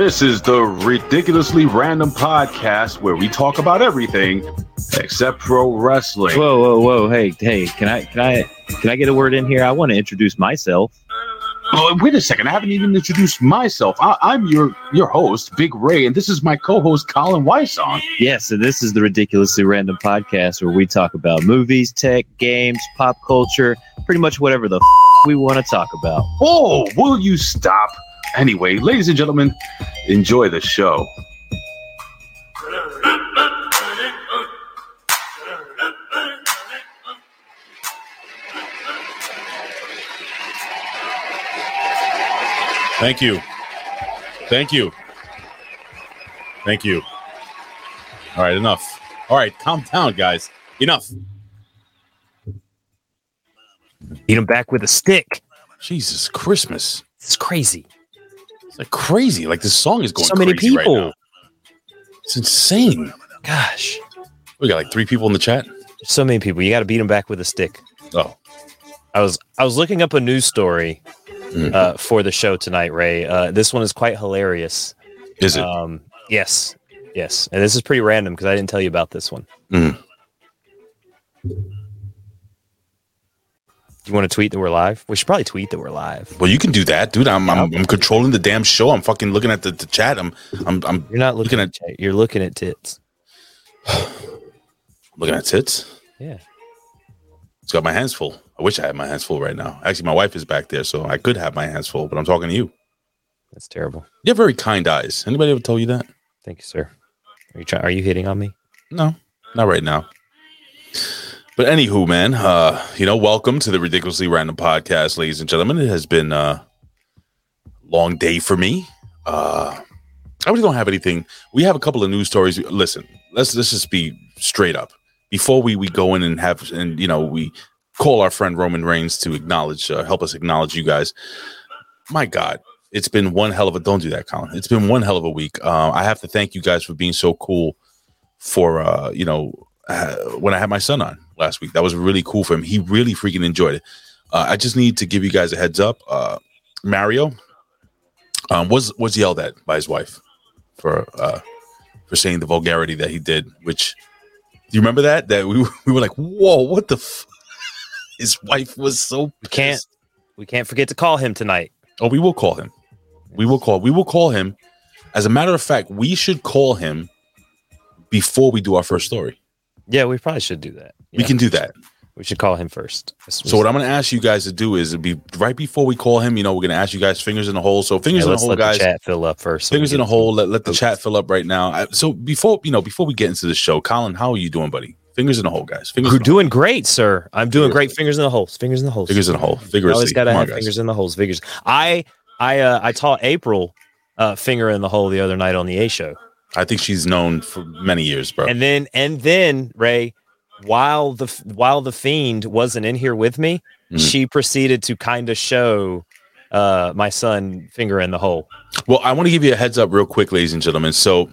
This is the ridiculously random podcast where we talk about everything except pro wrestling. Whoa, whoa, whoa! Hey, hey, can I, can I, can I get a word in here? I want to introduce myself. Oh, wait a second! I haven't even introduced myself. I, am your your host, Big Ray, and this is my co-host, Colin Weissong. Yes, and this is the ridiculously random podcast where we talk about movies, tech, games, pop culture, pretty much whatever the f- we want to talk about. Oh, will you stop? Anyway, ladies and gentlemen, enjoy the show. Thank you. Thank you. Thank you. All right, enough. All right, calm down, guys. Enough. Beat him back with a stick. Jesus Christmas. It's crazy. It's like crazy. Like this song is going so many crazy right people. now. It's insane. Gosh, We got like three people in the chat. so many people. You got to beat him back with a stick. Oh, I was I was looking up a news story Mhm. uh, for the show tonight, Ray. Uh, this one is quite hilarious. is it? Um, yes, yes, and this is pretty random because I didn't tell you about this one. Mhm. Do you want to tweet that we're live? We should probably tweet that we're live. well, you can do that, dude. I'm, I'm I'm controlling the damn show. I'm fucking looking at the, the chat. I'm I'm I'm You're not looking, Looking at chat, you're looking at tits. looking at tits. Yeah. It's got my hands full. I wish I had my hands full right now. Actually, my wife is back there, so I could have my hands full. But I'm talking to you. That's terrible. You have very kind eyes. Anybody ever told you that? Thank you, sir. Are you trying? Are you hitting on me? No, not right now. But anywho, man, uh, you know, welcome to the ridiculously random podcast, ladies and gentlemen. It has been a long day for me. Uh, I really don't have anything. We have a couple of news stories. Listen, let's let's just be straight up before we we go in and have and you know we call our friend Roman Reigns to acknowledge, uh, help us acknowledge you guys. My God, it's been one hell of a. Don't do that, Colin. It's been one hell of a week. Uh, I have to thank you guys for being so cool for uh, you know uh, when I had my son on last week. That was really cool for him. He really freaking enjoyed it. Uh, I just need to give you guys a heads up. Uh, Mario um, was was yelled at by his wife for uh, for saying the vulgarity that he did. Which do you remember that? That we were- we were like, whoa, what the. F-? His wife was so We can't. We can't forget to call him tonight. Oh, we will call him. We will call. We will call him. As a matter of fact, we should call him before we do our first story. Yeah, we probably should do that. We can do that. We should call him first. So what I'm going to ask you guys to do is be right before we call him. You know, we're going to ask you guys fingers in the hole. So fingers Yeah, in the hole, let guys. the chat fill up first. so Fingers in the hole. Let, let the chat fill up right now. I- So before you know, before we get into the show, Colin, how are you doing, buddy? Fingers in the hole, guys. Fingers, in the hole. doing great, sir. I'm doing great. Fingers in the holes. Fingers in the holes. fingers in the hole. Vigorously. always gotta have guys. fingers in the holes. Fingers. I I uh, I taught April uh, finger in the hole the other night on the A show, I think she's known for many years, bro. and then and then Ray, while the while the fiend wasn't in here with me, Mhm. she proceeded to kind of show uh, my son finger in the hole. Well, I want to give you a heads up real quick, ladies and gentlemen. So,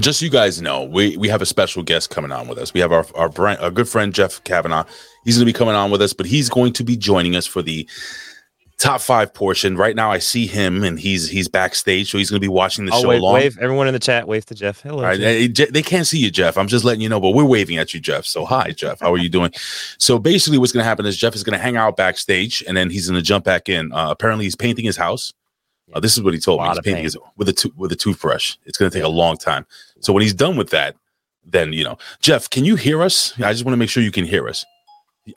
just so you guys know, we we have a special guest coming on with us. We have our our, brand, our good friend Jeff Kavanaugh. He's going to be coming on with us, but he's going to be joining us for the top five portion. Right now, I see him, and he's he's backstage, so he's going to be watching the Oh, show wave, along. wave! Everyone in the chat, wave to Jeff. Hello. Right, Jeff. Je- they can't see you, Jeff. I'm just letting you know, but we're waving at you, Jeff. So, hi, Jeff. How are you doing? So, basically, what's going to happen is Jeff is going to hang out backstage, and then he's going to jump back in. Uh, apparently, he's painting his house. Uh, this is what he told me. He's painting paint. his with a to- with a toothbrush. It's going to take a long time. So, when he's done with that, then you know, Jeff, can you hear us? I just want to make sure you can hear us.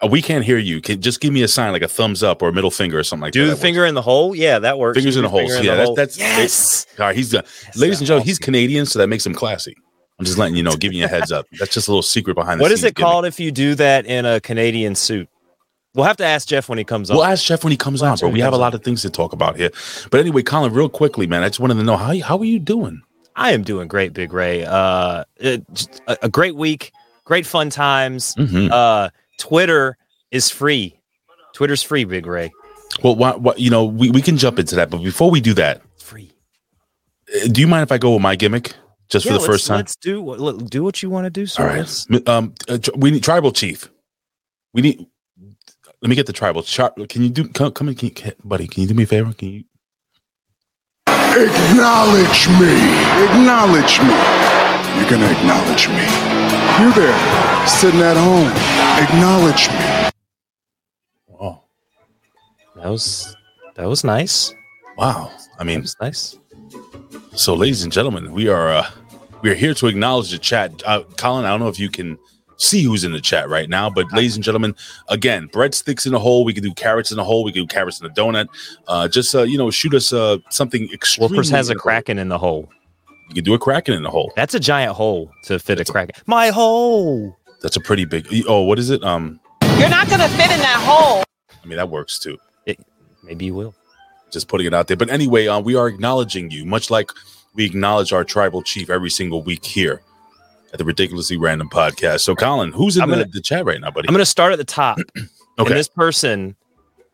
Uh, We can't hear you. Can just give me a sign like a thumbs up or a middle finger or something like Do that. the That finger in the hole. Yeah, that works. Fingers Do in the holes. finger Yeah, that's- hole. that's- yes. works. All right, he's done. Yes, Ladies and gentlemen, he's. Canadian, so that makes him classy. I'm just letting you know, giving you a heads up. That's just a little secret behind the What is scenes it called if you do that in a Canadian suit? We'll have to ask Jeff when he comes on. We'll ask Jeff when he comes We'll on, ask bro. We have a lot of things to talk about here. But anyway, Colin, real quickly, man, I just wanted to know how you- how are you doing? I am doing great, Big Ray. Uh, it, a, a great week, great fun times. Mhm. Uh, Twitter is free. Twitter's free, Big Ray. Well, what, what you know, we, we can jump into that, but before we do that, It's free. uh, do you mind if I go with my gimmick just Yeah, for the first time? Let's do what do what you want to do, sir. All right. Um, uh, we need tribal chief. We need. Let me get the tribal. Char- can you do? Come, come in, can you, can- buddy. Can you do me a favor? Can you? Acknowledge me. Acknowledge me. You're gonna acknowledge me. You there, sitting at home. Acknowledge me. Oh, That was that was nice. wow. I That mean, was nice. so ladies and gentlemen, we are uh, we are here to acknowledge the chat. Uh, Colin, I don't know if you can see who's in the chat right now, but ladies and gentlemen, again, breadsticks in a hole. We can do carrots in a hole. We can do carrots in a donut. Uh, just uh, you know, shoot us uh something extremely. Wolfers has a in the hole. kraken in the hole. You can do a kraken in the hole. That's a giant hole to fit a That's a- kraken. My hole. That's a pretty big. Oh, what is it? Um, You're not gonna fit in that hole. I mean that works too. Maybe you will. just putting it out there. But anyway, uh, we are acknowledging you, much like we acknowledge our tribal chief every single week here at the Ridiculously Random Podcast. So, Colin, who's in the, gonna- the chat right now, buddy? I'm going to start at the top. okay. And this person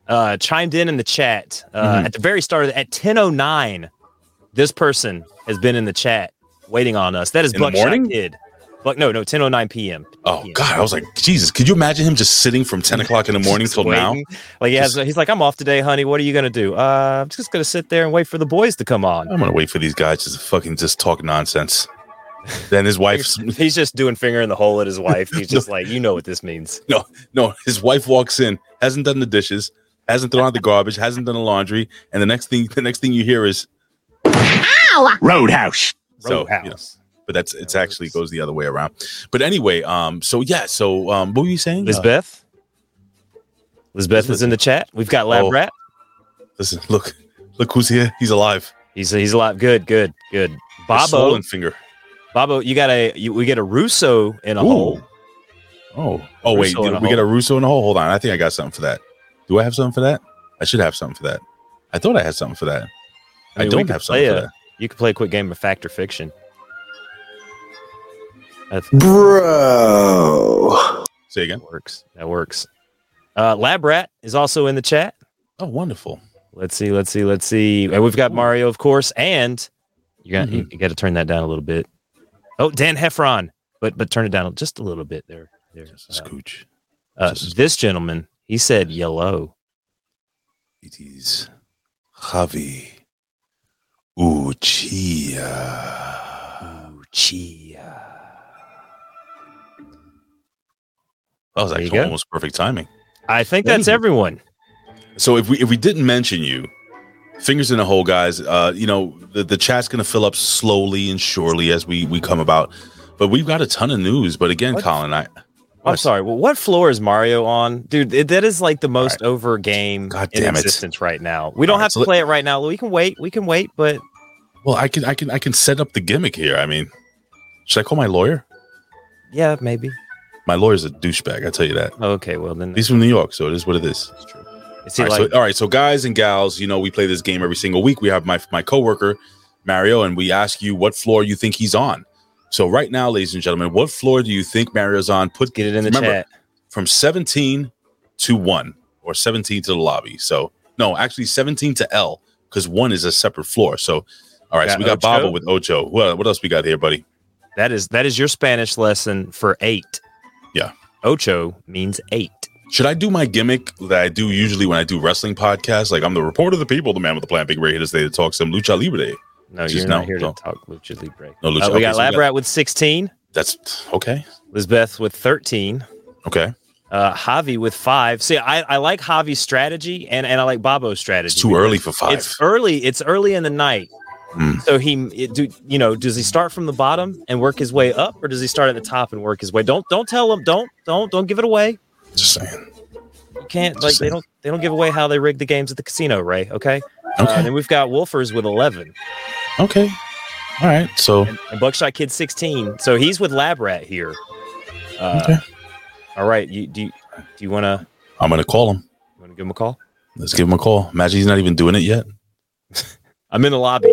uh, chimed in in the chat uh, Mhm. at the very start of at 10:09. This person has been in the chat waiting on us. That is In the Buckshot? Kid. But no, no, 10:09 p.m. oh yeah. God, I was like, Jesus, could you imagine him just sitting from 10 o'clock in the morning till now? Like he has, he's like, I'm off today, honey. What are you gonna do? Uh, I'm just gonna sit there and wait for the boys to come on. I'm gonna wait for these guys to fucking just talk nonsense. then his wife's He's just doing finger in the hole at his wife. He's just like, you know what this means. No, no, his wife walks in, hasn't done the dishes, hasn't thrown out the garbage, hasn't done the laundry, and the next thing the next thing you hear is Roadhouse. so Roadhouse. you know, but that's it's actually goes the other way around. But anyway, um, so yeah, so um, what were you saying? Uh, Lisbeth. Lisbeth is in the chat. We've got Lab Oh. Rat. listen, look, look who's here. He's alive. He's he's a lot good, good, good. Bobo, swollen finger. Bobo, you got a you, we get a Russo in a Ooh. hole. Oh, oh wait, Russo in a we get a Russo in a hole. Hold on, I think I got something for that. Do I have something for that? I should have something for that. I thought I had something for that. I, mean, we don't have something play for a- You can play a quick game of fact or fiction. That Bro. Say again. works. That works. Uh, Lab Rat is also in the chat. Oh, wonderful. Let's see. Let's see. Let's see. And we've got Mario, of course, and you got you, got to turn that down a little bit. Oh, Dan Heffron, but but turn it down just a little bit there. There. Just a Uh, scooch. uh, Just a- this gentleman, he said yellow. It is Javi Uchia. Chia. That was There you actually almost perfect timing. I think that's you. everyone. So if we if we didn't mention you, fingers in the hole, guys. Uh, you know the, the chat's gonna fill up slowly and surely as we we come about. But we've got a ton of news. But again, What? Colin, I I'm sorry. Well, what floor is Mario on, dude? it- that is like the most over game God in damn it. existence right now. We don't All right, have so to let- play it right now. We can wait. We can wait, but well, I can I can I can set up the gimmick here. I mean, should I call my lawyer? yeah, maybe. My lawyer's a douchebag. I tell you that. Oh, okay, well then He's from New York, so it is what it is. that's true. Is All right, like? so, all right, so guys and gals, you know we play this game every single week. We have my my coworker Mario, and we ask you what floor you think he's on. So right now, ladies and gentlemen, what floor do you think Mario's on? Put get it in the remember, chat. from 17 to 1 or 17 to the lobby. So, no, actually 17 to L because 1 is a separate floor. So, all right, so we got Ocho? Babo with Ocho. What, what else we got here, buddy? That is that is your Spanish lesson for eight. Yeah. Ocho means eight. Should I do my gimmick that I do usually when I do wrestling podcasts? Like, I'm the report of the people, the man with the plan, Big Ray here to to talk some lucha libre. No, Just you're not no, here no. to talk lucha libre. No, lucha. Uh, we okay, got so Lab Rat with 16, That's okay. Lisbeth with 13, Okay. uh, Javi with five. See, I, I like Javi's strategy and, and I like Babo's strategy. It's too early for five. It's early. It's early in the night. Hmm. So he, do, you know, does he start from the bottom and work his way up, or does he start at the top and work his way? Don't don't tell him. Don't don't don't give it away. Just saying. You can't Just like they don't they don't give away how they rig the games at the casino, Ray. Okay. Uh, Okay. and then we've got Wolfers with 11 okay. All right. So, and, and Buckshot Kid 16. So he's with Lab Rat here. Uh, Okay. All right. You do you, do you want to I'm going to call him. You want to give him a call? Let's give him a call. Imagine he's not even doing it yet. I'm in the lobby.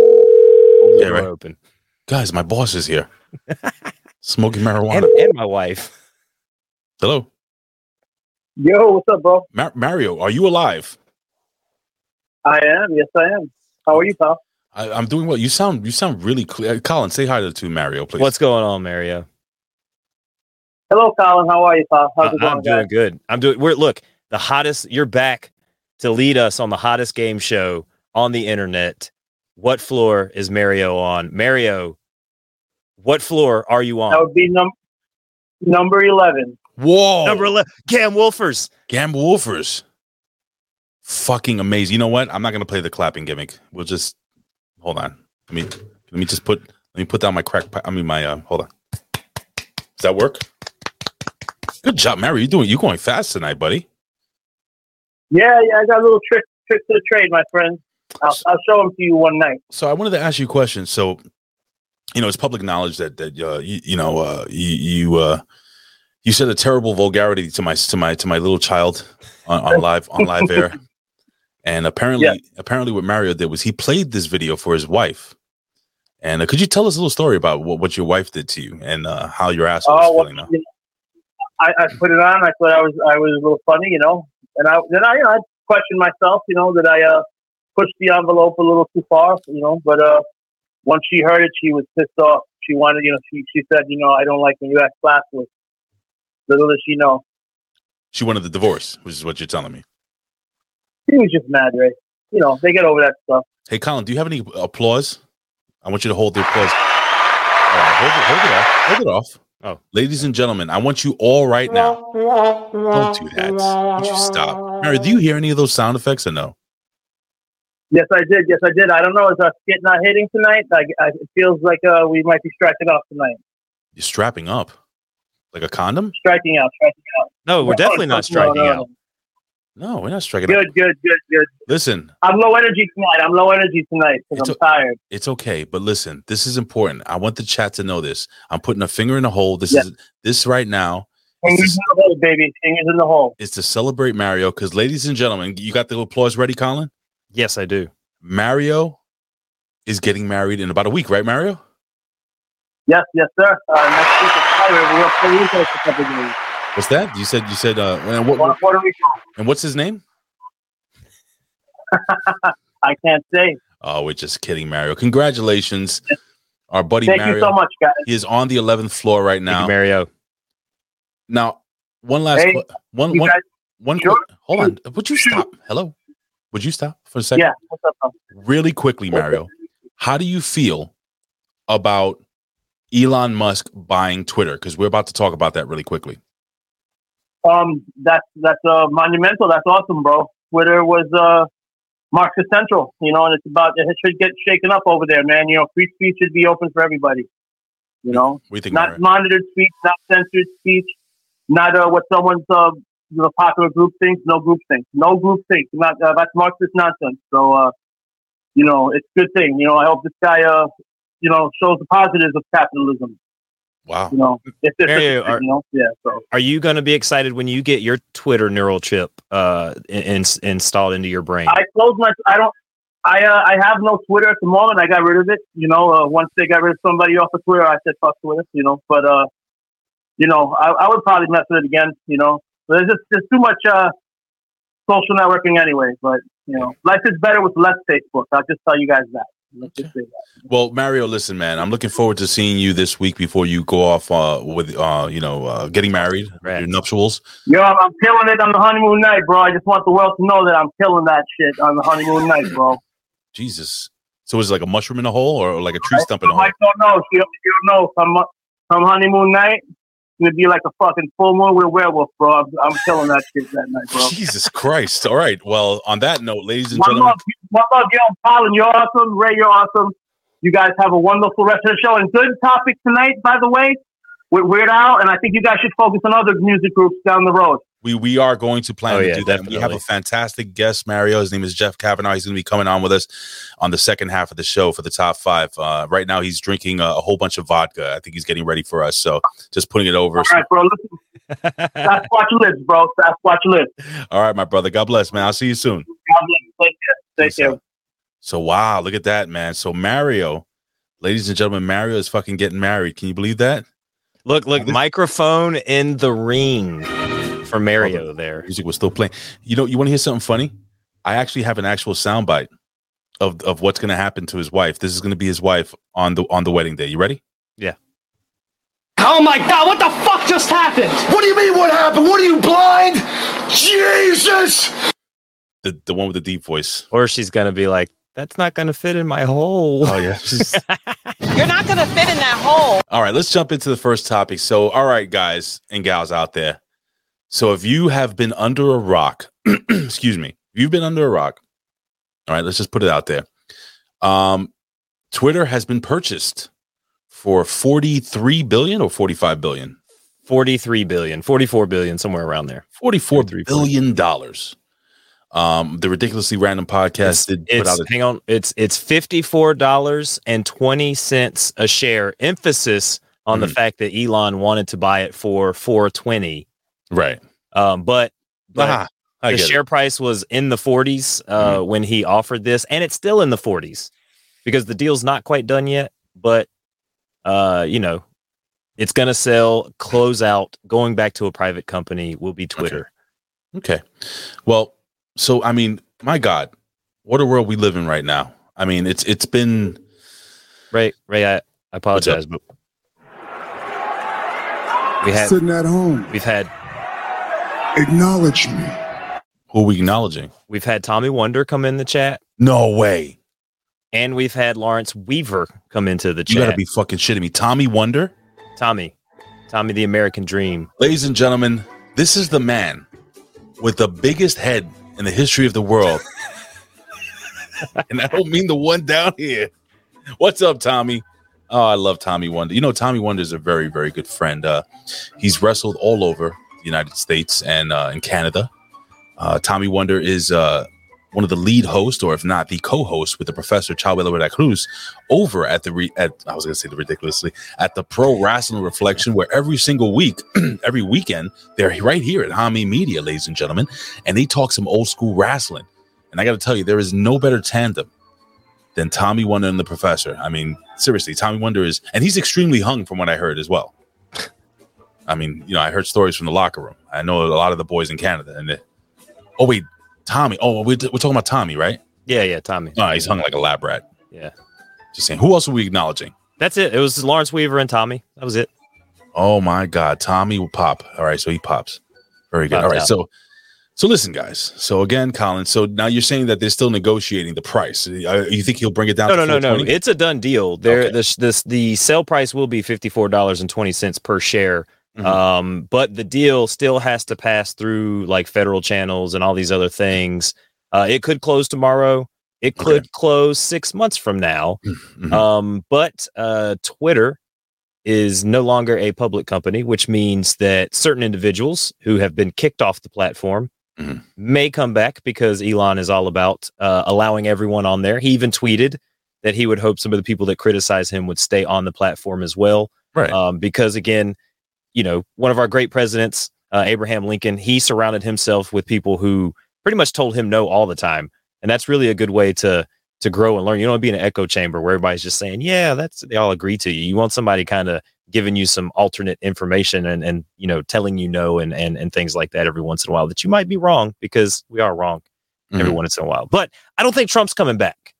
Hold Yeah, right. open. Guys, my boss is here. Smoking marijuana. And, and my wife. Hello. Yo, what's up, bro? Mar- Mario, are you alive? I am. Yes, I am. How are you, pal? I, I'm doing well. You sound you sound really clear. Uh, Colin, say hi to, to Mario, please. What's going on, Mario? Hello, Colin. How are you, pal? How's it I- I'm going, guys? doing good. I'm doing. We're look the hottest. You're back to lead us on the hottest game show on the internet. What floor is Mario on? Mario, what floor are you on? That would be num- number 11. Whoa. Number 11. Cam Wolfers. Gam Wolfers. Fucking amazing. You know what? I'm not gonna play the clapping gimmick. We'll just hold on. Let me let me just put let me put down my crack pi- I mean my uh hold on. Does that work? Good job, Mario. You doing you going fast tonight, buddy. Yeah, yeah, I got a little trick trick to the trade, my friend. I'll, I'll show them to you one night. So I wanted to ask you a question. So, you know, it's public knowledge that that uh, you, you know uh, you you uh, you said a terrible vulgarity to my to my to my little child on, on live on live air, and apparently Yeah. apparently what Mario did was he played this video for his wife. And uh, could you tell us a little story about what, what your wife did to you and uh, how your Oh, was well, feeling you know, I, I put it on. I thought I was I was a little funny, you know, and I then I you know I questioned myself, you know, that I uh pushed the envelope a little too far, you know. But uh, once she heard it, she was pissed off. She wanted, you know, she she said, you know, I don't like when you act classless. Little does she know, She wanted the divorce, which is what you're telling me. she was just mad, right? You know, they get over that stuff. Hey, Colin, do you have any applause? I want you to hold the applause. All right, hold it, hold it off. Hold it off. Oh. ladies and gentlemen, I want you all right now. Don't do that. Would you stop? Mary, do you hear any of those sound effects or no? Yes, I did. Yes, I did. I don't know. Is our skit not hitting tonight? I, I, it feels like uh, we might be striking off tonight. You're strapping up like a condom? Striking out. Striking out. No, we're No, definitely no, not striking no, no. out. No, we're not striking up. Good, good, good, good. Listen, I'm low energy tonight. I'm low energy tonight because It's I'm tired. it's okay, but listen, this is important. I want the chat to know this. I'm putting a finger in the hole. This Yeah. is this right now Fingers in the hole, baby. Fingers in the hole. is to celebrate Mario because, ladies and gentlemen, you got the applause ready, Colin? Yes, I do. Mario is getting married in about a week, right, Mario? Yes, yes, sir. Uh, next week is Tyler. We're up to Puerto Rico for a couple days. What's that? You said you said uh and what, Going Puerto Rico. and what's his name? I can't say. Oh, we're just kidding, Mario. Congratulations. Our buddy Thank Mario. you so much, guys. He is on the 11th floor right Thank now. you, Mario. Now, one last Hey, que- one You one guys, one sure? quick- hold on. Would you stop? Hello? Would you stop for a second? yeah. What's up? Really quickly, Mario. How do you feel about Elon Musk buying Twitter? Because we're about to talk about that really quickly. Um, that's that's uh, monumental. That's awesome, bro. Twitter was uh, Marxist Central, you know, and it's about it should get shaken up over there, man. You know, free speech should be open for everybody. You know, we think, not Mario? monitored speech, not censored speech, not uh, what someone's uh, you know, popular group thinks. No group thinks. No group thinks. Not uh, that's Marxist nonsense. So, uh, you know, it's a good thing. You know, I hope this guy, uh, you know, shows the positives of capitalism. Wow. You know, if there's such Mario, are- you know, yeah. So. Are you going to be excited when you get your Twitter neural chip uh, in, in- installed into your brain? I closed my. I don't. I uh, I have no Twitter at the moment. I got rid of it. You know, uh, once they got rid of somebody off of Twitter, I said fuck Twitter. You know, but uh, you know, I, I would probably mess with it again. You know, but there's just there's too much uh social networking anyway. But you know, life is better with less Facebook. I'll just tell you guys that. Let's just say that. Well, Mario, listen, man. I'm looking forward to seeing you this week before you go off uh, with, uh, you know, uh, getting married, Right. your nuptials. Yo, I'm, I'm killing it on the honeymoon night, bro. I just want the world to know that I'm killing that shit on the honeymoon night, bro. Jesus. So is it like a mushroom in a hole or like a tree stump in a hole? might don't know. You don't, don't know. Come, come honeymoon night, gonna be like a fucking full moon with a werewolf, bro. I'm, I'm killing that shit that night, bro. Jesus Christ. All right. Well, on that note, ladies and One gentlemen, love, one love, yo, Colin, you're awesome. Ray, you're awesome. You guys have a wonderful rest of the show. And good topic tonight, by the way, with Weird Al. And I think you guys should focus on other music groups down the road. We we are going to plan Oh, to yeah, do that. And We have a fantastic guest, Mario. His name is Jeff Kavanaugh. He's going to be coming on with us on the second half of the show for the top five. Uh, right now, he's drinking a, a whole bunch of vodka. I think he's getting ready for us. So just putting it over. All right, bro. Listen, Sasquatch lives, bro. Sasquatch lives. All right, my brother. God bless, man. I'll see you soon. God bless. Take care. Take care. So wow, look at that, man. So Mario, ladies and gentlemen, Mario is fucking getting married. Can you believe that? look, look, microphone in the ring for Mario there. Music was still playing. You know, you want to hear something funny? I actually have an actual soundbite of of what's going to happen to his wife. This is going to be his wife on the on the wedding day. You ready? Yeah. Oh my god, what the fuck just happened? What do you mean what happened? What are you blind? Jesus! The the one with the deep voice. Or she's going to be like that's not going to fit in my hole. Oh yeah. You're not going to fit in that hole. All right, let's jump into the first topic. So, all right, guys and gals out there. So, if you have been under a rock, excuse me, if you've been under a rock, all right, let's just put it out there. Um, Twitter has been purchased for 43 billion or 45 billion? 43 billion, 44 billion, somewhere around there. 44 billion dollars. Um, the ridiculously random podcast did put It's, out a hang on, it's it's fifty four dollars and twenty cents a share. Emphasis on the Mhm. fact that Elon wanted to buy it for four twenty. Right. Um, but, but I the get it. share price was in the 40s uh, when he offered this, and it's still in the 40s because the deal's not quite done yet. But uh, you know, it's gonna sell, close out, going back to a private company will be Twitter. Okay. Well, so I mean, my God, what a world we live in right now. I mean, it's it's been Ray, Ray, I, I apologize, but we had Sitting at home, we've had acknowledge me. who are we acknowledging? we've had Tommy Wonder come in the chat, No way. and we've had Lawrence Weaver come into the chat. You gotta be fucking shitting me. Tommy Wonder? Tommy, Tommy, the American Dream. Ladies and gentlemen, this is the man with the biggest head in the history of the world. and I don't mean the one down here. What's up, Tommy? Oh, I love Tommy Wonder. You know, Tommy Wonder is a very, very good friend. Uh, he's wrestled all over the United States and uh, in Canada. Uh, Tommy Wonder is uh, one of the lead hosts, or if not the co-host, with the Professor Chavela Vera Cruz over at the re- at I was going to say the ridiculously at the Pro Wrestling Reflection, where every single week, every weekend, they're right here at Hami Media, ladies and gentlemen, and they talk some old school wrestling. And I got to tell you, there is no better tandem than Tommy Wonder and the Professor. I mean, seriously, Tommy Wonder is, and he's extremely hung from what I heard as well. I mean, you know, I heard stories from the locker room. I know a lot of the boys in Canada, and they, oh wait, Tommy. Oh, we're, we're talking about Tommy, right? Yeah, yeah, Tommy. No, he's hung like a lab rat. Yeah. Just saying. Who else are we acknowledging? That's it. It was Lawrence Weaver and Tommy. That was it. Oh my God, Tommy will pop. All right, so he pops. Very good. Popped All right, out. so so listen, guys. So again, Colin. So now you're saying that they're still negotiating the price. Uh, You think he'll bring it down? No, no, no, no. It's a done deal. There, Okay. this, this, the sale price will be fifty four dollars and twenty cents per share. Mhm. Um, but the deal still has to pass through like federal channels and all these other things. Uh, it could close tomorrow. It could Okay. close six months from now. Mhm. Um, but uh, Twitter is no longer a public company, which means that certain individuals who have been kicked off the platform Mhm. may come back because Elon is all about uh, allowing everyone on there. He even tweeted that he would hope some of the people that criticize him would stay on the platform as well. right. Um, because again, you know, one of our great presidents, uh, Abraham Lincoln, he surrounded himself with people who pretty much told him no all the time, and that's really a good way to to grow and learn. You don't want to be in an echo chamber where everybody's just saying, "Yeah, that's." They all agree to you. You want somebody kind of giving you some alternate information and and you know telling you no and and and things like that every once in a while that you might be wrong because we are wrong every Mhm. once in a while. But I don't think Trump's coming back.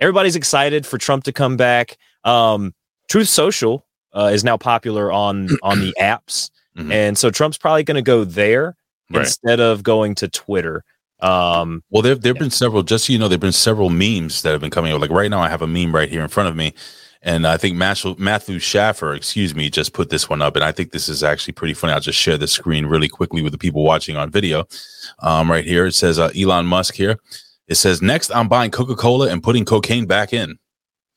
Everybody's excited for Trump to come back. Um, Truth Social uh, is now popular on on the apps, Mhm. and so Trump's probably going to go there Right. instead of going to Twitter. Um, Well, there there've been several. Just so you know, there've been several memes that have been coming out. Like right now, I have a meme right here in front of me, and I think Matthew, Matthew Schaffer, excuse me, just put this one up, and I think this is actually pretty funny. I'll just share the screen really quickly with the people watching on video. Um, right here, it says uh, Elon Musk here. It says next, I'm buying Coca Cola and putting cocaine back in.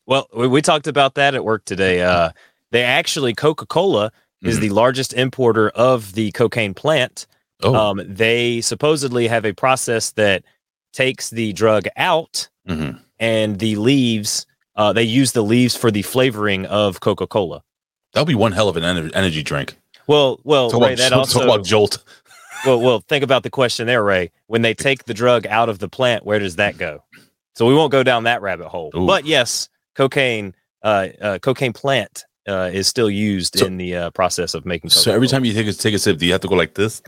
well, we, we talked about that at work today. Uh, they actually Coca Cola is Mhm. the largest importer of the cocaine plant. Oh, Um, they supposedly have a process that takes the drug out mhm. and the leaves. Uh, they use the leaves for the flavoring of Coca Cola. that'll be one hell of an ener- energy drink. Well, well, Talk Ray, about, that also. about Jolt. well, well, think about the question there, Ray. When they take the drug out of the plant, where does that go? So we won't go down that rabbit hole. Ooh. But yes, cocaine, uh, uh, cocaine plant uh, is still used So- in the uh, process of making. So every time you take a take a sip, do you have to go like this?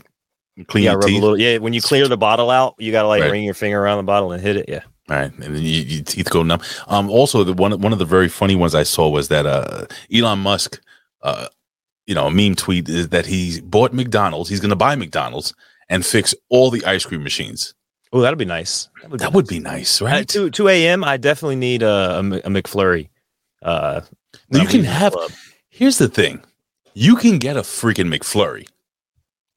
Clean yeah, your rub a teeth. little. Yeah, when you clear the bottle out, you gotta like Right. ring your finger around the bottle and hit it. Yeah. All right, and then you, your teeth go numb. Um, also, the one one of the very funny ones I saw was that uh, Elon Musk, uh, you know, a meme tweet is that he bought McDonald's. He's going to buy McDonald's and fix all the ice cream machines. Oh, that'd be nice. That would That would be nice, At right? two two a.m. I definitely need a, a, a McFlurry. Uh, you can have. Here's the thing: you can get a freaking McFlurry.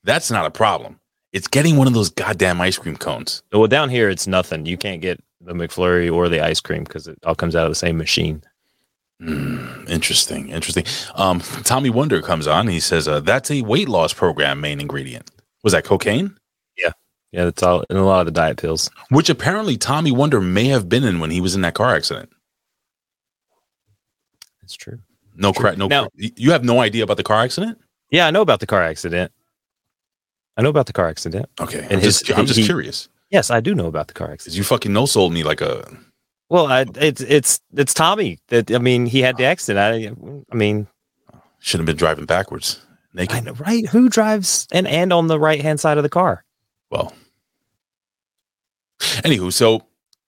That's not a problem. It's getting one of those goddamn ice cream cones. Well, down here it's nothing. You can't get the McFlurry or the ice cream because it all comes out of the same machine. Hmm, interesting, interesting. Um, Tommy Wonder comes on. He says uh, that's a weight loss program main ingredient. Was that cocaine? Yeah, yeah. that's all in a lot of the diet pills. Which apparently Tommy Wonder may have been in when he was in that car accident. It's true. No crap. No. Now- cra- you have no idea about the car accident? Yeah, I know about the car accident. I know about the car accident. Okay, And I'm his- just, I'm just he- curious. Yes, I do know about the car accident. you fucking no sold me like a. Well, I, it's it's it's Tommy. That I mean, he had the accident. I I mean, Should have been driving backwards. Naked. Know, right? Who drives and and on the right hand side of the car? Well, anywho, so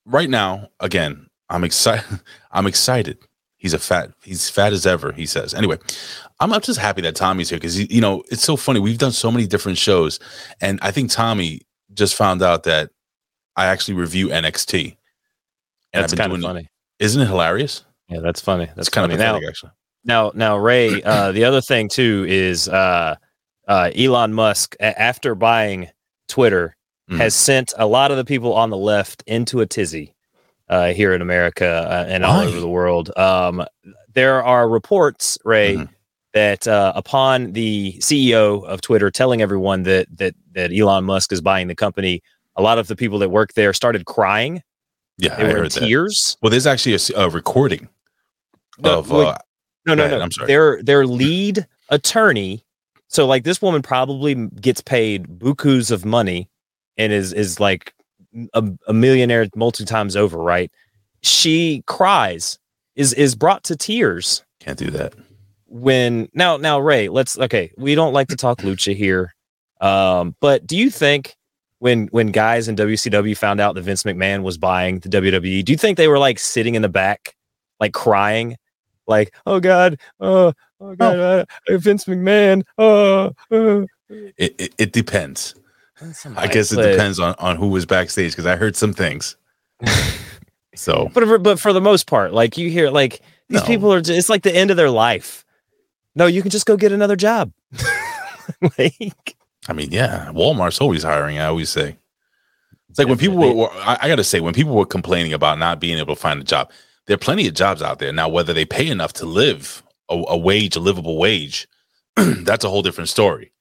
right now, again, I'm excited. I'm excited. He's a fat. He's fat as ever. He says. Anyway, I'm, I'm just happy that Tommy's here because you know it's so funny. We've done so many different shows, and I think Tommy just found out that I actually review NXT. And That's kind of funny. Isn't it hilarious? Yeah, that's funny. That's kind funny. of now, pathetic, actually. Now, now, Ray. Uh, the other thing too is uh, uh, Elon Musk, a- after buying Twitter, Mhm. has sent a lot of the people on the left into a tizzy uh, here in America uh, and all Why? over the world. Um, there are reports, Ray, Mhm. that uh, upon the CEO of Twitter telling everyone that that that Elon Musk is buying the company, a lot of the people that work there started crying. Yeah, They I were in that. tears. Well, there's actually a recording No, of. wait, Uh, No, no, no. I'm sorry. Their their lead attorney. So like this woman probably gets paid bukus of money and is is like a, a millionaire multi times over, right? She cries, is is brought to tears can't do that. when now now Ray, let's okay, we don't like to talk lucha here. Um, but do you think when when guys in WCW found out that Vince McMahon was buying the WWE, do you think they were like sitting in the back, like crying, like oh god, oh oh god, uh, Vince McMahon, oh. uh." It, it, it depends. I guess it depends on, on who was backstage because I heard some things. So But for, but for the most part, like you hear, like these No. people are, just, it's like the end of their life. No, you can just go get another job. like, I mean, yeah, Walmart's always hiring. I always say it's like when people were, were I, I got to say when people were complaining about not being able to find a job, there are plenty of jobs out there now. Whether they pay enough to live a, a wage, a livable wage, that's a whole different story.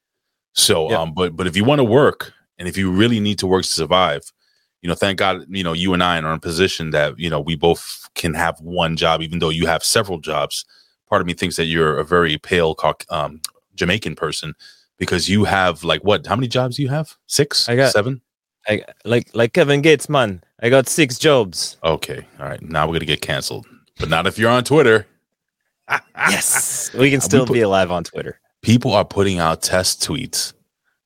So, Yeah. um, but but if you want to work and if you really need to work to survive, you know, thank God, you know, you and I are in a position that you know we both can have one job, even though you have several jobs. Part of me thinks that you're a very pale, um, Jamaican person because you have like what? How many jobs do you have? Six, I got- seven. I, like, like Kevin Gates, man. I got six jobs. Okay, all right. Now we're gonna get canceled, but not if you're on Twitter. Yes, we can We still put- be alive on Twitter. People are putting out test tweets.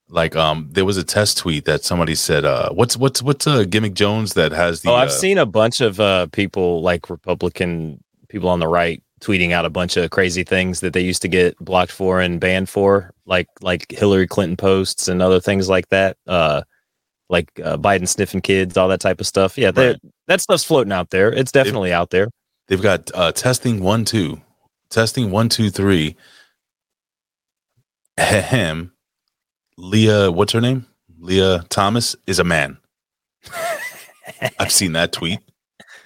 Like um, there was a test tweet that somebody said, uh, "What's what's what's uh, gimmick Jones that has the?" oh, I've uh, seen a bunch of uh, people, like Republican people on the right, tweeting out a bunch of crazy things that they used to get blocked for and banned for, like like Hillary Clinton posts and other things like that. Uh, like uh, Biden sniffing kids, all that type of stuff. Yeah, Right. that stuff's floating out there. It's definitely out there. They've got uh, testing one two, testing one two three. Ahem. Lia, what's her name? Lia Thomas is a man. I've seen that tweet.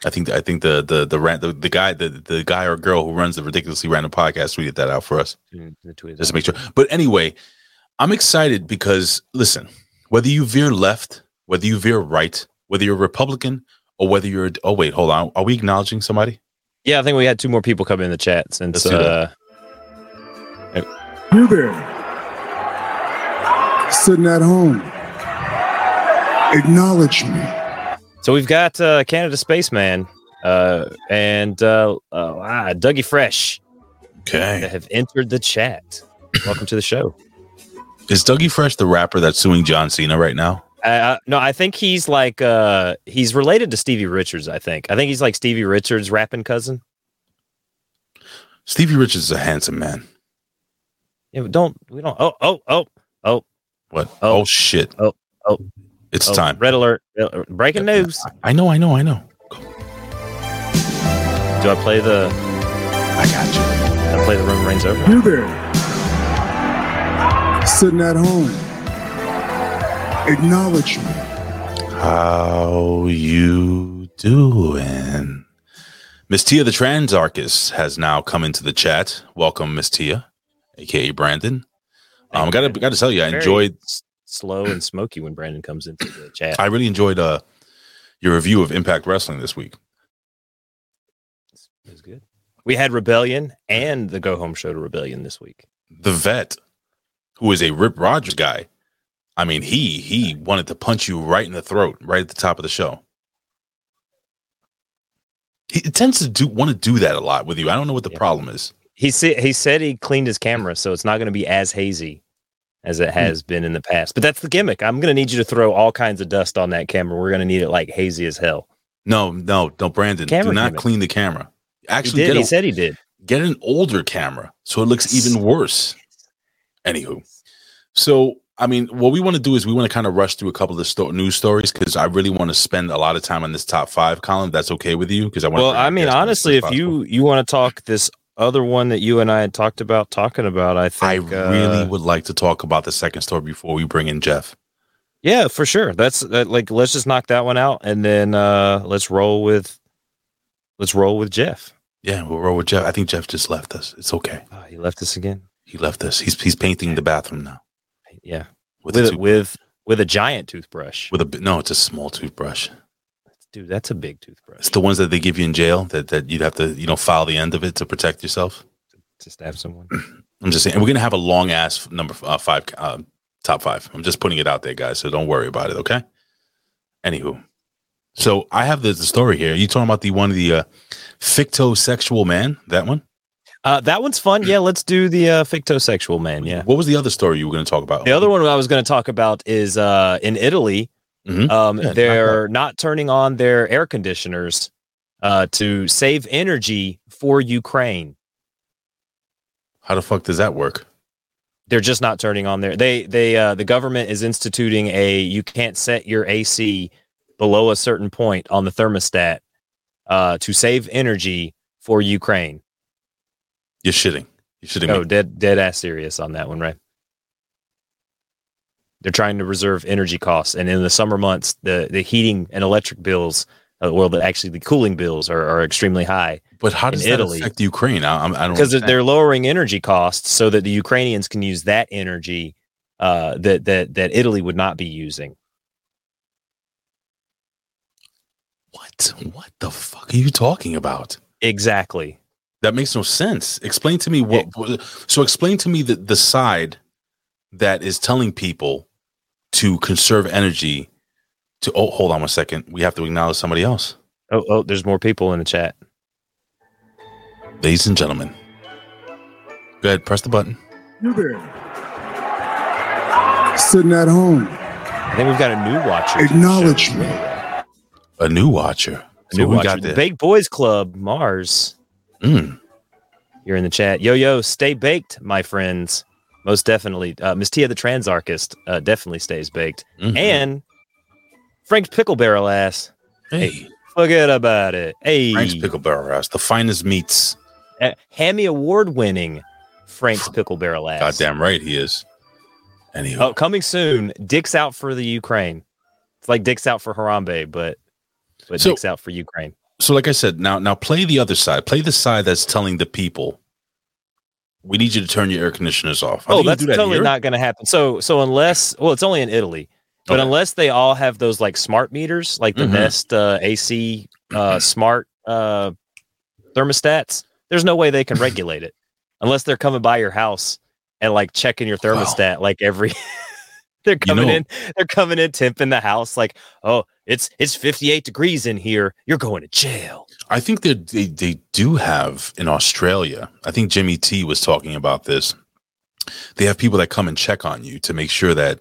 I think I think the the the ran- the, the guy the, the guy or girl who runs the ridiculously random podcast tweeted that out for us. The tweet is just to make sure. But anyway, I'm excited because listen, whether you veer left, whether you veer right, whether you're Republican or whether you're oh wait, hold on, are we acknowledging somebody? Yeah, I think we had two more people come in the chat since. Let's do Uh, You there. Sitting at home. Acknowledge me. so we've got uh, Canada Spaceman uh, and uh, uh, ah, Dougie Fresh that Okay, have entered the chat. Welcome to the show. is Dougie Fresh the rapper that's suing John Cena right now? Uh, no, I think he's like uh, he's related to Stevie Richards. I think. I think he's like Stevie Richards' rapping cousin. Stevie Richards is a handsome man. Yeah, but don't we don't. Oh, oh, oh. What? Oh. Oh, shit! Oh, oh. It's Oh, time. Red alert! Uh, uh, breaking news. I know, I know, I know. Do I play the? I got you. I play the room reigns over. You there, sitting at home. Acknowledge me. How you doing? Miss Tia the Transarchist has now come into the chat. Welcome, Miss Tia, aka Brandon. Um, I gotta gotta tell you, I enjoyed. slow and smoky when Brandon comes into the chat. I really enjoyed uh your review of Impact Wrestling this week. It was good. We had Rebellion and the Go Home Show to Rebellion this week. The vet, who is a Rip Rogers guy, I mean, he he wanted to punch you right in the throat, right at the top of the show. He tends to do want to do that a lot with you. I don't know what the Yeah. problem is. He said he said he cleaned his camera, so it's not going to be as hazy as Hmm. it has been in the past. But that's the gimmick. I'm going to need you to throw all kinds of dust on that camera. We're going to need it like hazy as hell. No, no, no, Brandon. Camera do not gimmick. clean the camera. He Actually, did. get He said he did. get an older camera so it looks even worse. Anywho, so I mean, what we want to do is we want to kind of rush through a couple of the sto- news stories because I really want to spend a lot of time on this top five column. That's okay with you? Because I want. Well, I mean, honestly, if you you want to talk this other one that you and I had talked about talking about, I think I really uh, would like to talk about the second story before we bring in Jeff. yeah, for sure. That's that, like let's just knock that one out and then uh let's roll with let's roll with Jeff. Yeah, we'll roll with Jeff. I think Jeff just left us. It's okay. Oh, he left us again. He left us. He's he's painting the bathroom now Yeah, with with a a, with with a giant toothbrush. with a no. It's a small toothbrush. Dude, that's a big toothbrush. It's the ones that they give you in jail that that you'd have to you know file the end of it to protect yourself. to stab someone. I'm just saying, and we're gonna have a long ass number uh, five, uh, top five. I'm just putting it out there, guys. So don't worry about it, okay? Anywho, so I have the, the story here. you talking about the one of the uh, fictosexual man? That one? Uh, that one's fun. Yeah, let's do the uh, fictosexual man. Yeah. What was the other story you were gonna talk about? The other one I was going to talk about is uh, in Italy. Mhm. Um, Yeah, they're not turning on their air conditioners uh, to save energy for Ukraine. How the fuck does that work? They're just not turning on their. They they uh, the government is instituting a you can't set your AC below a certain point on the thermostat uh, to save energy for Ukraine. You're shitting. You're shitting. No, me. dead dead ass serious on that one, right? They're trying to reserve energy costs, and in the summer months, the the heating and electric bills, uh, well, the, actually the cooling bills are, are extremely high But how does that Italy. affect Ukraine? I, I'm- don't because understand. they're lowering energy costs so that the Ukrainians can use that energy uh, that that that Italy would not be using. What? What the fuck are you talking about? Exactly. That makes no sense. Explain to me what. what- So explain to me the the side that is telling people to conserve energy. To oh, hold on one second. We have to acknowledge somebody else, Oh, oh, there's more people in the chat. ladies and gentlemen. Go ahead, press the button. You there, sitting at home. I think we've got a new watcher. to. Acknowledge me. A new watcher. A new So we watcher. got the there. Baked Boys Club, Mars. Mm. You're in the chat. Yo, yo, stay baked, my friends. Most definitely. Uh, Miss Tia the Transarchist uh, definitely stays baked. Mhm. And Frank's Pickle Barrel ass. hey, Forget about it. Hey, Frank's pickle barrel ass, the finest meats. uh, Hammy Award winning Frank's Pickle Barrel ass. Goddamn right he is. Anywho, Oh, coming soon. Dick's out for the Ukraine. It's like Dick's out for Harambe, but but So- Dick's out for Ukraine. so like I said, now now play the other side. Play the side that's telling the people, we need you to turn your air conditioners off. Are Oh, that's that totally here? not going to happen. So so unless well, it's only in Italy, but Okay. unless they all have those like smart meters, like the Mhm. Nest uh, AC uh, smart uh, thermostats, there's no way they can regulate it unless they're coming by your house and like checking your thermostat like every. they're coming know- in, they're coming in, temping the house like, oh, it's it's 58 degrees in here. You're going to jail. I think they they do have in Australia. I think Jimmy T was talking about this. They have people that come and check on you to make sure that,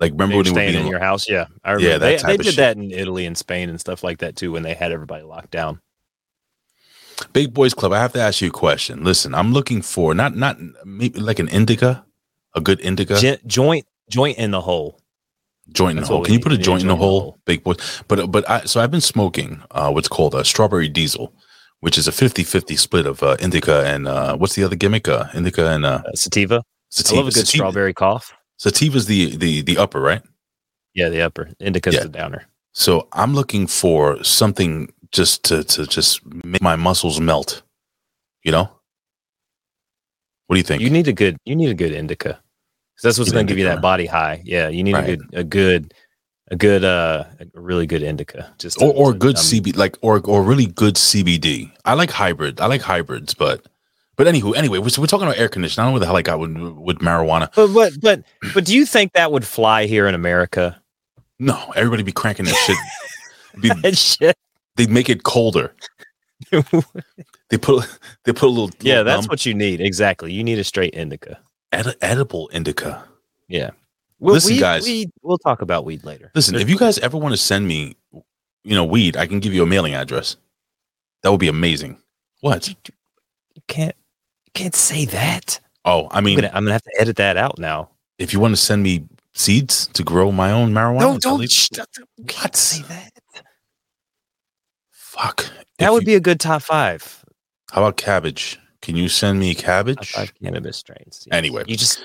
like, remember when they staying in your house. Yeah, I Yeah, remember. that they, they did shit. that in Italy and Spain and stuff like that too when they had everybody locked down. Big Boys Club. I have to ask you a question. Listen, I'm looking for not not maybe like an indica, a good indica. Jo- joint joint in the hole. Joint in the hole. Can you put a joint in the joint in the hole, hole. big boy? But but I so I've been smoking uh what's called a strawberry diesel, which is a 50-50 split of uh indica and uh what's the other gimmick? Uh indica and uh Uh, sativa. sativa. I love a good Sativa- strawberry cough. Sativa's the the the upper, right? Yeah, the upper. Indica's Yeah. the downer. So I'm looking for something just to to just make my muscles melt. You know? What do you think? You need a good. You need a good indica. That's what's going to give you that body high. Yeah, you need Right. a good, a good, a good, uh, a really good indica. Just to- or or to, good um, CB like or or really good CBD. I like hybrid. I like hybrids, but but anywho, anyway, we're, we're talking about air conditioning. I don't know what the hell I got with with marijuana. But but but but do you think that would fly here in America? No, everybody be cranking that shit. Be, That shit. they make it colder. They put they put a little, yeah, little that's gum- what you need. Exactly. You need a straight indica. Edi- edible indica. Yeah. We'll, Listen, weed- guys. weed- we'll talk about weed later. Listen, There's if you guys ever want to send me, you know, weed, I can give you a mailing address. That would be amazing. What? you can't you can't say that. Oh, I I'm mean, gonna, I'm gonna have to edit that out now. if you want to send me seeds to grow my own marijuana, No, don't sh- What? Say that. Fuck. That If would you- be a good top five. How about cabbage? Can you send me cabbage? five cannabis strains. Yes. Anyway. you just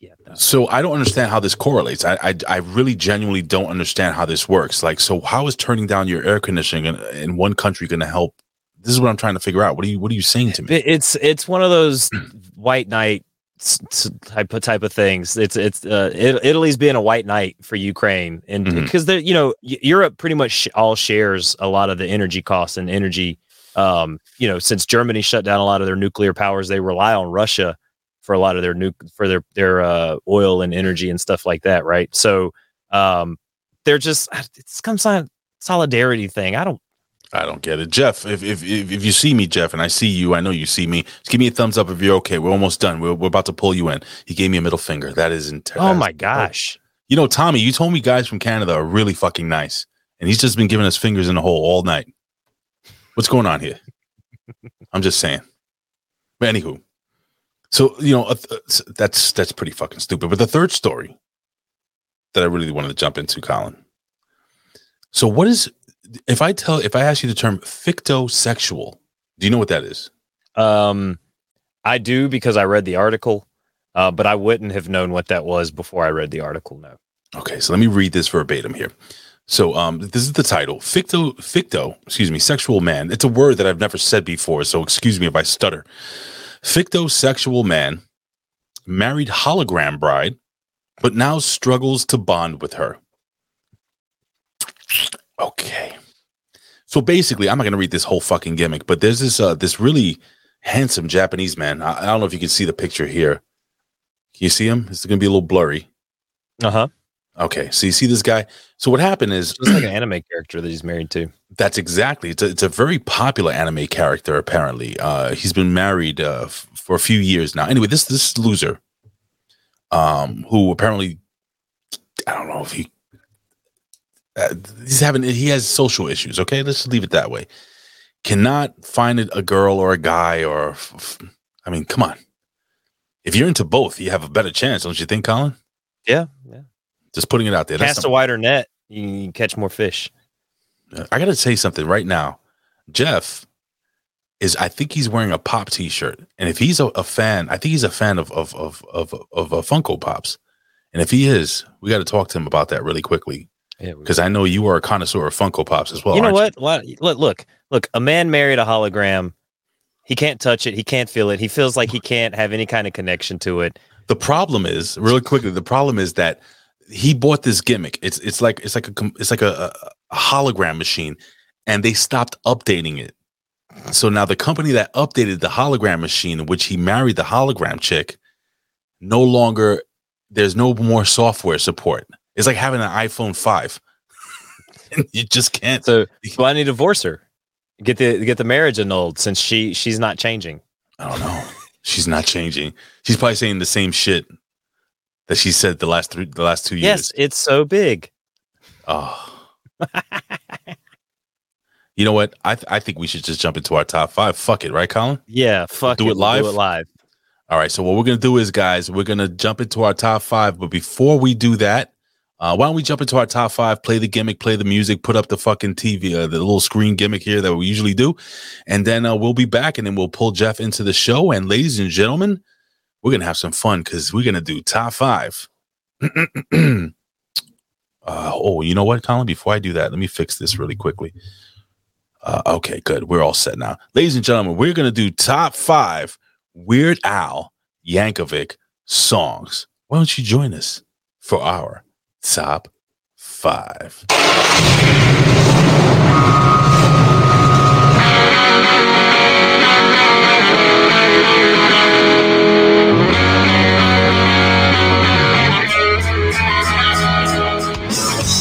yeah. no. So I don't understand how this correlates. I, I I really genuinely don't understand how this works. Like, so how is turning down your air conditioning in, in one country going to help? This is what I'm trying to figure out. What are you What are you saying to me? It's it's one of those white knight type of type of things. It's it's uh, it, Italy's being a white knight for Ukraine, and because they you know Europe pretty much all shares a lot of the energy costs and energy. Um, you know, since Germany shut down a lot of their nuclear powers, they rely on Russia for a lot of their nu- for their their uh, oil and energy and stuff like that, right? So, um, they're just it's some solidarity thing. I don't. I don't get it, Jeff. If, if if if you see me, Jeff, and I see you, I know you see me. Just give me a thumbs up if you're okay. We're almost done. We're, we're about to pull you in. He gave me a middle finger. That is intense. Oh my gosh! You know, Tommy, you told me guys from Canada are really fucking nice, and he's just been giving us fingers in the hole all night. What's going on here? I'm just saying. But anywho, so you know uh, that's that's pretty fucking stupid. But the third story that I really wanted to jump into, Colin. So what is if I tell if I ask you the term fictosexual? Do you know what that is? Um, I do because I read the article, uh, but I wouldn't have known what that was before I read the article. No. Okay, so let me read this verbatim here. So um this is the title. Ficto ficto, excuse me, sexual man. It's a word that I've never said before, so excuse me if I stutter. Ficto sexual man married hologram bride, but now struggles to bond with her. Okay. So basically, I'm not gonna read this whole fucking gimmick, but there's this uh this really handsome Japanese man. I, I don't know if you can see the picture here. Can you see him? It's gonna be a little blurry. Uh huh. Okay, so you see this guy. So what happened is it's like an anime character that he's married to. that's exactly it's a, it's a very popular anime character. Apparently, uh, he's been married uh, f- for a few years now. Anyway, this this loser, um, who apparently I don't know if he uh, he's having he has social issues. Okay, let's leave it that way. Cannot find a girl or a guy or f- I mean, come on. If you're into both, you have a better chance, don't you think, Colin? Yeah. Yeah. Just putting it out there. That's Cast a something- wider net, you can catch more fish. I gotta say something right now. Jeff is I think he's wearing a pop t-shirt. And if he's a, a fan, I think he's a fan of of of of, of uh, Funko Pops. And if he is, we got to talk to him about that really quickly Yeah. because I know you are a connoisseur of Funko Pops as well. you know what? What? Look, look, look. A man married a hologram. He can't touch it. He can't feel it. He feels like he can't have any kind of connection to it. The problem is, really quickly, the problem is that he bought this gimmick. It's it's like it's like a it's like a, a, hologram machine, and they stopped updating it. So now the company that updated the hologram machine, in which he married the hologram chick, no longer there's no more software support. It's like having an iPhone five. you just can't. So, I need to divorce her. Get the get the marriage annulled since she she's not changing. I don't know. She's not changing. She's probably saying the same shit that she said the last three the last two years. Yes, it's so big. Oh. you know what? I th- I think we should just jump into our top five. Fuck it, right, Colin? Yeah, fuck Do it We'll live? Do it live. All right. So what we're gonna do is, guys, we're gonna jump into our top five. But before we do that, Uh, why don't we jump into our top five? Play the gimmick, play the music, put up the fucking TV, uh, the little screen gimmick here that we usually do, and then uh, we'll be back, and then we'll pull Jeff into the show. And ladies and gentlemen, we're gonna have some fun because we're gonna do top five. uh, oh, you know what, Colin? Before I do that, let me fix this really quickly. Uh, okay, good. We're all set now, ladies and gentlemen. We're gonna do top five Weird Al Yankovic songs. Why don't you join us for our top five?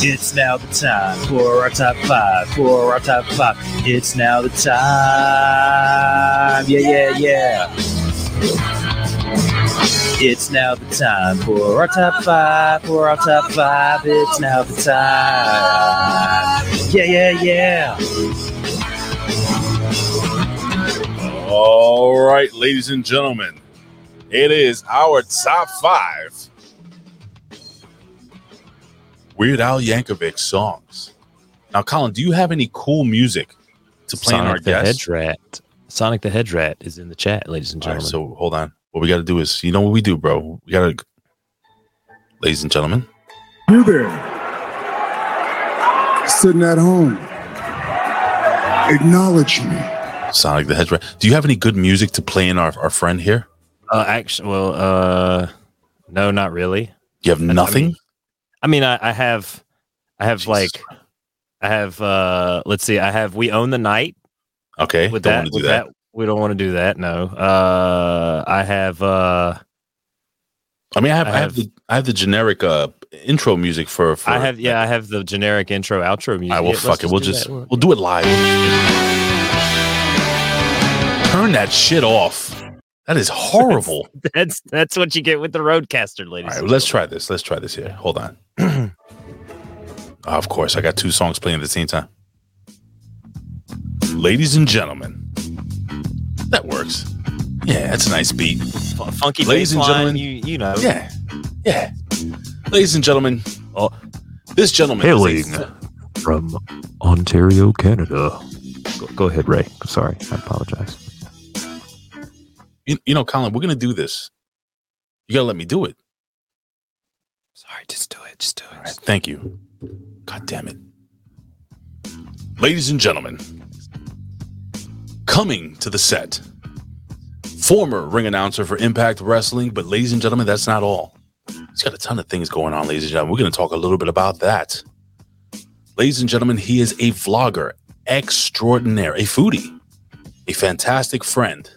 It's now the time for our top five. For our top five. It's now the time. Yeah, yeah, yeah. It's now the time for our top five. For our top five. It's now the time. Yeah, yeah, yeah. All right, ladies and gentlemen, it is our top five Weird Al Yankovic songs. Now, Colin, do you have any cool music to play in our Sonic the guest? Hedge Rat. Sonic the Hedge Rat is in the chat, ladies and All right, gentlemen. so hold on. What we got to do is, you know what we do, bro? We got to, ladies and gentlemen, You there, sitting at home. Acknowledge me. Sonic the Hedgehog. Do you have any good music to play in our, our friend here? uh, actually, well, uh, no, not really. You have nothing? I mean, I, mean, I have, I have Jesus like, I have. uh Let's see, I have. We own the night okay, with don't that. want to do with that. that. we don't want to do that. No. Uh I have. uh I mean, I have, I I have, have- the I have the generic uh intro music for. for I have. Yeah, I have the generic intro outro music. I will Yeah, fuck it. We'll just that. we'll do it live. Turn that shit off. That is horrible. That's that's what you get with the RodeCaster, ladies. All right, let's try this. Let's try this here. Hold on. of course, I got two songs playing at the same time. Ladies and gentlemen, that works. Yeah, that's a nice beat. Fu- funky Ladies and bass line, gentlemen, You you know. Yeah, yeah. Ladies and gentlemen, Oh. this gentleman is a- Hailing from Ontario, Canada. Go, go ahead, Ray. Sorry, I apologize. You, you know, Colin, we're gonna do this. You gotta let me do it. Sorry, just do it. Just do it. Right, thank you. God damn it. Ladies and gentlemen, coming to the set, former ring announcer for Impact Wrestling, but ladies and gentlemen, that's not all. He's got a ton of things going on, ladies and gentlemen. We're going to talk a little bit about that. Ladies and gentlemen, he is a vlogger extraordinaire, a foodie, a fantastic friend.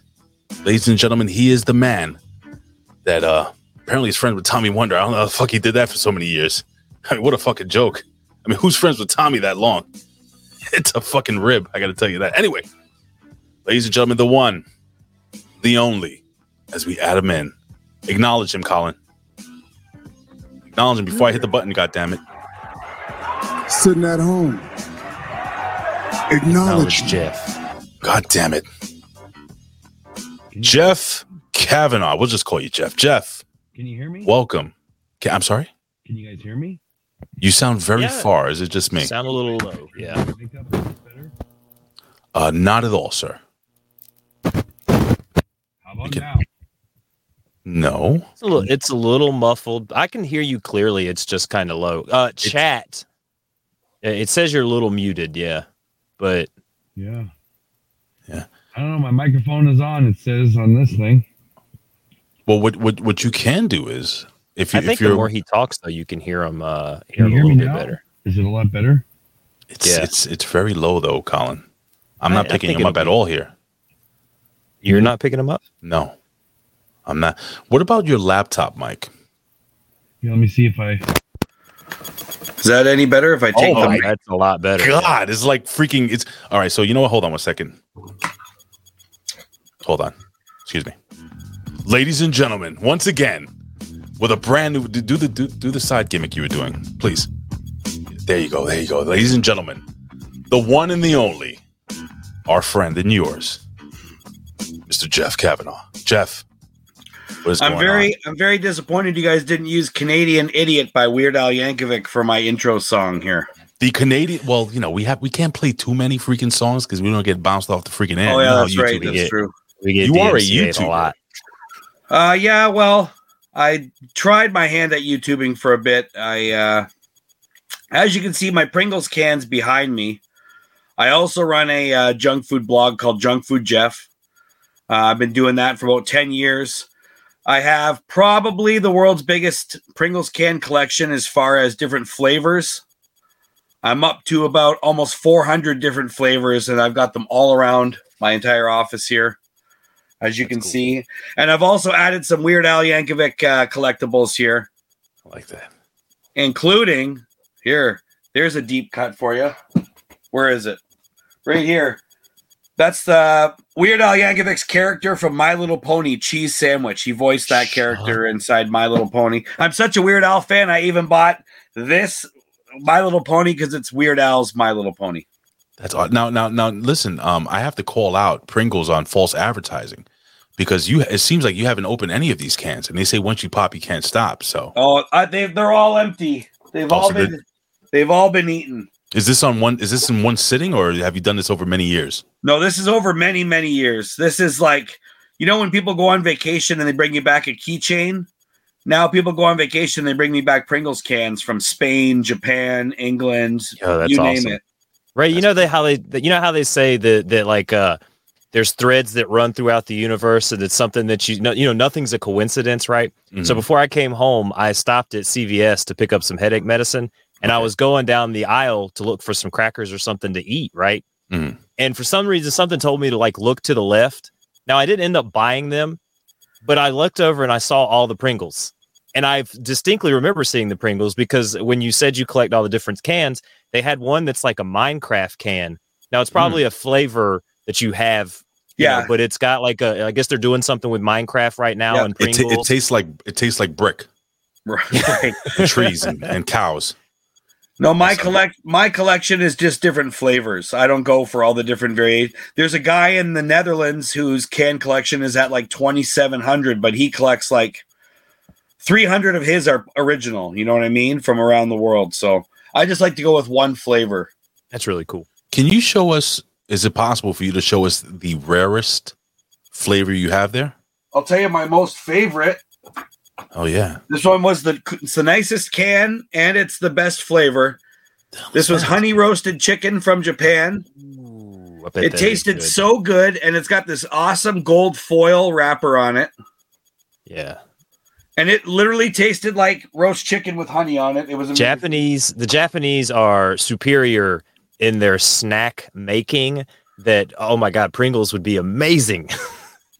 Ladies and gentlemen, he is the man that uh apparently is friends with Tommy Wonder. I don't know how the fuck he did that for so many years. I mean, what a fucking joke. I mean, who's friends with Tommy that long? It's a fucking rib. I got to tell you that. Anyway, ladies and gentlemen, the one, the only, as we add him in, acknowledge him, Colin. Acknowledge him before I hit the button. God damn it! Sitting at home. Acknowledge Knowledge me. Jeff. God damn it! Jeff Kavanaugh. We'll just call you Jeff. Jeff, Can you hear me? welcome. Ca- I'm sorry. Can you guys hear me? You sound very Yeah. far. Is it just me? Sound a little low. Yeah. Wake up a bit better. Uh, not at all, sir. How about Okay. now? No. It's a little it's a little muffled. I can hear you clearly. It's just kind of low. Uh chat. It says you're a little muted, yeah. But yeah. Yeah. Yeah. I don't know. My microphone is on. It says on this thing. Well, what what what you can do is if you I think if you're the more he talks though, you can hear him uh hear Can you him hear a me little bit now? better. Is it a lot better? it's Yeah. it's it's very low though, Colin. I'm not I picking think him up it'll at all here. You're not picking him up? No, I'm not. What about your laptop Mike? Yeah, let me see if I. Is that any better if I take Oh the That's a lot better. God, it's like freaking. It's all right. So you know what? Hold on one second. Hold on. Excuse me, ladies and gentlemen. Once again, with a brand new do do the do, do the side gimmick you were doing, please. There you go. There you go, ladies and gentlemen. The one and the only, our friend and yours, Mr. Jeff Kavanaugh. Jeff, I'm very I'm very disappointed you guys didn't use Canadian Idiot by Weird Al Yankovic for my intro song here. The Canadian, well, you know, we have we can't play too many freaking songs because we don't get bounced off the freaking end. Oh You know yeah, that's right. That's is. true. We get You are a DMCA'd YouTuber. a lot. Uh yeah, well, I tried my hand at YouTubing for a bit. I uh as you can see, my Pringles cans behind me. I also run a uh, junk food blog called Junk Food Jeff. Uh, I've been doing that for about 10 years. I have probably the world's biggest Pringles can collection as far as different flavors. I'm up to about almost 400 different flavors, and I've got them all around my entire office here, as you can see. And I've also added some Weird Al Yankovic uh, collectibles here, I like that. including here. There's a deep cut for you. Where is it? Right here. That's the Weird Al Yankovic's character from My Little Pony Cheese Sandwich. He voiced that character inside My Little Pony. I'm such a Weird Al fan. I even bought this My Little Pony because it's Weird Al's My Little Pony. That's odd. Now, now, now, listen. Um, I have to call out Pringles on false advertising because you. It seems like you haven't opened any of these cans, and they say once you pop, you can't stop. So, Oh, uh, they they're all empty. They've all so been good. they've all been eaten. is this on one? Is this in one sitting, or have you done this over many years? No, this is over many many years. This is like you know when people go on vacation and they bring you back a keychain. Now people go on vacation, they bring me back Pringles cans from Spain, Japan, England, Oh, that's you awesome. name it. Right. You know they how they you know how they say that that like uh there's threads that run throughout the universe and it's something that you know you know nothing's a coincidence, right? So Mhm. before I came home, I stopped at CVS to pick up some headache medicine and I was going down the aisle to look for some crackers or something to eat, right? Mhm. And for some reason something told me to like look to the left. Now I didn't end up buying them, but I looked over and I saw all the Pringles. And I distinctly remember seeing the Pringles because when you said you collect all the different cans, they had one that's like a Minecraft can. Now it's probably mm. a flavor that you have, you know, Yeah. but it's got like a. I guess they're doing something with Minecraft right now Yeah, and It, ta- Pringles. it tastes like it tastes like brick, Right. and trees, and, and cows. No, my collect my collection is just different flavors. I don't go for all the different variations. There's a guy in the Netherlands whose can collection is at like 2700, but he collects like 300 of his are original, you know what I mean, from around the world. So, I just like to go with one flavor. that's really cool. Can you show us? Is it possible for you to show us the rarest flavor you have there? I'll tell you my most favorite. Oh yeah, This one was the it's the nicest can and it's the best flavor. This was honey roasted chicken from Japan. Ooh, It tasted good. so good and it's got this awesome gold foil wrapper on it. Yeah. And it literally tasted like roast chicken with honey on it. It was amazing. Japanese the Japanese are superior in their snack making that oh my god Pringles would be amazing.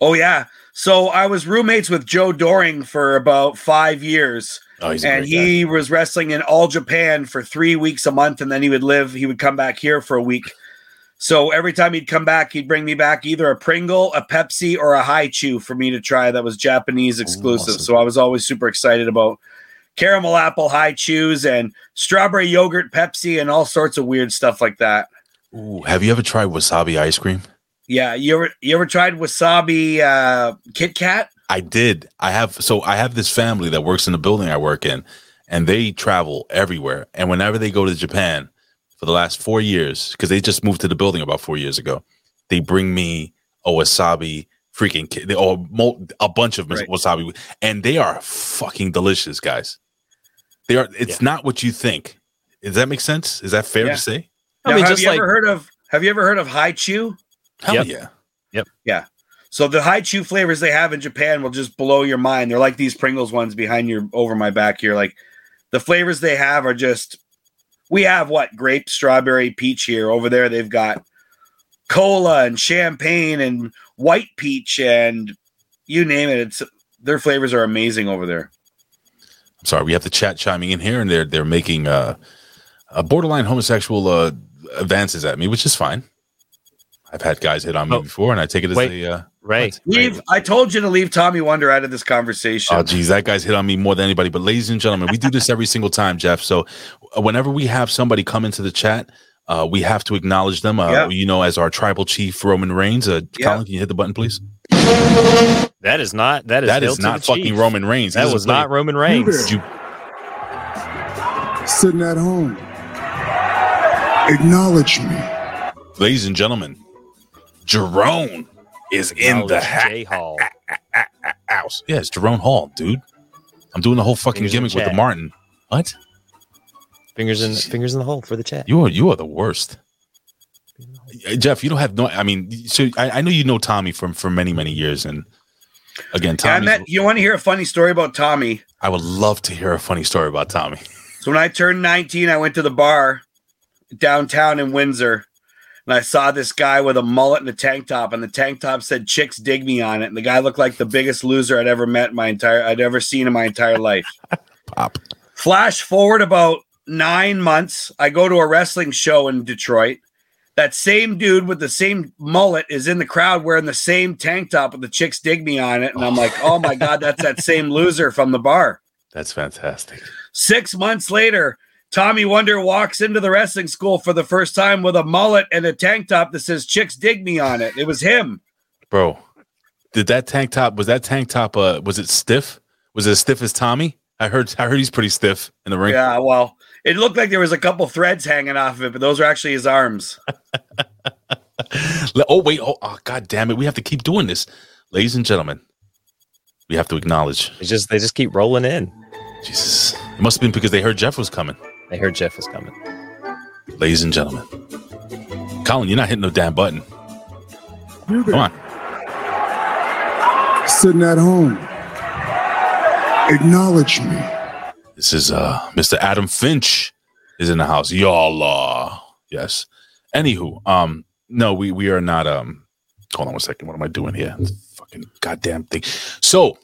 Oh yeah. So I was roommates with Joe Doering for about five years. oh and he was wrestling in all Japan for three weeks a month, and then he would live. He would come back here for a week. So every time he'd come back, he'd bring me back either a Pringle, a Pepsi, or a Hi-Chew for me to try. That was Japanese exclusive. awesome. So I was always super excited about caramel apple Hi-Chews and strawberry yogurt Pepsi and all sorts of weird stuff like that. Ooh, have you ever tried wasabi ice cream? Yeah, you ever you ever tried wasabi uh, Kit Kat? I did. I have so I have this family that works in the building I work in, and they travel everywhere. And whenever they go to Japan for the last four years, because they just moved to the building about four years ago, they bring me a wasabi freaking kit, or mo- a bunch of Right. wasabi, and they are fucking delicious, guys. They are. It's not what you think. Does that make sense? Is that fair Yeah. to say? I mean, have just you like ever heard of Have you ever heard of Hi-Chew? Hell Yep. yeah. Yeah. So the Hi-Chew flavors they have in Japan will just blow your mind. They're like these Pringles ones behind your over my back here. Like the flavors they have are just we have what grape, strawberry, peach here. Over there they've got cola and champagne and white peach and you name it. It's their flavors are amazing over there. I'm sorry, we have the chat chiming in here, and they're they're making uh, uh borderline homosexual uh, advances at me, which is fine. I've had guys hit on me Oh. before, and I take it as Wait. a. Uh, Ray, Leave I told you to leave Tommy Wonder out of this conversation. oh, geez, that guy's hit on me more than anybody. But, ladies and gentlemen, we do this every single time, Jeff. So, uh, whenever we have somebody come into the chat, uh, we have to acknowledge them. Uh, Yeah. You know, as our tribal chief, Roman Reigns. Uh, Yeah. Colin, can you hit the button, please? That is not. That is. That hail is to not fucking chief. Roman Reigns. He That doesn't was play- not Roman Reigns. You- Sitting at home. Acknowledge me. ladies and gentlemen, Jerome is in the ha- J Hall. house. Yeah, it's Jerome Hall, dude. I'm doing the whole fucking Fingers gimmick with the. Martin. What? Fingers in fingers in the hole for the chat. You are you are the worst. Jeff, you don't have no. I mean, so I, I know you know Tommy from for many many years, and again, Yeah, I Tommy. met, you want to hear a funny story about Tommy? I would love to hear a funny story about Tommy. So when I turned 19, I went to the bar downtown in Windsor and I saw this guy with a mullet and a tank top, and the tank top said "Chicks dig me" on it, and the guy looked like the biggest loser I'd ever met in my entire I'd ever seen in my entire life. Pop. Flash forward about nine months, I go to a wrestling show in Detroit. That same dude with the same mullet is in the crowd wearing the same tank top with the chicks dig me on it. And I'm like, oh my God, that's that same loser from the bar. That's fantastic. Six months later, Tommy Wonder walks into the wrestling school for the first time with a mullet and a tank top that says "Chicks dig me" on it. It was him. Bro, did that tank top was that tank top uh was it stiff? Was it as stiff as Tommy? I heard I heard he's pretty stiff in the ring. Yeah, well, it looked like there was a couple threads hanging off of it, but those are actually his arms. Oh wait, oh, oh god damn it. We have to keep doing this. Ladies and gentlemen, we have to acknowledge. It's just they just keep rolling in. Jesus. It must have been because they heard Jeff was coming. They heard Jeff was coming. Ladies and gentlemen. Colin, you're not hitting no damn button. Come on. Sitting at home. Acknowledge me. This is uh Mr. Adam Finch is in the house. Y'all law. yes. Anywho, um, no, we we are not um hold on one second. What am I doing here? Fucking goddamn thing. So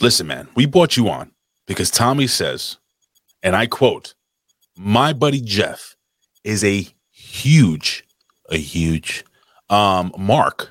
listen, man, we brought you on because Tommy says, and I quote, my buddy Jeff is a huge, a huge um mark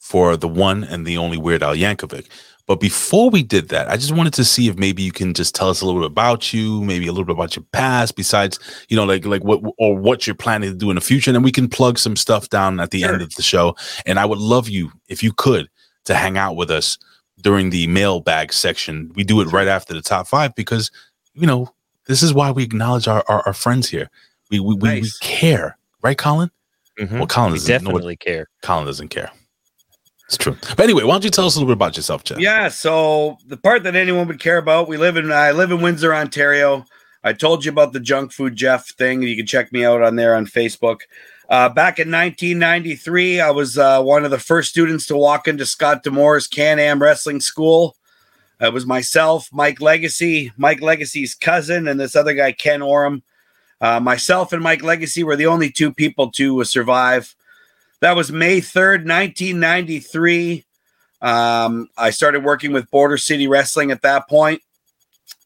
for the one and the only Weird Al Yankovic. But before we did that, I just wanted to see if maybe you can just tell us a little bit about you, maybe a little bit about your past, besides, you know, like like what or what you're planning to do in the future, and then we can plug some stuff down at the end of the show. And I would love you if you could to hang out with us during the mailbag section. We do it right after the top five because you know this is why we acknowledge our our, our friends here. We we, we, we care, right, Colin? Well, Colin We doesn't know what- definitely care. Colin doesn't care. It's true. But anyway, why don't you tell us a little bit about yourself, Jeff? Yeah, so the part that anyone would care about, we live in I live in Windsor, Ontario. I told you about the junk food Jeff thing. You can check me out on there on Facebook. Uh, back in 1993, I was uh, one of the first students to walk into Scott D'Amore's Can Am Wrestling School. It was myself, Mike Legacy, Mike Legacy's cousin, and this other guy, Ken Oram. Uh, myself and Mike Legacy were the only two people to uh, survive. That was May 3rd, 1993. Um, I started working with Border City Wrestling at that point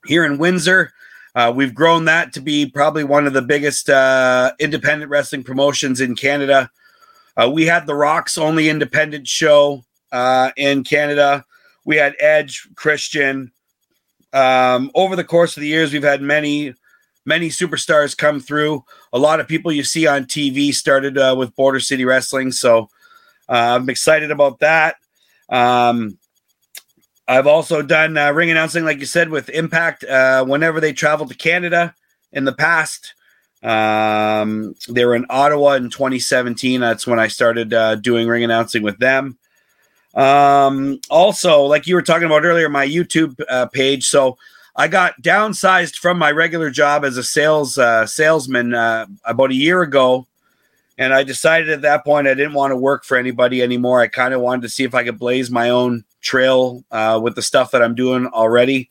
here in Windsor. Uh, we've grown that to be probably one of the biggest uh, independent wrestling promotions in Canada. Uh, we had the Rock's only independent show uh, in Canada. We had Edge, Christian. Um, over the course of the years, we've had many, many superstars come through. A lot of people you see on TV started uh, with Border City Wrestling. So uh, I'm excited about that. Um, I've also done uh, ring announcing, like you said, with Impact. Uh, whenever they traveled to Canada in the past, um, they were in Ottawa in 2017. That's when I started uh, doing ring announcing with them. Um, also, like you were talking about earlier, my YouTube uh, page. So I got downsized from my regular job as a sales uh, salesman uh, about a year ago. And I decided at that point I didn't want to work for anybody anymore. I kind of wanted to see if I could blaze my own trail uh, with the stuff that I'm doing already.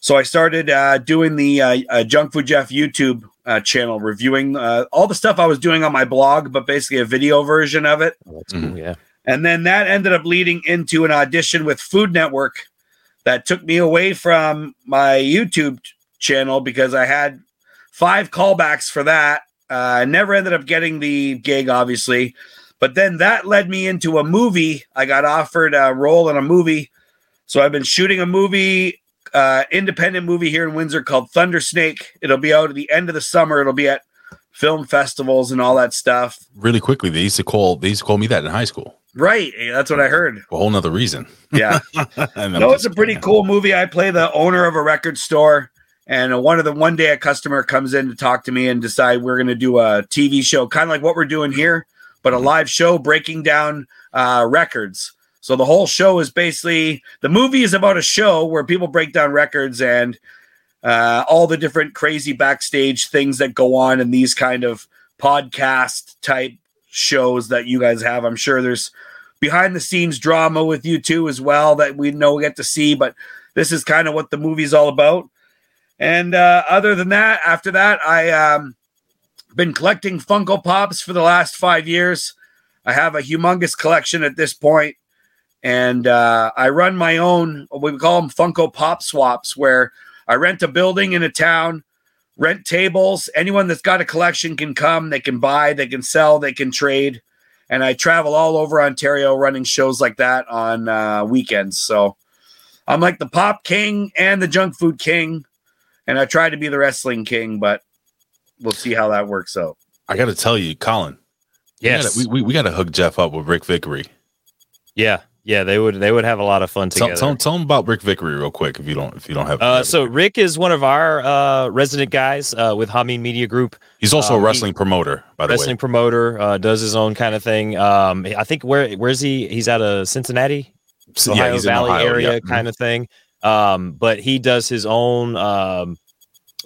So I started uh, doing the uh, uh, Junk Food Jeff YouTube uh, channel, reviewing uh, all the stuff I was doing on my blog, but basically a video version of it. That's cool. Yeah. And then that ended up leading into an audition with Food Network that took me away from my YouTube channel because I had five callbacks for that. Uh, I never ended up getting the gig, obviously. But then that led me into a movie. I got offered a role in a movie. So I've been shooting a movie, uh, independent movie here in Windsor called Thunder Snake. It'll be out at the end of the summer. It'll be at film festivals and all that stuff. Really quickly, they used to call they used to call me that in high school. Right. That's what I heard. A whole nother reason. Yeah. No, it's a pretty cool movie. I play the owner of a record store, and one of the one day a customer comes in to talk to me and decide we're going to do a TV show, kind of like what we're doing here, but a live show breaking down uh, records. So the whole show is basically the movie is about a show where people break down records and uh, all the different crazy backstage things that go on in these kind of podcast type shows that you guys have. I'm sure there's behind the scenes drama with you too as well that we know we get to see, but this is kind of what the movie's all about. And uh, other than that, after that, I um been collecting Funko Pops for the last five years. I have a humongous collection at this point, and uh, I run my own. We call them Funko Pop swaps, where I rent a building in a town, rent tables. Anyone that's got a collection can come. They can buy, they can sell, they can trade. And I travel all over Ontario running shows like that on uh, weekends. So I'm like the pop king and the junk food king. And I try to be the wrestling king, but we'll see how that works out. I got to tell you, Colin. Yes. we, gotta, we, we, we got to hook Jeff up with Rick Vickery. Yeah, yeah, they would they would have a lot of fun Tell, together. tell, tell him about Rick Vickery real quick if you don't if you don't have. Uh, so Rick is one of our uh, resident guys uh, with Hameen Media Group. He's also Uh, a he- wrestling promoter, by the way. wrestling way. promoter, uh, does his own kind of thing. Um, I think where where's he? He's out of Cincinnati, So, yeah, Ohio in Valley Ohio, area yeah. kind of thing. Um, but he does his own um,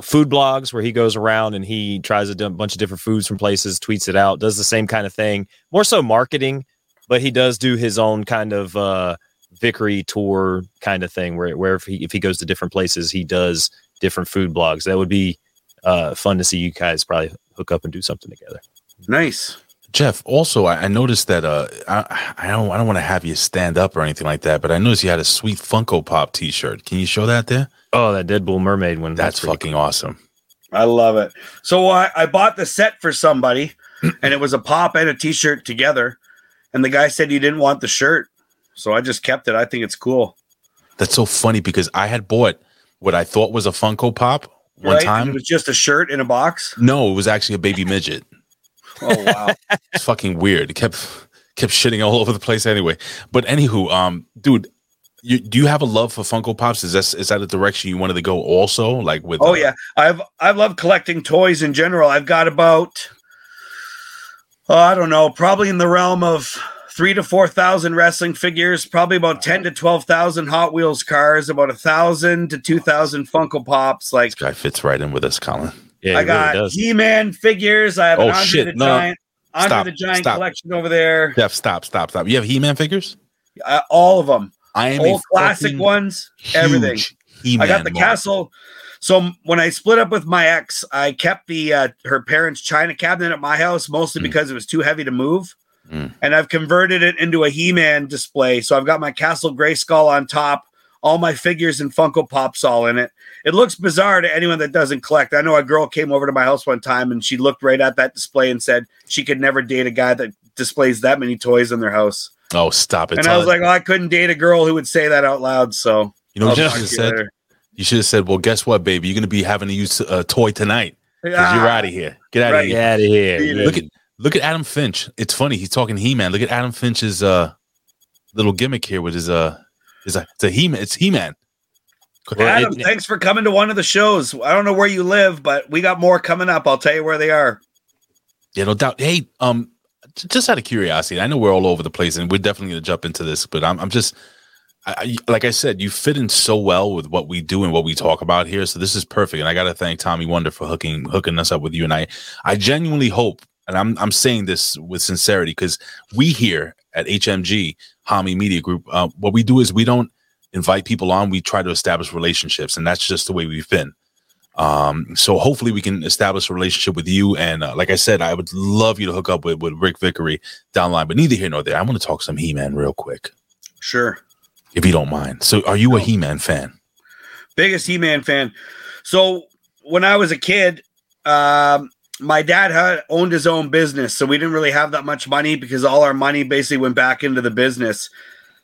food blogs where he goes around and he tries a d- bunch of different foods from places, tweets it out, does the same kind of thing. More so marketing, but he does do his own kind of uh, Vickery tour kind of thing where where if he if he goes to different places, he does different food blogs. That would be uh, fun to see you guys probably hook up and do something together. Nice. Jeff, also, I, I noticed that uh, I, I don't I don't want to have you stand up or anything like that, but I noticed you had a sweet Funko Pop T-shirt. Can you show that there? Oh, that Deadpool mermaid one. That's, pretty fucking awesome. I love it. So I, I bought the set for somebody, and it was a pop and a t-shirt together. And the guy said he didn't want the shirt, so I just kept it. I think it's cool. That's so funny because I had bought what I thought was a Funko Pop one right? And time. it was just a shirt in a box. No, it was actually a baby midget. Oh wow! It's fucking weird. It kept kept shitting all over the place anyway. But anywho, um, dude, you, do you have a love for Funko Pops? Is that is that a direction you wanted to go also? Like with Oh uh, yeah, I've I love collecting toys in general. I've got about oh, I don't know, probably in the realm of three to four thousand wrestling figures, probably about ten to twelve thousand Hot Wheels cars, about a thousand to two thousand Funko Pops. Like this guy fits right in with us, Colin. Yeah, I got He-Man figures. I have Oh, an Andre shit, the no. Giant, Andre Stop, the Giant stop. collection over there. Jeff, stop, stop, stop. You have He-Man figures? Uh, all of them. I am a old classic ones. Everything. huge I He-Man I got the mark. castle. So when I split up with my ex, I kept the uh, her parents' china cabinet at my house mostly because it was too heavy to move, Mm. and I've converted it into a He-Man display. So I've got my Castle Grayskull on top, all my figures and Funko Pops all in it. It looks bizarre to anyone that doesn't collect. I know a girl came over to my house one time and she looked right at that display and said she could never date a guy that displays that many toys in their house. Oh, stop it. and I was like, well, I couldn't date a girl who would say that out loud. So you know what I'll you talk should have to you said? later. You should have said, Well, guess what, baby? You're gonna be having to use a toy tonight. 'Cause you're Ah. out of here. Get out Right. of here. Get outta here. Look at look at Adam Finch. It's funny, he's talking He-Man. Look at Adam Finch's uh little gimmick here with his uh his uh, it's a He-Man. It's He-Man. Adam, thanks for coming to one of the shows. I don't know where you live, but we got more coming up. I'll tell you where they are. Yeah, no doubt. Hey, um, just out of curiosity, I know we're all over the place, and we're definitely going to jump into this, but I'm, I'm just, I, like I said, you fit in so well with what we do and what we talk about here. So this is perfect, and I got to thank Tommy Wonder for hooking hooking us up with you. And I, I genuinely hope, and I'm I'm saying this with sincerity, because we here at HMG Hami Media Group, uh, what we do is we don't invite people on; we try to establish relationships, and that's just the way we've been. Um, so hopefully we can establish a relationship with you. And uh, like I said, I would love you to hook up with, with Rick Vickery down line, but neither here nor there. I want to talk some He-Man real quick, Sure. If you don't mind. So are you a He-Man fan? Biggest He Man fan. So when I was a kid, um, my dad had owned his own business, so we didn't really have that much money because all our money basically went back into the business.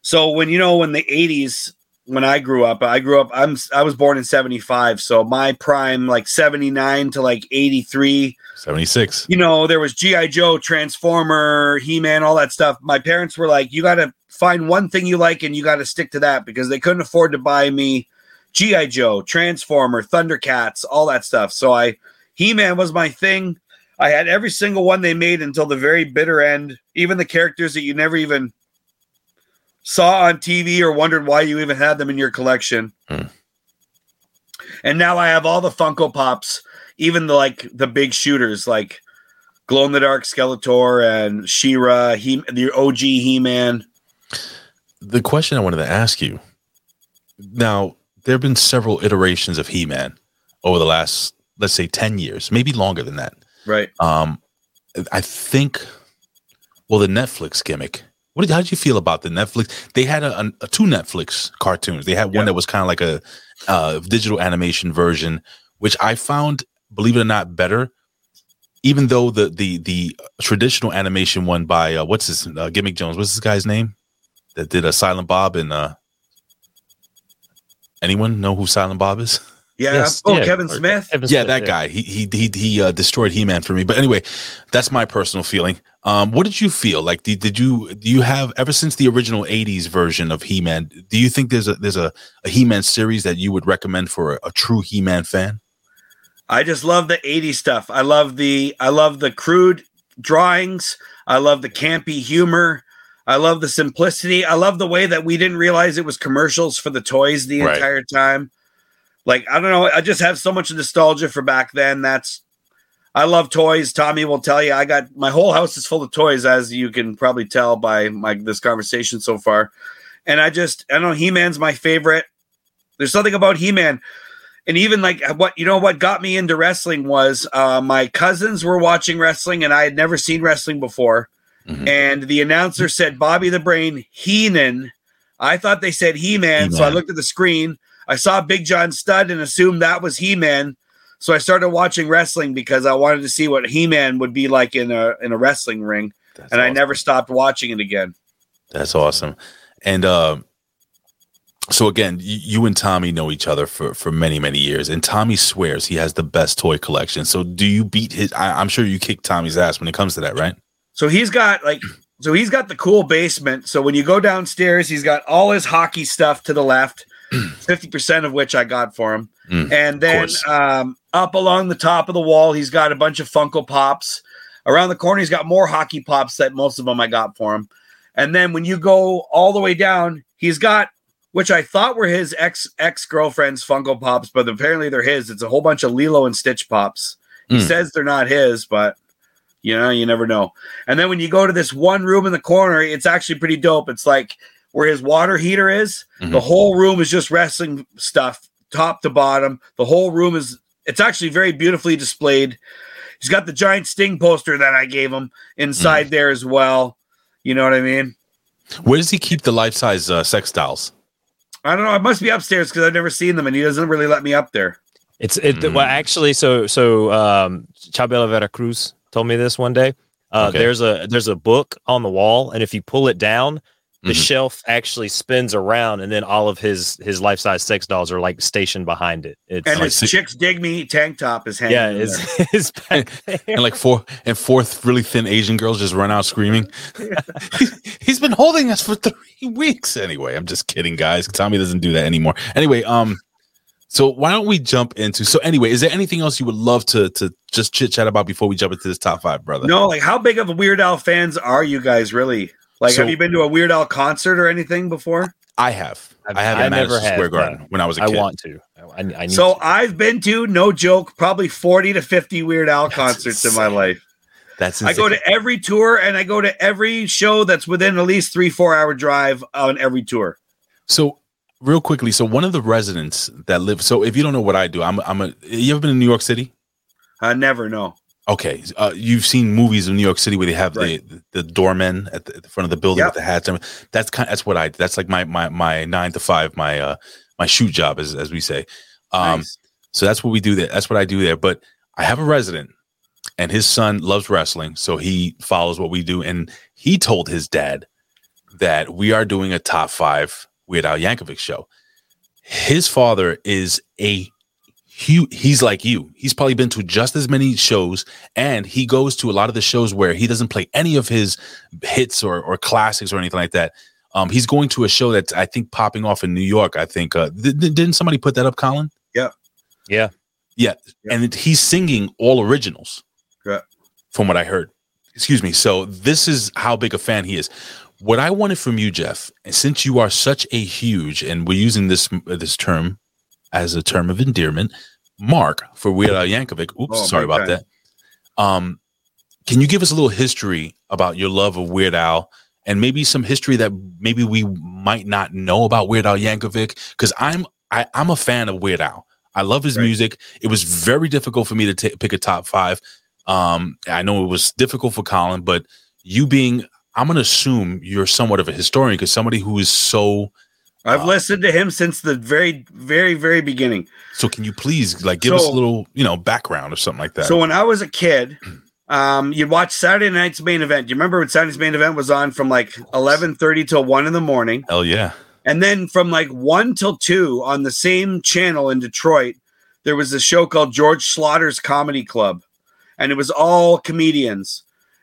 So when you know when the 80s when I grew up. I grew up. I'm I was born in '75, so my prime like '79 to like '83. 76. You know, there was GI Joe, Transformer, He Man, all that stuff. My parents were like, "You got to find one thing you like, and you got to stick to that," because they couldn't afford to buy me GI Joe, Transformer, Thundercats, all that stuff. So I He Man was my thing. I had every single one they made until the very bitter end. Even the characters that you never even saw on TV or wondered why you even had them in your collection. Hmm. And now I have all the Funko Pops, even the like the big shooters like Glow in the Dark Skeletor and She-Ra, he the OG He-Man. The question I wanted to ask you now, there have been several iterations of He Man over the last, let's say, 10 years, maybe longer than that. Right. Um, I think, well, the Netflix gimmick. What did, how did you feel about the Netflix? They had a, a, a two Netflix cartoons. They had one that was kind of like a uh, digital animation version, which I found, believe it or not, better. Even though the the the traditional animation one by uh, what's his uh, Gimmick Jones, what's this guy's name that did a Silent Bob and uh, anyone know who Silent Bob is? Yeah. oh, Kevin Smith. yeah, that guy. He he he he uh, destroyed He Man for me. But anyway, that's my personal feeling. Um, what did you feel like? Did, did you do you have ever since the original '80s version of He Man? Do you think there's a there's a, a He Man series that you would recommend for a, a true He Man fan? I just love the 80s stuff. I love the I love the crude drawings. I love the campy humor. I love the simplicity. I love the way that we didn't realize it was commercials for the toys the Right. entire time. Like I don't know, I just have so much nostalgia for back then. That's I love toys. Tommy will tell you I got my whole house is full of toys as you can probably tell by my this conversation so far. And I just I don't know He-Man's my favorite. There's something about He-Man and even like what you know what got me into wrestling was uh, my cousins were watching wrestling and I had never seen wrestling before, and the announcer said Bobby the Brain Heenan. I thought they said He Man, so I looked at the screen. I saw Big John Studd and assumed that was He Man. So I started watching wrestling because I wanted to see what He Man would be like in a in a wrestling ring, and I never stopped watching it again. That's awesome. And uh, so again, you, you and Tommy know each other for for many many years, and Tommy swears he has the best toy collection. So do you beat his? I, I'm sure you kick Tommy's ass when it comes to that, right? So he's got like so he's got the cool basement. So when you go downstairs, he's got all his hockey stuff to the left, 50% of which I got for him. Mm, and then um, up along the top of the wall, he's got a bunch of Funko Pops. Around the corner, he's got more hockey pops that most of them I got for him. And then when you go all the way down, he's got which I thought were his ex ex girlfriend's Funko Pops, but apparently they're his. It's a whole bunch of Lilo and Stitch Pops. He Mm. says they're not his, but you know, you never know. And then when you go to this one room in the corner, it's actually pretty dope. It's like where his water heater is. Mhm. The whole room is just wrestling stuff, top to bottom. The whole room is it's actually very beautifully displayed. He's got the giant Sting poster that I gave him inside Mm. there as well. You know what I mean? Where does he keep the life size uh, sex dolls? I don't know. It must be upstairs because I've never seen them, and he doesn't really let me up there. It's it. Mm. Well, actually, so so um, Chabela Veracruz told me this one day. Uh, Okay. There's a there's a book on the wall, and if you pull it down, the Mhm. shelf actually spins around, and then all of his his life size sex dolls are like stationed behind it. It's And I his chicks dig me tank top is hanging. yeah, in it's, there. it's back there. And like four and four th- really thin Asian girls just run out screaming. He's- he's been holding us for three weeks. Anyway, I'm just kidding, guys. Tommy doesn't do that anymore. Anyway, um, so why don't we jump into? So anyway, is there anything else you would love to to just chit chat about before we jump into this top five, brother? No, like how big of a Weird Al fans are you guys really? Like, So- have you been to a Weird Al concert or anything before? I have. I have I at never Madison have, Square Garden when I was a I kid. want to. I, I need So to. I've been to, no joke, probably 40 to 50 Weird Al That's concerts in my life. That's I go to every tour and I go to every show that's within at least three, four hour drive on every tour. So real quickly, so one of the residents that live. So if you don't know what I do, I'm I'm a. You ever been in New York City? I never know. Okay, uh, you've seen movies in New York City where they have Right. the, the doormen at the, at the front of the building Yep. with the hats. and That's kind. That's what I. That's like my my my nine to five. My uh my shoot job, as as we say. Um, Nice. so that's what we do there. That's what I do there. But I have a resident, and his son loves wrestling, so he follows what we do. And he told his dad that we are doing a top five Weird Al Yankovic show. his father is a huge he's like you. He's probably been to just as many shows and he goes to a lot of the shows where he doesn't play any of his hits or, or classics or anything like that. Um he's going to a show that's i think popping off in new york i think uh th- th- didn't somebody put that up colin? Yeah. Yeah. yeah. And he's singing all originals. Yeah. from what i heard. Excuse me. So this is how big a fan he is what i wanted from you jeff and since you are such a huge and we're using this this term as a term of endearment mark for weird al yankovic. Oops Oh, sorry about time. that. Um can you give us a little history about your love of weird al and maybe some history that maybe we might not know about weird al yankovic? Because i'm I, i'm a fan of weird al. I love his music. It was very difficult for me to ta- pick a top five. Um i know it was difficult for colin but you being i'm going to assume you're somewhat of a historian because somebody who is so I've listened to him since the very, very, very beginning. so can you please like give us a little you know background or something like that So when I was a kid, um, you'd watch Saturday night's main event. Do you remember when Saturday's main event was on from like eleven thirty till one in the morning? hell yeah And then from like one till two on the same channel in Detroit, there was a show called George Slaughter's Comedy Club. And it was all comedians.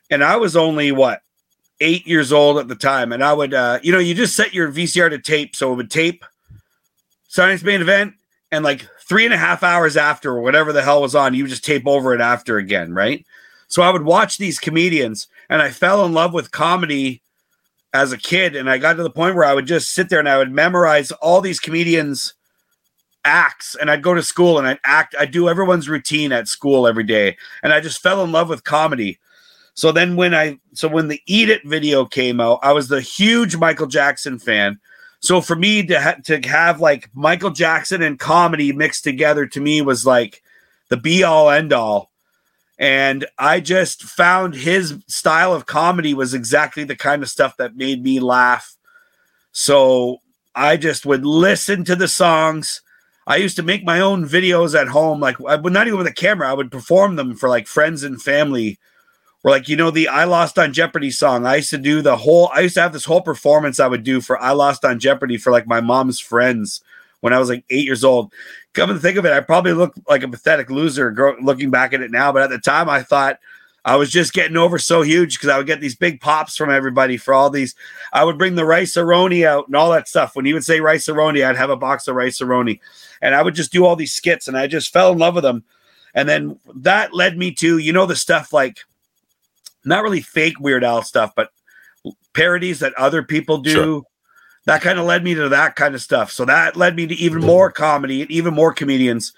And I was only what, eight years old at the time. And I would, uh, you know, you just set your VCR to tape. So it would tape Science main event. And like three and a half hours after, or whatever the hell was on, you just tape over it after again. Right. So I would watch these comedians and I fell in love with comedy as a kid and I got to the point where I would just sit there and I would memorize all these comedians acts and I'd go to school and I'd act I'd do everyone's routine at school every day and I just fell in love with comedy. So then when I so when the Eat It video came out, I was the huge Michael Jackson fan. So for me to ha- to have like Michael Jackson and comedy mixed together to me was like the be all end all. And I just found his style of comedy was exactly the kind of stuff that made me laugh. So I just would listen to the songs. I used to make my own videos at home, like I would not even with a camera. I would perform them for like friends and family. Like you know the I Lost on Jeopardy song. I used to do the whole. I used to have this whole performance I would do for I Lost on Jeopardy for like my mom's friends when I was like eight years old. Come to think of it, I probably look like a pathetic loser gro- looking back at it now. But at the time, I thought I was just getting over so huge because I would get these big pops from everybody for all these. I would bring the Rice-A-Roni out and all that stuff. When he would say Rice-A-Roni, I'd have a box of Rice-A-Roni, and I would just do all these skits, and I just fell in love with them. And then that led me to you know the stuff like not really fake Weird Al stuff, but parodies that other people do. Sure. That kind of led me to that kind of stuff. So that led me to even mm-hmm. more comedy and even more comedians,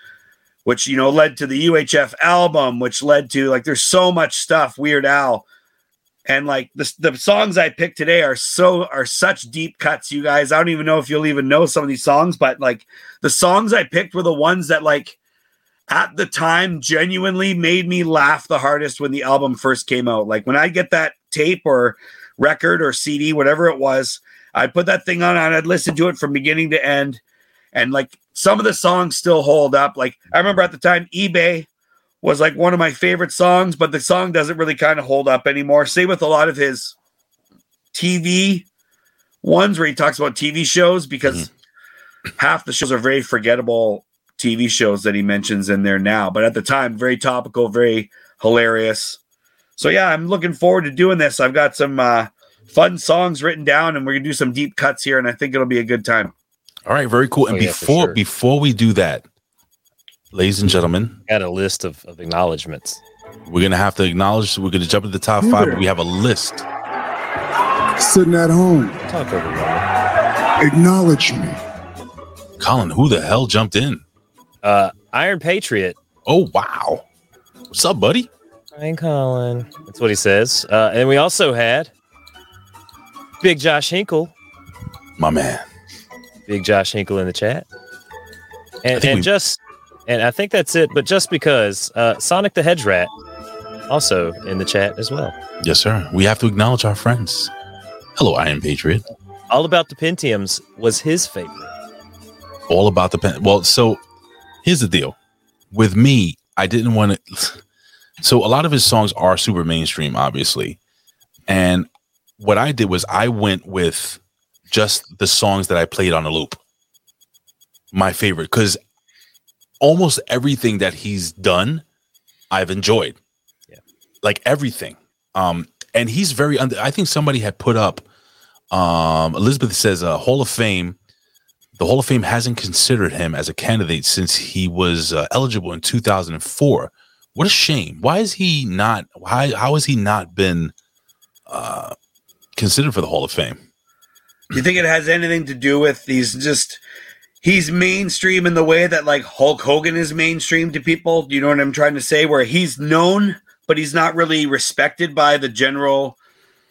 which you know led to the UHF album, which led to like there's so much stuff Weird Al, and like the the songs I picked today are so are such deep cuts. You guys, I don't even know if you'll even know some of these songs, but like the songs I picked were the ones that like at the time genuinely made me laugh the hardest when the album first came out. Like when I get that tape or record or CD, whatever it was, I'd put that thing on and I'd listen to it from beginning to end. And like some of the songs still hold up. Like I remember at the time, eBay was like one of my favorite songs, but the song doesn't really kind of hold up anymore. Same with a lot of his TV ones where he talks about TV shows because mm-hmm. half the shows are very forgettable TV shows that he mentions in there now. But at the time, very topical, very hilarious. So yeah, I'm looking forward to doing this. I've got some uh, fun songs written down, and we're gonna do some deep cuts here, and I think it'll be a good time. all right very cool and Oh, yeah, before sure. before we do that ladies and gentlemen Got a list of, of acknowledgments. we're gonna have to acknowledge we're gonna jump to the top five but we have a list Sitting at home, Talk over acknowledge me. colin who the hell jumped in Uh, Iron Patriot. oh wow what's up buddy Ryan Colin. That's what he says. Uh, and we also had Big Josh Hinkle. my man Big Josh Hinkle in the chat. And, and we- just and I think that's it. But just because uh, Sonic the Hedge Rat also in the chat as well. yes sir we have to acknowledge our friends hello iron patriot All about the Pentiums was his favorite. all about the pen. Well, so here's the deal. With me, I didn't want to. So a lot of his songs are super mainstream, obviously, and what I did was I went with just the songs that I played on a loop. my favorite because almost everything that he's done, I've enjoyed. Yeah. Like everything. Um, and he's very under I think somebody had put up um Elizabeth says uh Hall of Fame. The Hall of Fame hasn't considered him as a candidate since he was uh, eligible in 2004. What a shame. Why is he not why how has he not been uh considered for the Hall of Fame? Do you think it has anything to do with he's just he's mainstream in the way that like Hulk Hogan is mainstream to people? Do you know what I'm trying to say? Where he's known, but he's not really respected by the general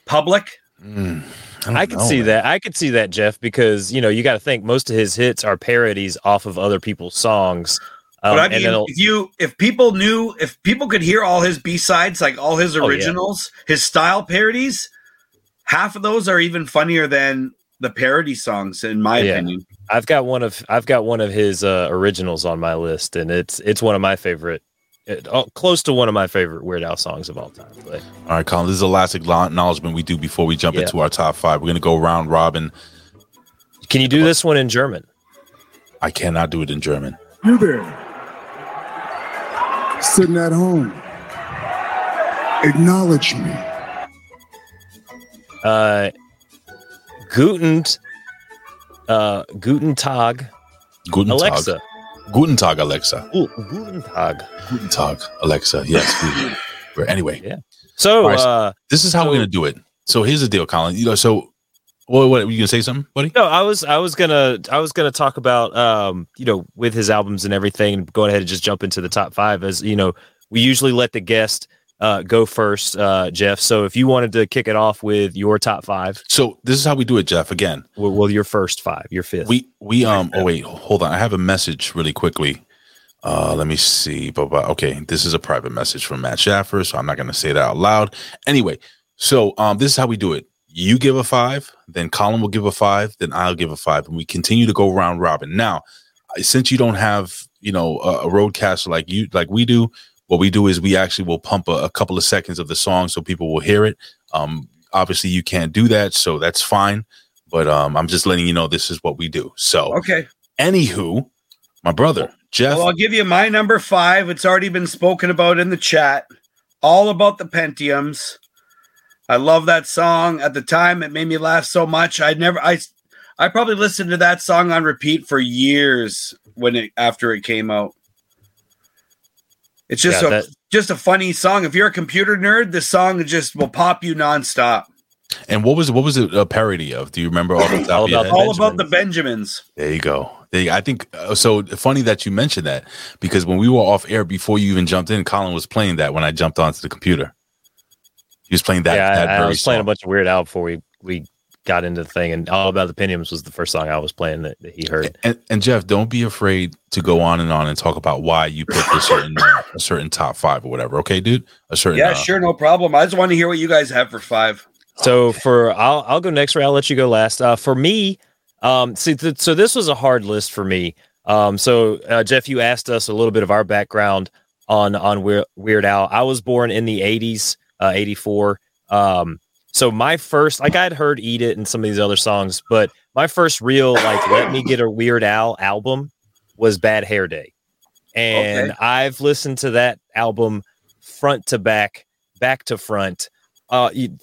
public. Mm, I, can see that. I could see that, Jeff, because you know you got to think most of his hits are parodies off of other people's songs. Um, but I mean, it'll- if you if people knew if people could hear all his B sides, like all his Oh, yeah. originals, his style parodies, half of those are even funnier than the parody songs, in my Yeah. opinion. I've got one of I've got one of his uh, originals on my list, and it's it's one of my favorite, it, oh, close to one of my favorite Weird Al songs of all time. But All right, Colin. This is the last acknowledgement we do before we jump Yeah. into our top five. We're gonna go round robin. can you do this one in German? I cannot do it in German. You there, sitting at home. Acknowledge me. Uh, Guten, uh, Guten Tag, Guten Alexa. Tag. Guten Tag, Alexa. Ooh, Guten Tag. Guten Tag, Alexa. Yes. we- anyway, Yeah. So, right, so uh, this is how so- we're gonna do it. So here's the deal, Colin. You know, so what? What? were You gonna say something, buddy? No, I was I was gonna I was gonna talk about um you know with his albums and everything and go ahead and just jump into the top five as you know we usually let the guest uh go first uh Jeff so if you wanted to kick it off with your top five So this is how we do it, Jeff. Again, well, well your first five your fifth we we um. Oh wait, hold on. I have a message really quickly. Uh, let me see. But, but okay, this is a private message from Matt Schaffer, so I'm not gonna say that out loud. Anyway, so um, this is how we do it. You give a five, then Colin will give a five, then I'll give a five, and we continue to go round robin. Now, since you don't have you know a, a RodeCaster like you like we do, what we do is we actually will pump a, a couple of seconds of the song so people will hear it. Um, obviously you can't do that, so that's fine. But um, I'm just letting you know this is what we do. So, Okay. anywho, my brother Jeff. Well, I'll give you my number five. It's already been spoken about in the chat. All about the Pentiums. I love that song. At the time, it made me laugh so much. I never, I, I probably listened to that song on repeat for years when it after it came out. It's just Yeah, a that- just a funny song. If you're a computer nerd, this song just will pop you nonstop. And what was what was it a parody of? Do you remember off the All about head? All about the Benjamins. There you go. There you, I think uh, so. Funny that you mentioned that because when we were off air before you even jumped in, Colin was playing that when I jumped onto the computer. He was playing that. yeah that I, I very was playing a bunch of Weird Al before we we got into the thing and all about the Pentiums was the first song I was playing that, that he heard And, and Jeff, don't be afraid to go on and on and talk about why you picked a certain uh, a certain top five or whatever. Okay, dude. A certain. Yeah, uh, sure, no problem. I just want to hear what you guys have for five. So for I'll I'll go next. Ray. I'll let you go last. Uh, for me, um, see, th- so this was a hard list for me. Um, so uh, Jeff, you asked us a little bit of our background on on Weird, Weird Al. I was born in the '80s, uh, '84. Um, so my first, like I'd heard "Eat It" and some of these other songs, but my first real like "Let Me Get a Weird Al" album was "Bad Hair Day," and Okay. I've listened to that album front to back, back to front. Uh, you,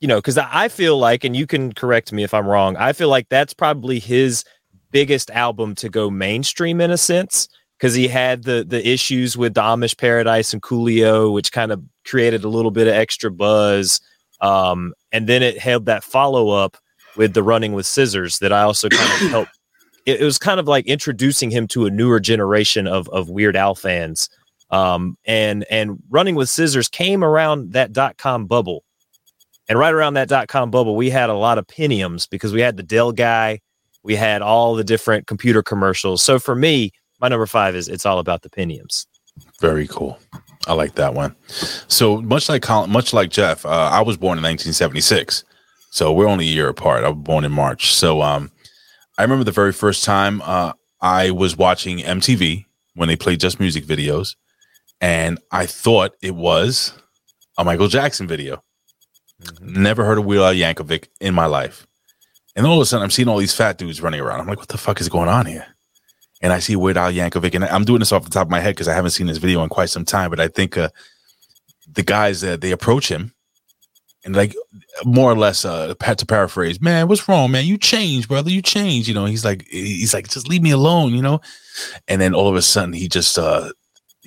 you know, because I feel like, and you can correct me if I'm wrong, I feel like that's probably his biggest album to go mainstream in a sense, because he had the the issues with the Amish Paradise and Coolio, which kind of created a little bit of extra buzz. Um, and then it had that follow up with the Running with Scissors that I also kind of helped. It, it was kind of like introducing him to a newer generation of of Weird Al fans. Um, and and Running with Scissors came around that dot com bubble. And right around that dot com bubble, we had a lot of Pentiums because we had the Dell guy, we had all the different computer commercials. So for me, my number five is it's all about the Pentiums. Very cool. I like that one. So much like Colin, much like Jeff, uh, I was born in 1976. So we're only a year apart. I was born in March. So um, I remember the very first time uh, I was watching MTV when they played just music videos, and I thought it was a Michael Jackson video. Never heard of Weird Al Yankovic in my life. And all of a sudden, I'm seeing all these fat dudes running around. I'm like, what the fuck is going on here? And I see Weird Al Yankovic, and I'm doing this off the top of my head because I haven't seen this video in quite some time. But I think uh, the guys that they approach him and like more or less uh to paraphrase, man, what's wrong, man? You changed, brother. You changed. You know, he's like, he's like, just leave me alone, you know. And then all of a sudden, he just uh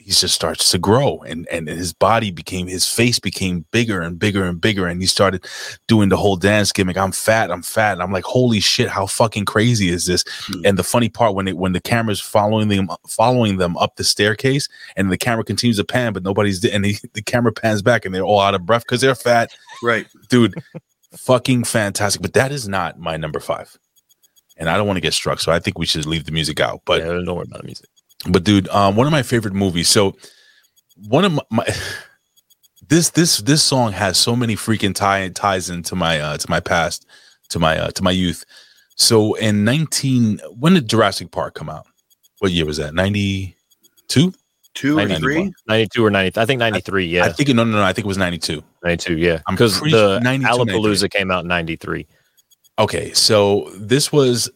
he just starts to grow and and his body became his face became bigger and bigger and bigger and he started doing the whole dance gimmick i'm fat i'm fat and i'm like holy shit how fucking crazy is this Hmm. and the funny part when it when the camera's following them following them up the staircase and the camera continues to pan but nobody's and the, the camera pans back and they're all out of breath because they're fat Right. dude fucking fantastic but that is not my number five and i don't want to get struck so i think we should leave the music out but yeah, don't worry about the music. But dude, um, one of my favorite movies. So one of my, my this this this song has so many freaking tie ties into my uh to my past, to my uh to my youth. So in 19 when did Jurassic Park come out? What year was that? 92? Two or three? 92 or 90. I think 93. Yeah. I think no no no, I think it was 92. 92. Yeah. Because the 92, Alapalooza came out in 93. Okay, so this was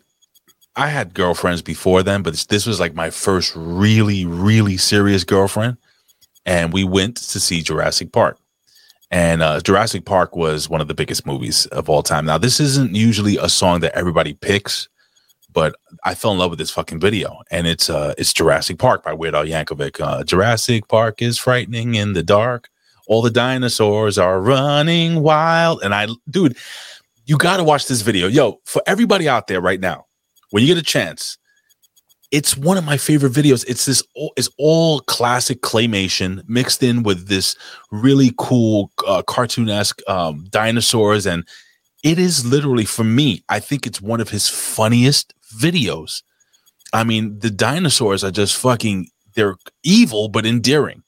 I had girlfriends before then, but this, was like my first really, really serious girlfriend. And we went to see Jurassic Park. And uh, Jurassic Park was one of the biggest movies of all time. Now, this isn't usually a song that everybody picks, but I fell in love with this fucking video. And it's uh it's Jurassic Park by Weird Al Yankovic. Uh, Jurassic Park is frightening in the dark. All the dinosaurs are running wild. And I dude, you got to watch this video. Yo, for everybody out there right now, when you get a chance, it's one of my favorite videos. It's this all- it's all classic claymation mixed in with this really cool uh, cartoonesque um, dinosaurs and it is literally for me, I think it's one of his funniest videos. I mean, the dinosaurs are just fucking they're evil but endearing.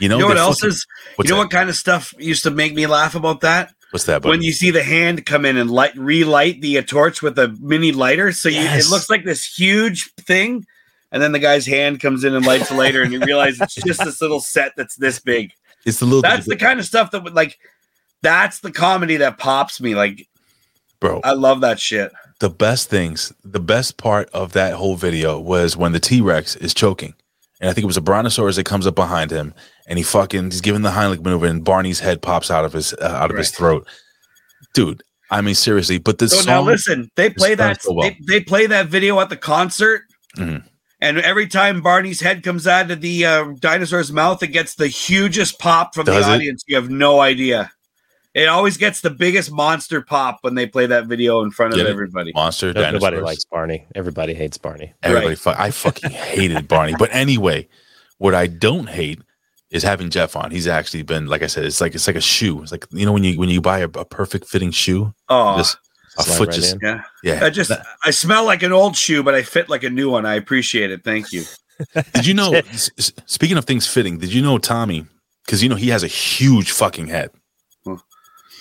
You know, You know what else fucking- is? you know that? what kind of stuff used to make me laugh about that? What's that? buddy? When you see the hand come in and light relight the uh, torch with a mini lighter, so you, it looks like this huge thing, and then the guy's hand comes in and lights the lighter, and you realize it's just this little set that's this big. it's the little That's the kind of stuff that would like. That's the comedy that pops me. Like, bro. I love that shit. the best things, the best part of that whole video was when the T Rex is choking. And I think it was a brontosaurus that comes up behind him and he fucking he's giving the Heimlich maneuver and Barney's head pops out of his uh, out of his throat. Dude, I mean seriously, but this So song now listen, they play is that so well. they, they play that video at the concert, Mhm. and every time Barney's head comes out of the uh, dinosaur's mouth, it gets the hugest pop from Does the it? audience. You have no idea. It always gets the biggest monster pop when they play that video in front of Get it? everybody. monster No- Nobody likes Barney. Everybody hates Barney. Everybody, Right. fu- I fucking hated Barney. But anyway, what I don't hate is having Jeff on. He's actually been, like I said, it's like it's like a shoe. It's like you know when you when you buy a, a perfect fitting shoe, Oh, just a foot right just in. yeah. yeah. I just I smell like an old shoe, but I fit like a new one. I appreciate it. Thank you. Did you know? s- s- speaking of things fitting, did you know Tommy? Because you know he has a huge fucking head. Huh.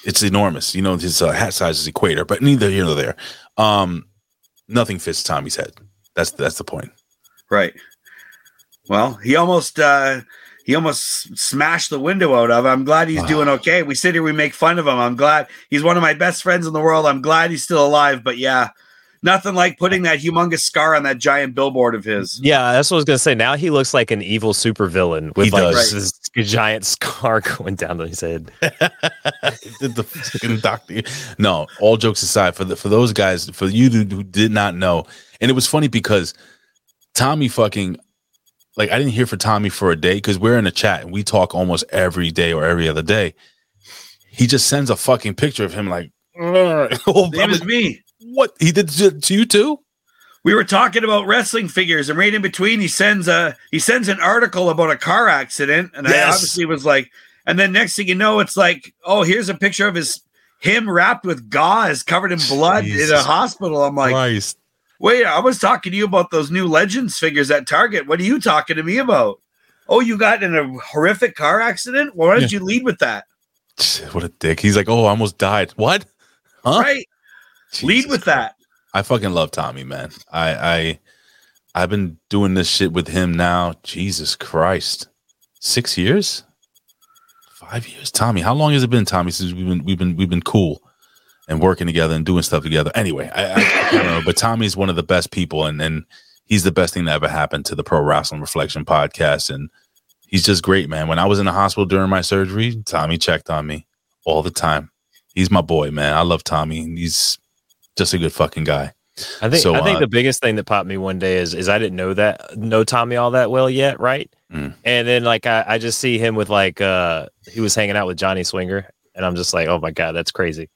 It's enormous. You know his uh, hat size is equator, but neither here nor there. Um, nothing fits Tommy's head. That's that's the point. Right. Well, he almost uh he almost smashed the window out of. I'm glad he's Wow. doing okay. We sit here, we make fun of him. I'm glad he's one of my best friends in the world. I'm glad he's still alive. But yeah, nothing like putting that humongous scar on that giant billboard of his. Yeah, that's what I was gonna say. Now he looks like an evil supervillain with He like does. this giant scar going down his head. Did the fucking doctor? No. All jokes aside, for the for those guys, for you who who did not know, and it was funny because Tommy fucking like I didn't hear for Tommy for a day because we're in a chat and we talk almost every day or every other day. He just sends a fucking picture of him like, oh, Same as me. what he did to, you too? We were talking about wrestling figures, and right in between, he sends a he sends an article about a car accident, and I obviously was like, and then next thing you know, it's like, oh, here's a picture of his him wrapped with gauze, covered in blood in a hospital. I'm like, Christ. Wait, I was talking to you about those new Legends figures at Target. What are you talking to me about? Oh, you got in a horrific car accident? Why did you lead with that? What a dick. He's like, oh, I almost died. What? Huh? Right? Lead Jesus with that. I fucking love Tommy, man. I I I've been doing this shit with him now. Jesus Christ, six years, five years. Tommy, how long has it been, Tommy? Since we've been we've been we've been cool and working together and doing stuff together. Anyway, I, I, I don't know, but Tommy's one of the best people, and and he's the best thing that ever happened to the Pro Wrestling Reflection podcast, and he's just great, man. When I was in the hospital during my surgery, Tommy checked on me all the time. He's my boy, man. I love Tommy, and he's just a good fucking guy. I think So, I think uh, the biggest thing that popped me one day is is I didn't know that know Tommy all that well yet, right? Mm. And then like I, I just see him with like uh he was hanging out with Johnny Swinger, and I'm just like, oh my god, that's crazy.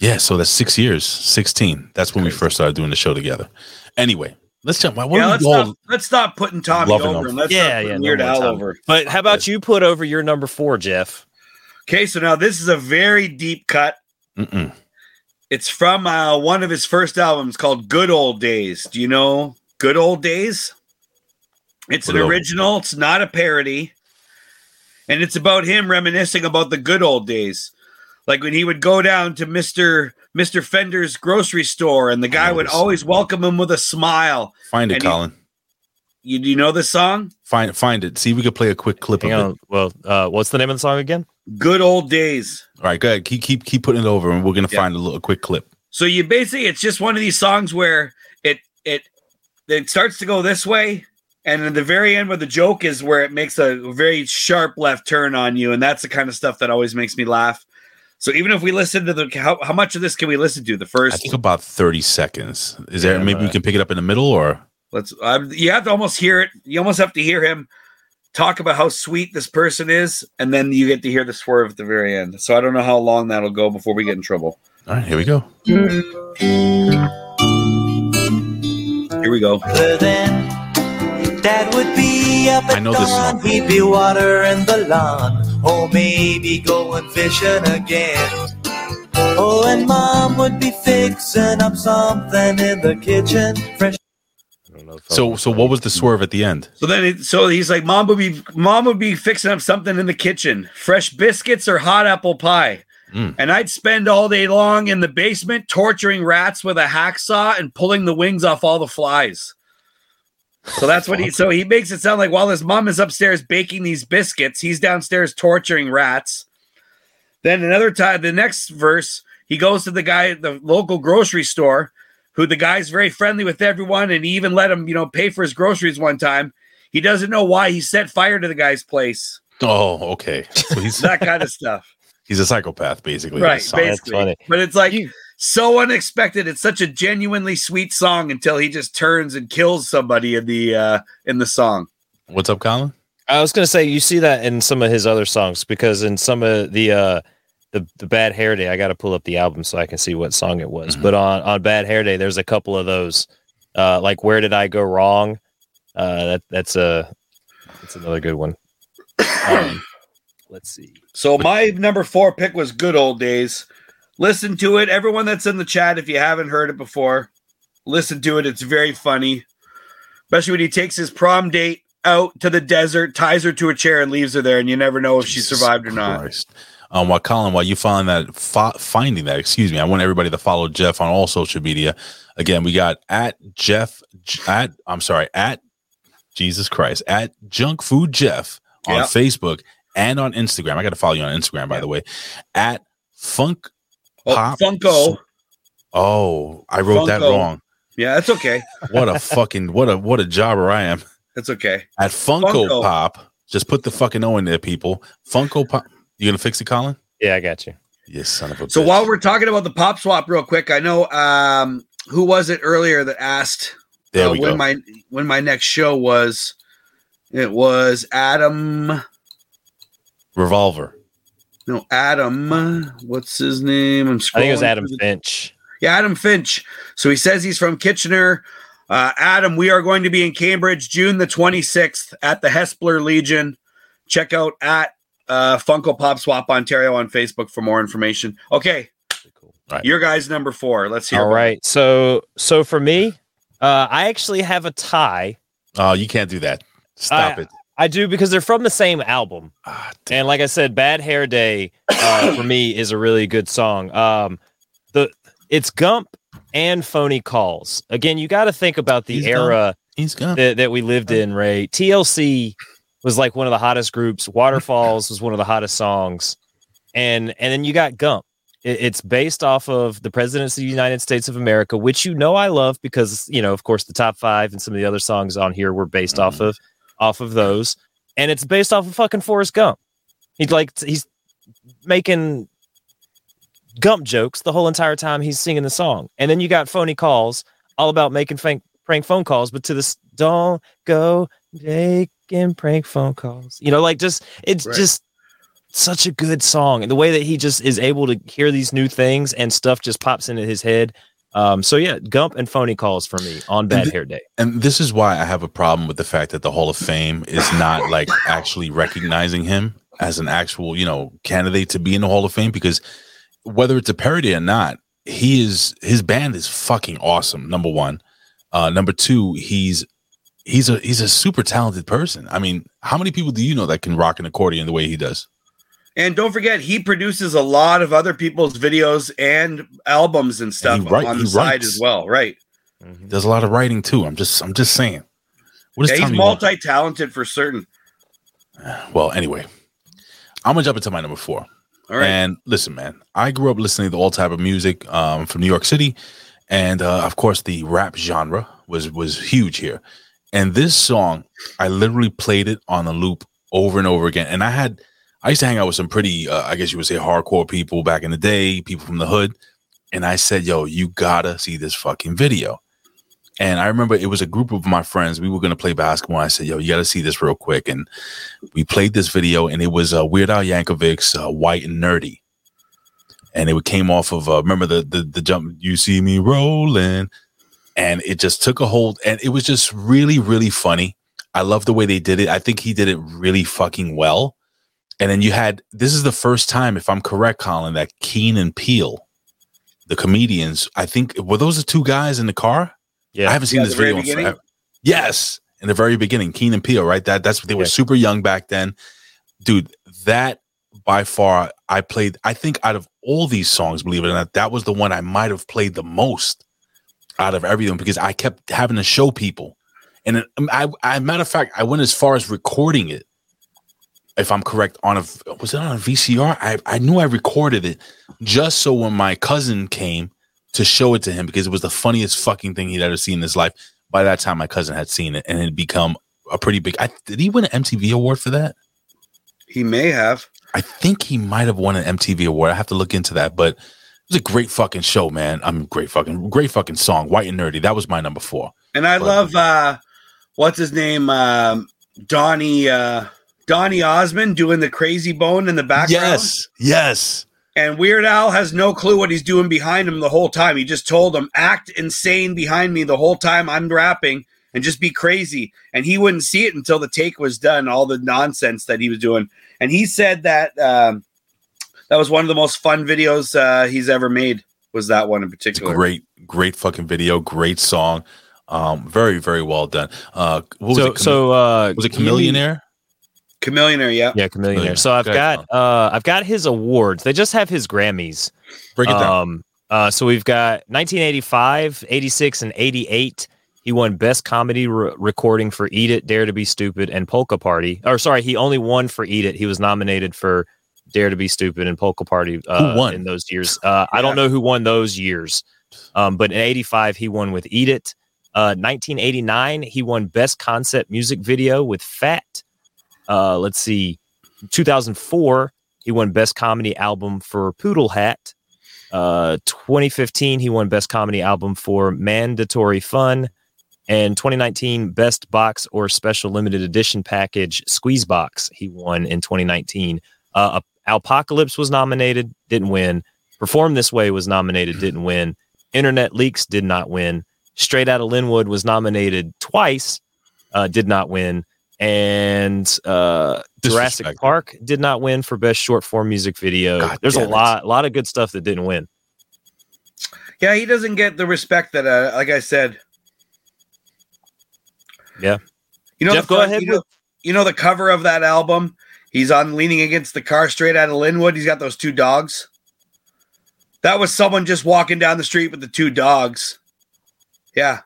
Yeah, so that's six years, sixteen. That's when we first started doing the show together. Anyway, let's jump. What yeah, are let's we all? stop, let's stop putting Tommy Loving over him. let's Yeah, stop yeah, putting no Weird more Al Tommy. over. But how about you put over your number four, Jeff? Okay, so now this is a very deep cut. Mm-mm. It's from uh, one of his first albums called Good Old Days. Do you know Good Old Days? It's an Good old- original, it's not a parody. And it's about him reminiscing about the good old days. Like when he would go down to Mr. Mr. Fender's grocery store and the guy would always welcome him with a smile. Find it, And he- Colin. You do you know this song? Find find it. See if we could play a quick clip Hang of on. it. Well, uh, what's the name of the song again? Good old days. All right, go ahead. Keep keep keep putting it over, and we're gonna Yeah. find a little a quick clip. So you basically it's just one of these songs where it it it starts to go this way, and at the very end where the joke is where it makes a very sharp left turn on you, and that's the kind of stuff that always makes me laugh. So even if we listen to the how, how much of this can we listen to? The I first think about thirty seconds. Is there Yeah, maybe we can pick it up in the middle, or let's um, you have to almost hear it. You almost have to hear him talk about how sweet this person is, and then you get to hear the swerve at the very end. So I don't know how long that'll go before we get in trouble. all right, here we go. Here we go. then Dad would be up I at know this dawn. song. He'd be watering the lawn. Oh, maybe going fishing again. Oh, and Mom would be fixing up something in the kitchen. Fresh. I don't know. if So so what was the swerve at the end? So then, it, so he's like, "Mom would be, Mom would be fixing up something in the kitchen, fresh biscuits or hot apple pie." Mm. And I'd spend all day long in the basement torturing rats with a hacksaw and pulling the wings off all the flies. So that's what he. So he makes it sound like while his mom is upstairs baking these biscuits, he's downstairs torturing rats. Then another time, the next verse, he goes to the guy at the local grocery store, who the guy's very friendly with everyone, and he even let him, you know, pay for his groceries one time. He doesn't know why he set fire to the guy's place. Oh, okay. So he's That kind of stuff. he's a psychopath, basically. right, basically. But it's like so unexpected. It's such a genuinely sweet song until he just turns and kills somebody in the uh in the song. What's up, Colin? I was gonna say you see that in some of his other songs because in some of the uh the the Bad Hair Day, I got to pull up the album so I can see what song it was. Mhm. But on on Bad Hair Day, there's a couple of those, uh, like Where Did I Go Wrong? Uh, that that's a that's another good one. Um, let's see. So my number four pick was Good Old Days. Listen to it. Everyone that's in the chat, if you haven't heard it before, listen to it. It's very funny. Especially when he takes his prom date out to the desert, ties her to a chair, and leaves her there, and you never know if she survived or not. Um, while Colin, while you find that, fo- finding that, excuse me, I want everybody to follow Jeff on all social media. Again, we got at Jeff at I'm sorry at Jesus Christ at Junk Food Jeff on Yep. Facebook and on Instagram. I got to follow you on Instagram, by the way. At Funk Oh, Pop. Funko. Oh, I wrote that wrong. Yeah, that's okay. What a fucking what a what a jobber I am. That's okay. At Funko, Funko. Pop, just put the fucking O in there, people. Funko Pop. You gonna fix it, Colin? Yeah, I got you. You son of a So bitch. while we're talking about the pop swap, real quick, I know um, who was it earlier that asked there uh, when go. my when my next show was. It was Adam. Revolver. No, Adam. What's his name? I'm scrolling. I think it was Adam the- Finch. Yeah, Adam Finch. So he says he's from Kitchener. Uh, Adam, we are going to be in Cambridge June the 26th at the Hespeler Legion. Check out at uh, Funko Pop Swap Ontario on Facebook for more information. Okay, Right. your guys number four. Let's hear. All about it. right. So so for me, uh, I actually have a tie. Oh, you can't do that. Stop I- it. I do because they're from the same album. Ah, And like I said, Bad Hair Day uh, for me is a really good song. Um, the it's Gump and Phony Calls. Again, you got to think about the He's era He's that, that we lived in. Ray TLC was like one of the hottest groups. Waterfalls was one of the hottest songs, and and then you got Gump. It, it's based off of the presidency of the United States of America, which you know I love because you know, of course, the top five and some of the other songs on here were based off of off of those, and it's based off of fucking Forrest Gump. He's like he's making Gump jokes the whole entire time he's singing the song, and then you got phony calls all about making prank prank phone calls, but to this don't go making prank phone calls. You know, like just it's Right. just such a good song, and the way that he just is able to hear these new things and stuff just pops into his head. Um, so yeah, Gump and phony calls for me on Bad th- Hair Day. And this is why I have a problem with the fact that the Hall of Fame is not like actually recognizing him as an actual, you know, candidate to be in the Hall of Fame because whether it's a parody or not, he is his band is fucking awesome. Number one, uh, number two, he's he's a he's a super talented person. I mean, how many people do you know that can rock an accordion the way he does? And don't forget, he produces a lot of other people's videos and albums and stuff he write- on he the side writes. as well, right? He does a lot of writing too. I'm just I'm just saying. What Yeah, he's multi-talented for certain. Well, anyway, I'm gonna jump into my number four. All right. And listen, man, I grew up listening to all type of music um, from New York City, and uh, of course, the rap genre was was huge here. And this song, I literally played it on a loop over and over again. And I had, I used to hang out with some pretty, uh, I guess you would say, hardcore people back in the day, people from the hood. And I said, "Yo, you gotta see this fucking video." And I remember it was a group of my friends. We were gonna play basketball. I said, "Yo, you gotta see this real quick." And we played this video, and it was uh, Weird Al Yankovic's uh, "White and Nerdy," and it came off of uh, remember the, the the jump. You see me rolling, and it just took a hold, and it was just really really funny. I love the way they did it. I think he did it really fucking well. And then you had this is the first time, if I'm correct, Colin, that Key and Peele, the comedians, I think were those the two guys in the car? Yeah, I haven't seen Yeah, this video in forever. Yes, in the very beginning, Key and Peele, right? That that's they were Yeah. super young back then, dude. That by far, I played. I think out of all these songs, believe it or not, that was the one I might have played the most out of everything because I kept having to show people, and it, I, I matter of fact, I went as far as recording it. If I'm correct, on a was it on a VCR? I I knew I recorded it just so when my cousin came to show it to him because it was the funniest fucking thing he'd ever seen in his life. By that time, my cousin had seen it and it had become a pretty big. I, did he win an MTV award for that? He may have. I think he might have won an MTV award. I have to look into that, but it was a great fucking show, man. I'm great fucking great fucking song, White and Nerdy. That was my number four. And I But- love uh what's his name? Um Donnie uh Donny Osmond doing the crazy bone in the background. Yes, yes. And Weird Al has no clue what he's doing behind him the whole time. He just told him, act insane behind me the whole time I'm rapping and just be crazy. And he wouldn't see it until the take was done, all the nonsense that he was doing. And he said that um, that was one of the most fun videos uh, he's ever made, was that one in particular. Great, great fucking video, great song. Um, very, very well done. Uh, what was so it? Chame- so uh, was it give me- Chamillionaire? Chamillionaire, yeah. Yeah, Chamillionaire. Chamillionaire. So I've Okay. got uh I've got his awards. They just have his Grammys. Break it down. Um uh so we've got 1985, 86 and 88. He won best comedy re- recording for Eat It, Dare to Be Stupid and Polka Party. Or sorry, he only won for Eat It. He was nominated for Dare to Be Stupid and Polka Party uh, Who won? in those years. Uh, I don't know who won those years. Um, but in 85 he won with Eat It. Uh, 1989 he won best concept music video with Fat. Uh, let's see. 2004, he won Best Comedy Album for Poodle Hat. Uh, 2015, he won Best Comedy Album for Mandatory Fun. And 2019, Best Box or Special Limited Edition Package Squeeze Box, he won in 2019. Uh, Alpocalypse was nominated, didn't win. Perform This Way was nominated, didn't win. Internet Leaks did not win. Straight Outta Lynwood was nominated twice, uh, did not win. And uh, Jurassic Park did not win for best short form music video. God There's a damn it. lot, lot of good stuff that didn't win. Yeah, he doesn't get the respect that, uh, like I said, Yeah. You know, Jeff, the go front- ahead You know, you know the cover of that album. He's on leaning against the car straight out of Lynwood. He's got those two dogs. That was someone just walking down the street with the two dogs. Yeah,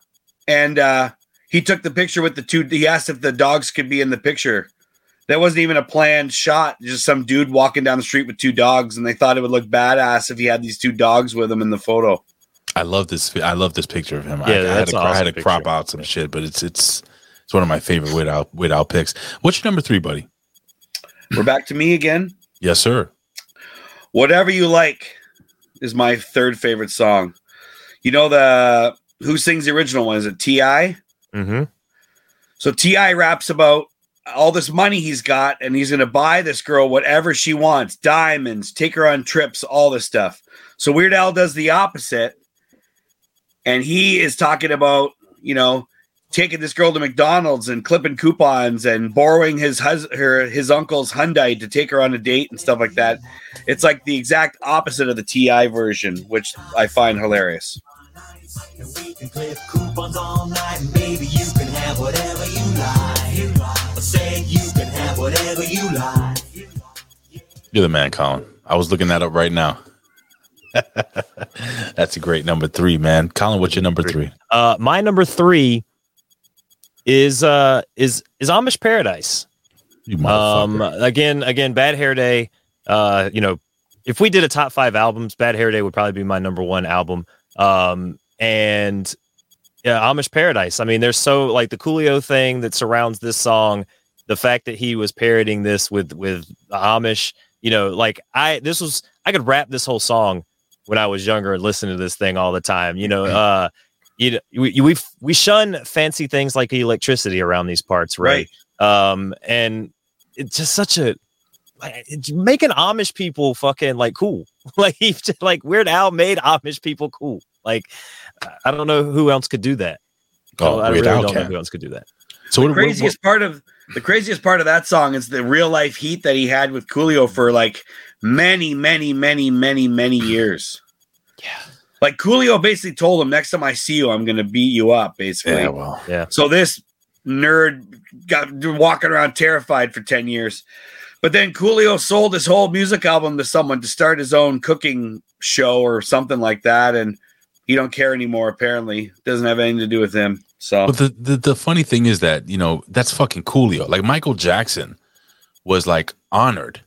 and uh, he took the picture with the two. He asked if the dogs could be in the picture That wasn't even a planned shot. Just some dude walking down the street with two dogs, and they thought it would look badass if he had these two dogs with him in the photo. I love this. I love this picture of him. I, Yeah, I had that's to, an I had to crop out some shit, but it's it's it's one of my favorite Weird Al Weird Al picks. What's your number three, buddy? We're back to me again. Yes, sir. Whatever you like is my third favorite song. You know the who sings the original one? Is it T.I.? Mm-hmm. So T.I. raps about all this money he's got, and he's going to buy this girl whatever she wants, diamonds, take her on trips, all this stuff. So Weird Al does the opposite, and he is talking about you know taking this girl to McDonald's and clipping coupons and borrowing his hus- her his uncle's Hyundai to take her on a date and stuff like that. It's like the exact opposite of the T.I. version, which I find hilarious. We can clip coupons all night, and baby, you can have whatever you like. I said you can have whatever you like. You're the man, Colin. I was looking that up right now. That's a great number three, man. Colin, what's your number three? Uh, my number three is uh is is Amish Paradise. You Um, again, again, Bad Hair Day. Uh, you know, if we did a top five albums, Bad Hair Day would probably be my number one album. Um, and yeah, Amish Paradise. I mean, there's so like the Coolio thing that surrounds this song. The fact that he was parodying this with with the Amish, you know, like I this was I could rap this whole song when I was younger and listen to this thing all the time. You know, uh, you know, we we we shun fancy things like electricity around these parts, right? Um, and it's just such a like making Amish people fucking like cool. like he like Weird Al made Amish people cool. Like I don't know who else could do that. Oh, I really don't know who else could do that. So the what, what, craziest part of the craziest part of that song is the real life heat that he had with Coolio for like many, many, many, many, many years. Yeah. Like Coolio basically told him, next time I see you, I'm gonna beat you up, basically. Yeah, well, Yeah. So this nerd got walking around terrified for 10 years. But then Coolio sold his whole music album to someone to start his own cooking show or something like that. And he don't care anymore, apparently. Doesn't have anything to do with him. So But the, the the funny thing is that you know that's fucking Coolio. Like Michael Jackson was like honored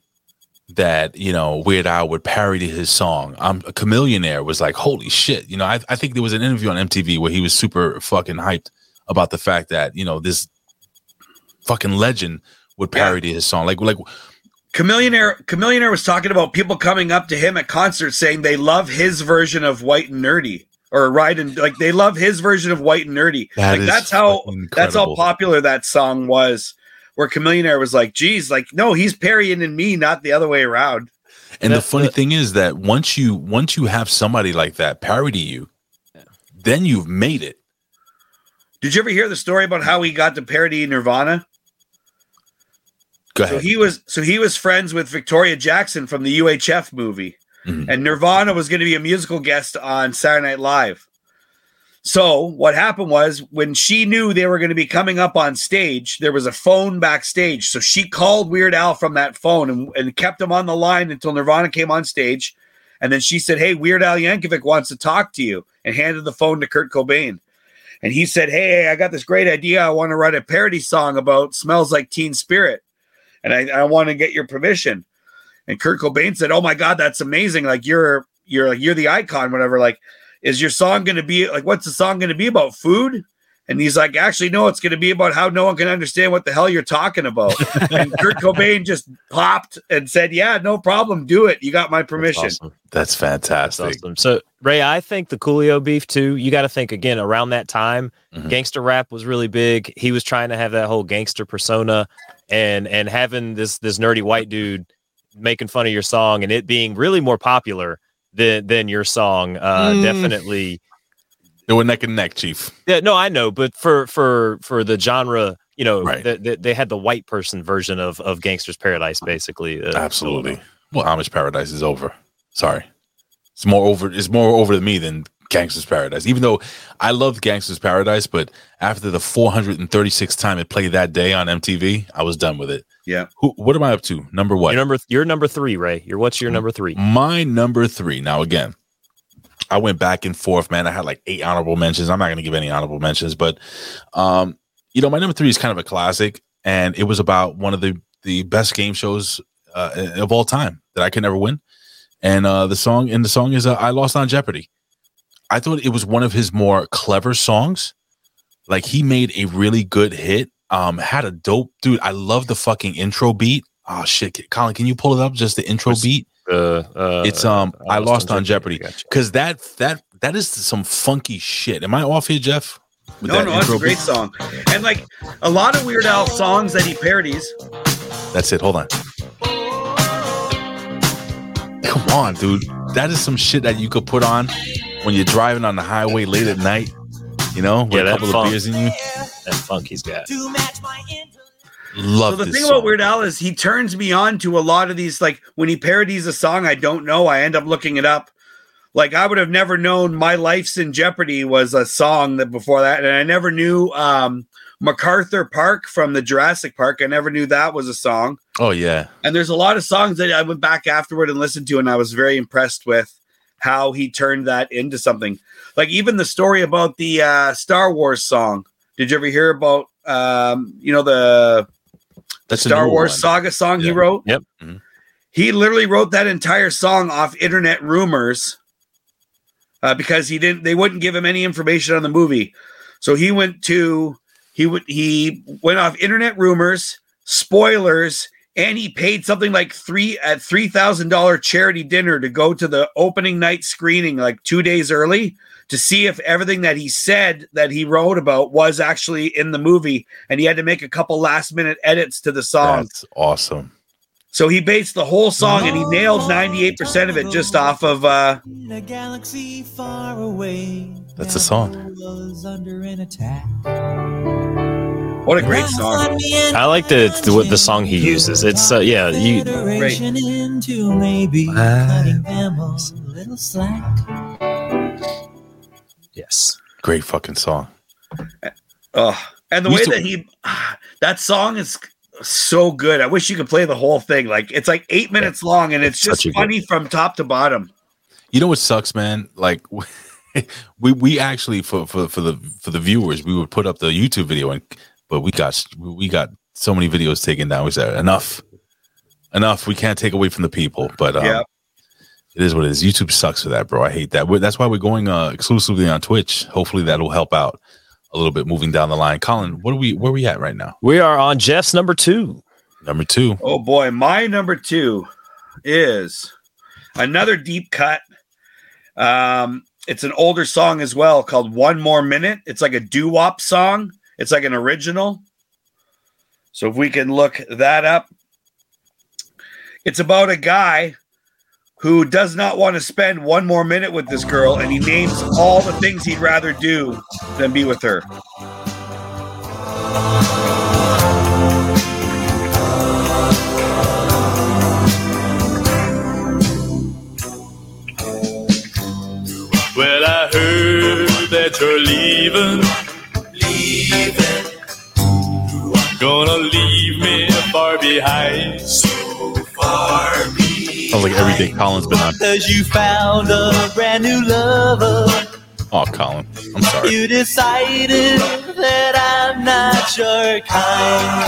that you know Weird Al would parody his song. I'm a Chamillionaire was like holy shit. You know I I think there was an interview on MTV where he was super fucking hyped about the fact that you know this fucking legend would parody his song. Like like Chamillionaire Chamillionaire was talking about people coming up to him at concerts saying they love his version of White and Nerdy or Ride and like they love his version of White and Nerdy. That like that's how fucking that's how popular that song was. Where Chamillionaire was like, "Geez, like no, he's parrying parodying me, not the other way around." And the funny thing is that once you once you have somebody like that parody you, then you've made it. Did you ever hear the story about how he got to parody Nirvana? Go ahead. So he was so he was friends with Victoria Jackson from the UHF movie, Mhm. and Nirvana was going to be a musical guest on Saturday Night Live. So what happened was when she knew they were going to be coming up on stage, there was a phone backstage. So she called Weird Al from that phone and, and kept him on the line until Nirvana came on stage. And then she said, Hey, Weird Al Yankovic wants to talk to you, and handed the phone to Kurt Cobain. And he said, Hey, I got this great idea. I want to write a parody song about smells like teen spirit. And I, I want to get your permission. And Kurt Cobain said, Oh my God, that's amazing. Like you're you're like you're the icon, whatever. Like, is your song gonna be like what's the song gonna be about? Food? And he's like, actually, no, it's gonna be about how no one can understand what the hell you're talking about. and Kurt Cobain just popped and said, Yeah, no problem, do it. You got my permission. Awesome. That's fantastic. Awesome. So Ray, I think the Coolio beef too. You got to think again around that time, Mhm. gangster rap was really big. He was trying to have that whole gangster persona, and and having this this nerdy white dude making fun of your song and it being really more popular than than your song. Uh, Mm. Definitely. They were neck and neck, Chief. Yeah, no, I know, but for for for the genre, you know, Right. th- th- they had the white person version of of Gangsta's Paradise, basically. Uh, Absolutely. Well, Amish Paradise is over. Sorry, it's more over. It's more over to me than Gangsta's Paradise. Even though I loved Gangsta's Paradise, but after the 436th time it played that day on MTV, I was done with it. Yeah. Who? What am I up to? Number what? You're number you're number three, Ray. You're what's your number three? My number three. Now again, I went back and forth, man. I had like eight honorable mentions. I'm not going to give any honorable mentions, but um, you know, my number three is kind of a classic, and it was about one of the the best game shows uh, of all time that I could never win. And uh, the song and the song is uh, "I Lost on Jeopardy." I thought it was one of his more clever songs. Like he made a really good hit. Um, had a dope dude. I love the fucking intro beat. Oh shit, Colin, can you pull it up? Just the intro beat. Uh, uh, It's um, I lost on Jeopardy because that that that is some funky shit. Am I off here, Jeff? With No, that no, that's a great beat? song. And like a lot of Weird Al songs that he parodies. That's it. Hold on. Come on, dude. That is some shit that you could put on when you're driving on the highway late at night. You know, with Yeah, a couple funk. of beers in you. That funk he's got. Love so the this thing song. about Weird Al is he turns me on to a lot of these. Like when he parodies a song I don't know, I end up looking it up. Like I would have never known "My Life's in Jeopardy" was a song that before that, and I never knew um, MacArthur Park from the Jurassic Park. I never knew that was a song. Oh yeah. And there's a lot of songs that I went back afterward and listened to, and I was very impressed with how he turned that into something. Like even the story about the uh, Star Wars song. Did you ever hear about um, you know the That's Star Wars one. saga song he wrote? Yep. He literally wrote that entire song off internet rumors uh, because he didn't. They wouldn't give him any information on the movie, so he went to he would he went off internet rumors, spoilers, and he paid something like three at three thousand dollar charity dinner to go to the opening night screening like two days early to see if everything that he said that he wrote about was actually in the movie, and he had to make a couple last minute edits to the song. That's awesome. So he based the whole song and he nailed 98% of it just off of uh A galaxy far away. That's a song. Was under an attack. what a great song. I like the the, the song he uses. It's uh, yeah, you Federation into maybe cutting them a little slack. Yes. Great fucking song. Oh, and the We way used to- that he that song is so good. I wish you could play the whole thing. Like it's like 8 minutes long and it's, It's just such a good- funny from top to bottom. You know what sucks, man? Like we we actually for for for the for the viewers, we would put up the YouTube video and but we got we got so many videos taken down. We said enough, enough. We can't take away from the people, but um, Yeah. It is what it is. YouTube sucks for that, bro. I hate that. We're, that's why we're going uh, exclusively on Twitch. Hopefully, that'll help out a little bit moving down the line. Colin, what are we? Where are we at right now? We are on Jeff's number two. Number two. Oh boy, my number 2 is another deep cut. Um it's an older song as well called One More Minute. It's like a doo-wop song. It's like an original. So if we can look that up, it's about a guy who does not want to spend one more minute with this girl, and he names all the things he'd rather do than be with her. Well, I heard that you're leaving. Leaving. Gonna leave me far behind. So far behind. Sounds like every day Colin's been on. Cause you found a brand new lover. Oh, Colin, I'm sorry. You decided that I'm not your kind.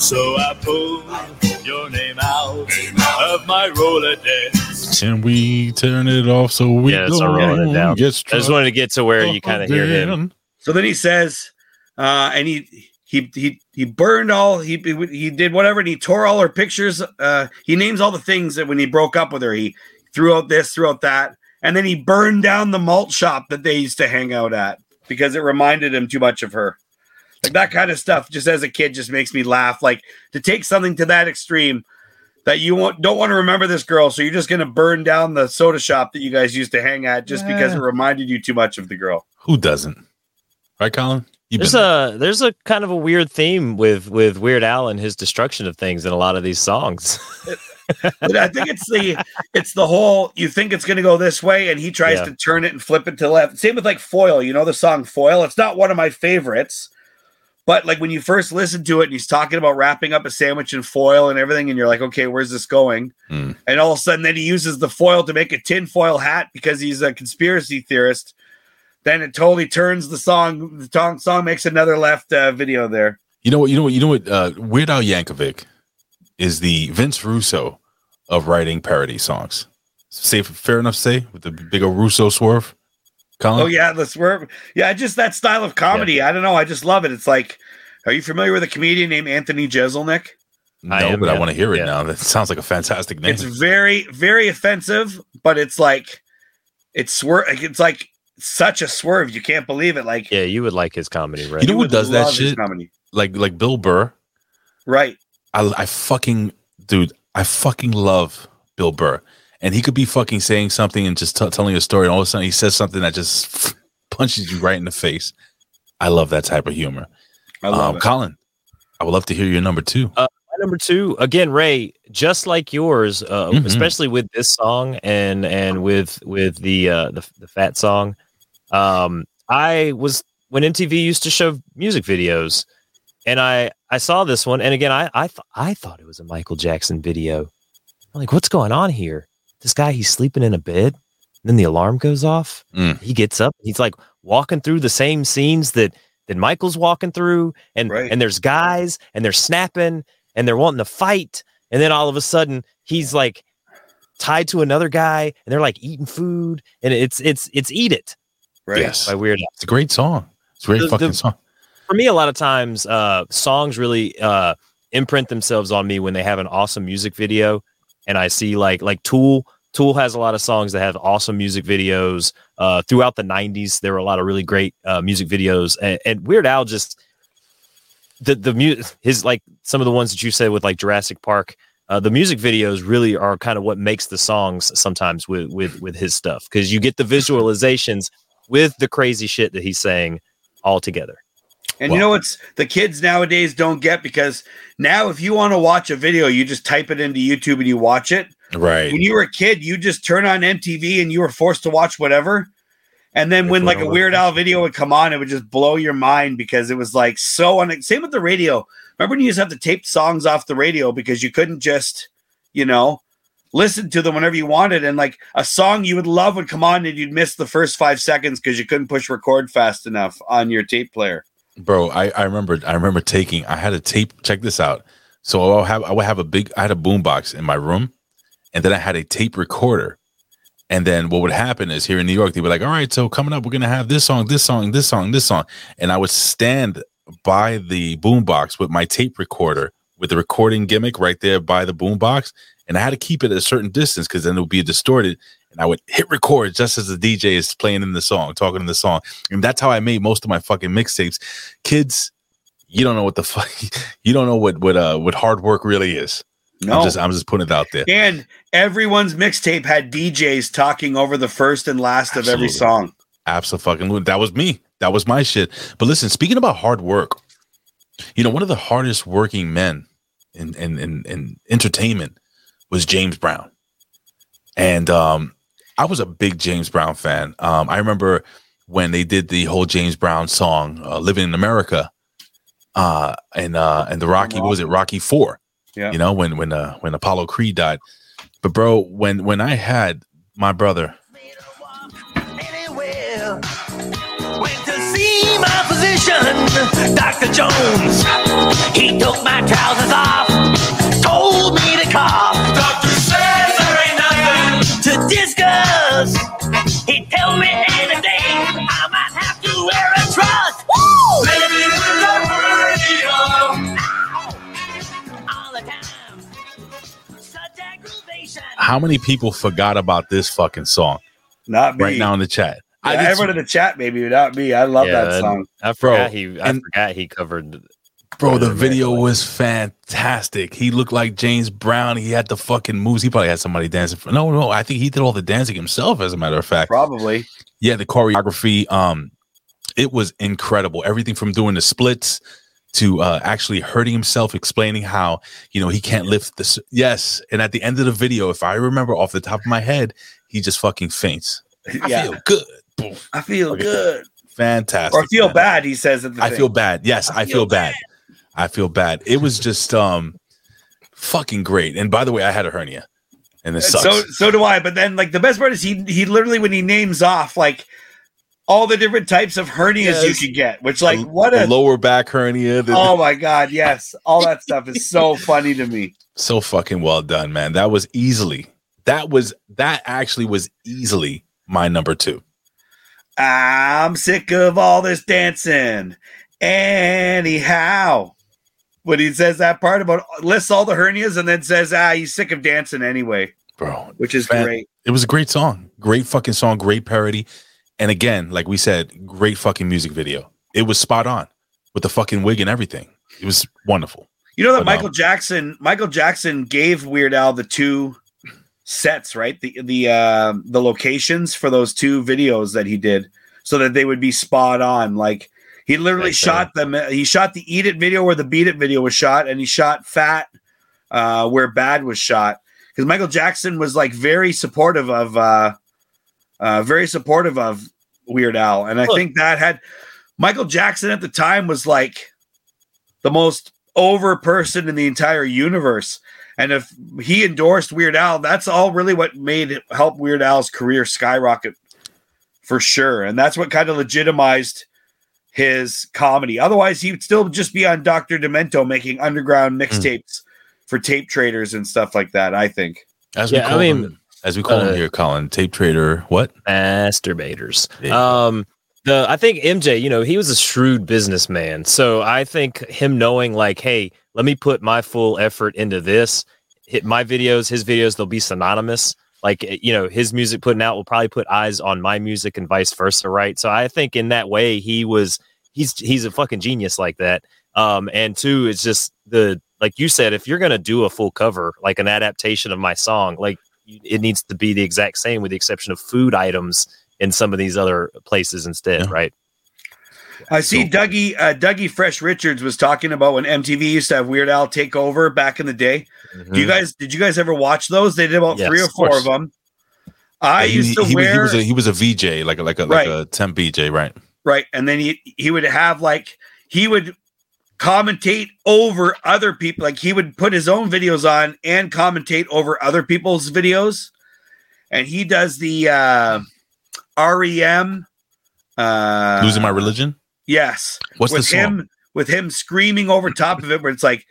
So I pulled your name out of my Rolodex. Can we turn it off so we Yeah, it's don't not rolling it down. get I just wanted to get to where you kind of hear him. So then he says, uh, and he he he he burned all he he did whatever and he tore all her pictures. Uh, he names all the things that when he broke up with her, he threw out this, threw out that, and then he burned down the malt shop that they used to hang out at because it reminded him too much of her. Like that kind of stuff, just as a kid, just makes me laugh. Like to take something to that extreme that you want, don't want to remember this girl, so you're just going to burn down the soda shop that you guys used to hang at just because it reminded you too much of the girl. Who doesn't? Right, Colin? You've There's been a there's a kind of a weird theme with with Weird Al and his destruction of things in a lot of these songs. but I think it's the it's the whole you think it's going to go this way and he tries Yeah. to turn it and flip it to left. Same with like Foil, you know the song Foil. It's not one of my favorites, but like when you first listen to it and he's talking about wrapping up a sandwich in foil and everything, and you're like, okay, where's this going? Hmm. And all of a sudden, then he uses the foil to make a tinfoil hat because he's a conspiracy theorist. Then it totally turns the song. The song, song makes another left uh, video there. You know what? You know what? You know what? Uh, Weird Al Yankovic is the Vince Russo of writing parody songs. Safe, fair enough to say with the big old Russo swerve. Colin? Oh yeah, the swerve. Yeah, just that style of comedy. I don't know. I just love it. It's like, are you familiar with a comedian named Anthony Jeselnik? no, I am, but I want to hear it Yeah. now. That sounds like a fantastic name. It's very, very offensive, but it's like, it's swerve. It's like such a swerve. You can't believe it. Like, Yeah, you would like his comedy, right? you know who does that shit? comedy. Like like Bill Burr. right? I, I fucking dude, I fucking love Bill Burr, and he could be fucking saying something and just t- telling a story, and all of a sudden he says something that just punches you right in the face. I love that type of humor. I love Um, it. Colin, I would love to hear your number two. Uh, number two, again, Ray, just like yours, uh, Mhm. especially with this song and and with with the uh, the the fat song. Um, I was when MTV used to show music videos, and I I saw this one, and again, I I th- I thought it was a Michael Jackson video. I'm like, what's going on here? This guy, he's sleeping in a bed, and then the alarm goes off. Mm. He gets up, he's like walking through the same scenes that that Michael's walking through, and Right. and there's guys, and they're snapping, and they're wanting to fight, and then all of a sudden he's like tied to another guy, and they're like eating food, and it's it's it's Eat It Right. Yes, by Weird Al it's a great song. It's a great The- fucking the- song. for me, a lot of times, uh, songs really uh, imprint themselves on me when they have an awesome music video, and I see like like Tool. Tool has a lot of songs that have awesome music videos. Uh, throughout the '90s, there were a lot of really great uh, music videos, and, and Weird Al just the the mu- his like some of the ones that you said with like Jurassic Park. Uh, the music videos really are kind of what makes the songs sometimes with with with his stuff because you get the visualizations with the crazy shit that he's saying all together. And you know what's the kids nowadays don't get because now if you want to watch a video, you just type it into YouTube and you watch it. Right. When you were a kid, you just turn on MTV and you were forced to watch whatever. And then when like a Weird Al video would come on, it would just blow your mind because it was like so un- same with the radio. Remember when you used to have to tape songs off the radio because you couldn't just, you know, listen to them whenever you wanted. And like a song you would love would come on and you'd miss the first five seconds because you couldn't push record fast enough on your tape player. bro I, I remember i remember taking i had a tape check this out so i'll have i would have a big i had a boom box in my room and then i had a tape recorder and then what would happen is here in new york they'd be like all right so coming up we're gonna have this song this song this song this song and i would stand by the boom box with my tape recorder with the recording gimmick right there by the boom box and i had to keep it at a certain distance because then it would be distorted and I would hit record just as the DJ is playing in the song, talking in the song. And that's how I made most of my fucking mixtapes. Kids, you don't know what the fuck you don't know what what uh what hard work really is. No. I'm just I'm just putting it out there. And everyone's mixtape had DJs talking over the first and last of every Absolutely. song. Absolutely. That was me. That was my shit. But listen, speaking about hard work, you know, one of the hardest working men in in in, in entertainment was James Brown. And um I was a big James Brown fan. Um I remember when they did the whole James Brown song uh, Living in America uh and uh and the Rocky what was it Rocky 4. Yeah. You know, when when uh when Apollo Creed died. But bro, when when I had my brother physician, Dr. Jones. He took my trousers off, told me to cough. Doctor says there ain't nothing to discuss. He tell me any day I might have to wear a trust. Woo! Living the radio. All the time. Such aggravation. how many people forgot about this fucking song Not me. right now in the chat? I did everyone in the chat, maybe not me. I love that song. I Bro, he. I and- forgot he covered. Bro, the video Man. was fantastic. He looked like James Brown. He had the fucking moves. He probably had somebody dancing. For, no, no, I think he did all the dancing himself. As a matter of fact, Probably. yeah, the choreography. Um, it was incredible. Everything from doing the splits to uh, actually hurting himself, explaining how you know he can't lift this. Yes, and at the end of the video, if I remember off the top of my head, he just fucking faints. I yeah. feel good. Boom. I feel Okay. good. Fantastic. Or feel man. bad, he says the I thing. feel bad. Yes, I, feel, bad. I feel bad. It was just um fucking great. And by the way, I had a hernia. And it sucks. So so do I. But then like the best part is he he literally when he names off like all the different types of hernias you can get, which like The- what the a lower back hernia. the- oh my god, yes, all that stuff is so funny to me. so fucking well done, man. That was easily. That was that actually was easily my number two. I'm sick of all this dancing. Anyhow, when he says that part about lists all the hernias and then says, ah, he's sick of dancing anyway, bro. Which is great. It was a great song, great fucking song, great parody, and again, like we said, great fucking music video. It was spot on with the fucking wig and everything. It was wonderful. You know that But, um, Michael Jackson, Michael Jackson gave Weird Al the two sets, right? The the uh, the locations for those two videos that he did, so that they would be spot on. Like he literally shot them. He shot the Eat It video where the Beat It video was shot, and he shot Fat uh, where Bad was shot. Because Michael Jackson was like very supportive of, uh, uh, very supportive of Weird Al, and I Look. think that had Michael Jackson at the time was like the most over person in the entire universe. And if he endorsed Weird Al, that's all really what made it help Weird Al's career skyrocket for sure. And that's what kind of legitimized his comedy. Otherwise, he would still just be on Dr. Demento making underground mixtapes for tape traders and stuff like that, I think. As Yeah, I we call mean, him, as we call uh, him here, Colin, tape trader. What? masturbators. Yeah. Um, the I think MJ, you know, he was a shrewd businessman. So I think him knowing like, hey, let me put my full effort into this. Hit my videos, his videos, they'll be synonymous. Like eh, you know, his music putting out will probably put eyes on my music and vice versa, right? So I think in that way, he was he's he's a fucking genius like that. Um, and two, it's just the like you said, if you're gonna do a full cover, like an adaptation of my song, like it needs to be the exact same with the exception of food items in some of these other places instead, right? I see Dougie uh, Dougie Fresh Richards was talking about when MTV used to have Weird Al take over back in the day. Do you guys did you guys ever watch those? They did about Mm-hmm. Yes, three or four course. of them. I he, used to he, wear he was a he was a VJ, like a like a Right. like a temp VJ, right? right, and then he he would have like he would commentate over other people. Like he would put his own videos on and commentate over other people's videos. And he does the uh, REM. Uh, Losing my religion. Yes. What's the with song? him with him screaming over top of it where it's like,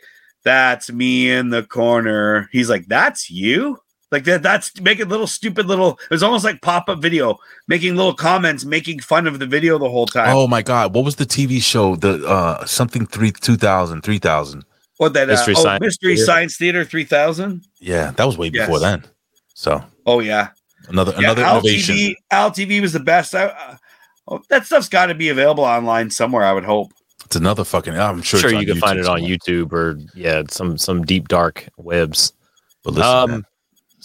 that's me in the corner. He's like, That's you? Like that that's making little stupid little it was almost like pop-up video, making little comments, making fun of the video the whole time. Oh my god, what was the TV show? The uh something three 2000, 3000. what that Mystery uh, oh, Science Mystery Theater. Science Theater 3000? Yeah, that was way Yes. before then. So Oh yeah. Another Yeah, another Al innovation. TV, Al TV was the best. I, uh, oh, that stuff's got to be available online somewhere, I would hope. It's another fucking. I'm sure. Sure, it's you on can find YouTube it on. YouTube or yeah, some some deep dark webs. But listen, um,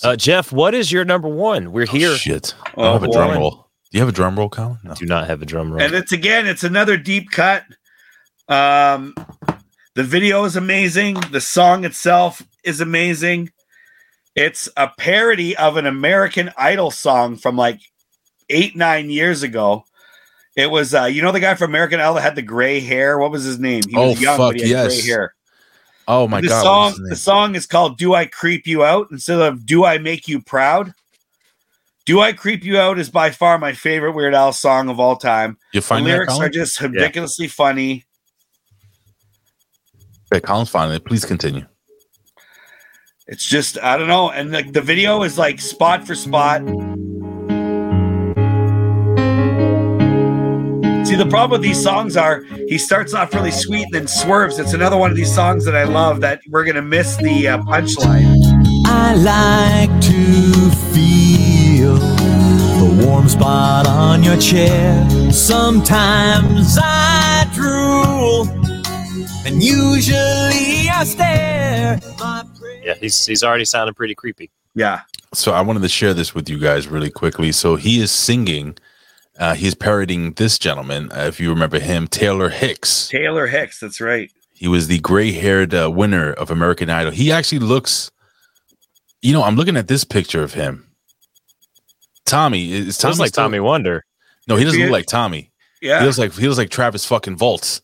uh, Jeff, what is your number one? We're here. Oh, Shit, I Oh, don't have a drum roll. Do you have a drum roll, Colin? No. Do not have a drum roll. And it's again, it's another deep cut. Um, the video is amazing. The song itself is amazing. It's a parody of an American Idol song from like eight, nine years ago. It was, uh, you know, the guy from American Idol that had the gray hair. What was his name? He was Oh, young, fuck, but he had yes. gray hair. Oh my the god, song, the song is called "Do I Creep You Out" instead of "Do I Make You Proud." "Do I Creep You Out" is by far my favorite Weird Al song of all time. You The find that, lyrics Colin? are just ridiculously funny. Okay, Colin's finding it. Please continue. It's just I don't know, and like the video is like spot for spot. See, the problem with these songs are he starts off really sweet and then swerves. It's another one of these songs that I love that we're gonna miss the uh, punchline. I like to feel the warm spot on your chair. Sometimes I drool, and usually I stare. My Yeah, he's he's already sounding pretty creepy. Yeah. So I wanted to share this with you guys really quickly. So he is singing. Uh, he's parodying this gentleman. Uh, if you remember him, Taylor Hicks. Taylor Hicks, that's right. He was the gray-haired uh, winner of American Idol. He actually looks. You know, I'm looking at this picture of him. Tommy is Tommy Looks like still- Tommy Wonder. No, he doesn't He look like Tommy. Yeah. He looks like he looks like Travis fucking Volts.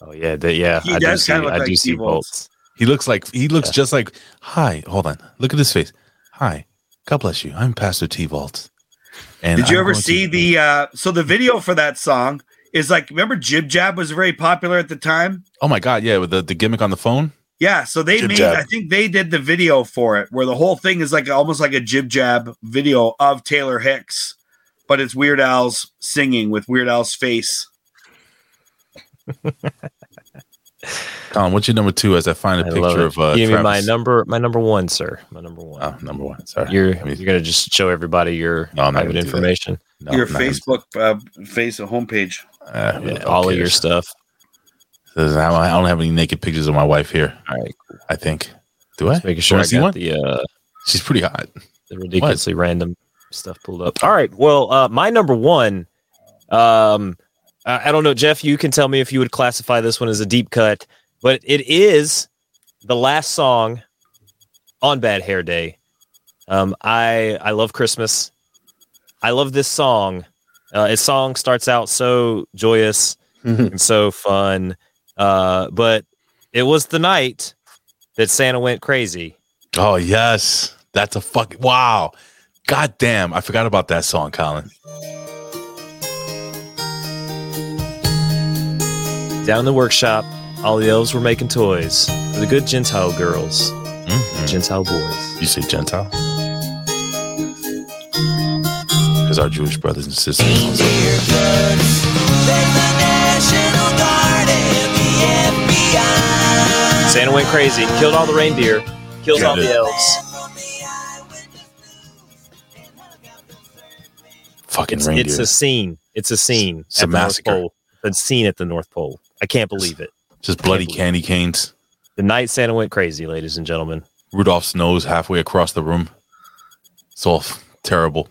Oh yeah, the, yeah. He I do does see. kinda look I like do see Steve Volts. Bolts. He looks like he looks just like. Hi, hold on. Look at his face. Hi, God bless you. I'm Pastor T Volts. And Did you I'm ever going to- see the uh so the video for that song is like remember Jib Jab was very popular at the time? Oh my god, yeah, with the, the gimmick on the phone. Yeah, so they Jib made Jab. I think they did the video for it where the whole thing is like almost like a Jib Jab video of Taylor Hicks, but it's Weird Al's singing with Weird Al's face. Colin, what's your number two? As I find a I picture of uh, Give me my number, my number one, sir. My number one. Oh, number one. Sorry, You're you're gonna just show everybody your No, I'm private gonna information, No, Your I'm gonna- Facebook uh, face homepage. Uh, Yeah, hell all of your stuff. I don't I don't have any naked pictures of my wife here. All right, I think. Do I? just making sure I Wanna see got one? the uh, She's pretty hot. the ridiculously random stuff pulled up. All right, well, uh, my number one. Um, I, I don't know, Jeff. You can tell me if you would classify this one as a deep cut, but it is the last song on Bad Hair Day. Um, I I love Christmas. I love this song. Uh, its song starts out so joyous and so fun, uh, but it was the night that Santa went crazy. Oh yes, that's a fucking wow. God damn, I forgot about that song, Colin. Down in the workshop, all the elves were making toys for the good Gentile girls, Mhm. Gentile boys. You say Gentile? Because our Jewish brothers and sisters. Santa went crazy, killed all the reindeer, killed Yeah, all the elves. Fucking It's, reindeer. it's a scene. It's a scene. It's a massacre. A scene at the North Pole. I can't believe it. Just bloody candy canes. The night Santa went crazy, ladies and gentlemen. Rudolph's nose halfway across the room. It's all f- terrible.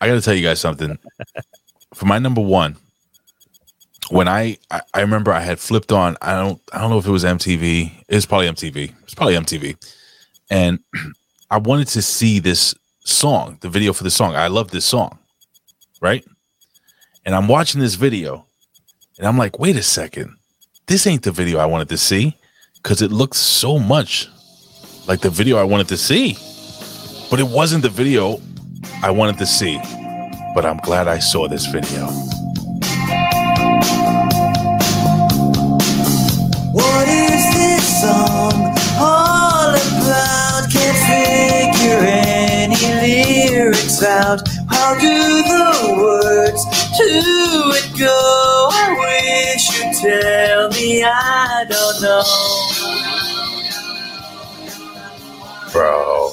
I got to tell you guys something. For my number one, when I, I I remember I had flipped on. I don't I don't know if it was MTV. It's probably MTV. It's probably MTV. And I wanted to see this song, the video for the song. I love this song, right? And I'm watching this video, and I'm like, wait a second, this ain't the video I wanted to see, because it looks so much like the video I wanted to see. But it wasn't the video I wanted to see. But I'm glad I saw this video. What is this song all about? Can't figure any lyrics out. How do the words to it go? I wish you'd tell me. I don't know. Bro.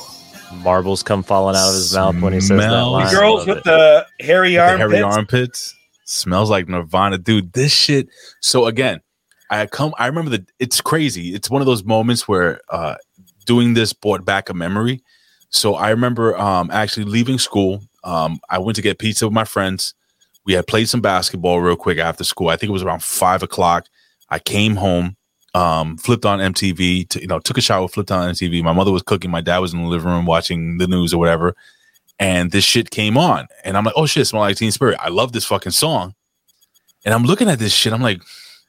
Marbles come falling out of his mouth when he says that Smells- line. The girls with it. the hairy With the armpits. hairy armpits. Smells like Nirvana, dude. This shit. So again, I come. I remember that. It's crazy. It's one of those moments where uh, doing this brought back a memory. So I remember um, actually leaving school. Um, I went to get pizza with my friends. We had played some basketball real quick after school. I think it was around five o'clock. I came home, um, flipped on MTV. To, you know, took a shower, flipped on MTV. My mother was cooking. My dad was in the living room watching the news or whatever and this shit came on and i'm like oh shit smell like teen spirit i love this fucking song and i'm looking at this shit i'm like